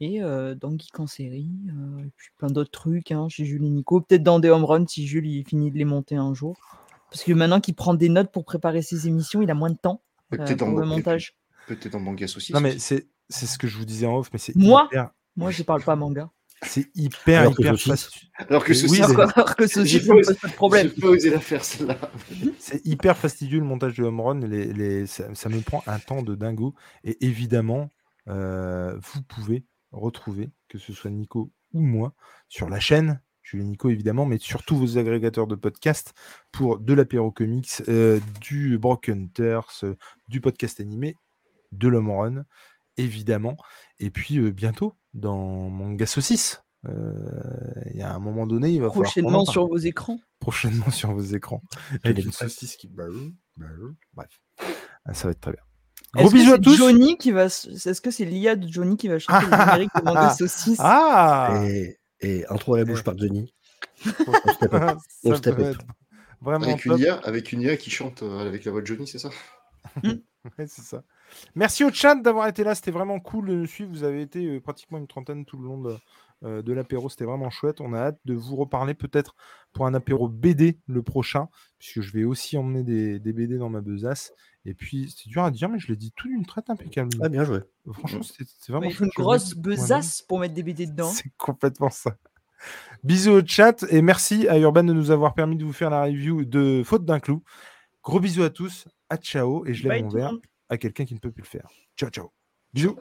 Et euh, dans Geek en série, euh, et puis plein d'autres trucs hein, chez Jules et Nico. Peut-être dans des home runs si Jules il finit de les monter un jour. Parce que maintenant qu'il prend des notes pour préparer ses émissions, il a moins de temps peut-être pour le montage. Peut-être en manga aussi. Non, mais c'est ce que je vous disais en off. mais c'est Moi, moi je parle pas manga. C'est hyper, alors hyper fastidieux. Alors que ceci, oui, alors que ceci pas, de problème. J'ai pas osé la faire celle-là. c'est hyper fastidieux le montage de home run. Les, les, ça, me prend un temps de dingo. Et évidemment, euh, vous pouvez retrouver, que ce soit Nico ou moi, sur la chaîne. Julien Nico évidemment, mais surtout vos agrégateurs de podcasts pour de l'apéro comics, euh, du Broken Hunters, euh, du podcast animé, de l'home run, évidemment. Et puis bientôt, dans Manga Saucisse. Il y a un moment donné, il va Prochainement sur vos écrans. Prochainement sur vos écrans. Avec une saucisse qui. Bref. Ah, ça va être très bien. Gros bisous à tous. Johnny qui va. Est-ce que c'est l'IA de Johnny qui va chanter le générique de Manga Saucisse? Ah Et, et intro à la bouche par Johnny. On se tape. Vraiment avec, une IA, avec une IA qui chante euh, avec la voix de Johnny, c'est ça? Hmm. c'est ça. Merci au chat d'avoir été là. C'était vraiment cool de nous suivre. Vous avez été euh, pratiquement une trentaine tout le long de, euh, l'apéro. C'était vraiment chouette. On a hâte de vous reparler peut-être pour un apéro BD le prochain, puisque je vais aussi emmener des, BD dans ma besace. Et puis, c'est dur à dire, mais je l'ai dit tout d'une traite impeccable. Ah, bien joué. Franchement, c'est vraiment. Faut une grosse besace pour mettre des BD dedans. C'est complètement ça. Bisous au chat et merci à Urban de nous avoir permis de vous faire la review de Faute d'un clou. Gros bisous à tous, à ciao et je lève mon verre à quelqu'un qui ne peut plus le faire. Ciao, ciao. Bisous.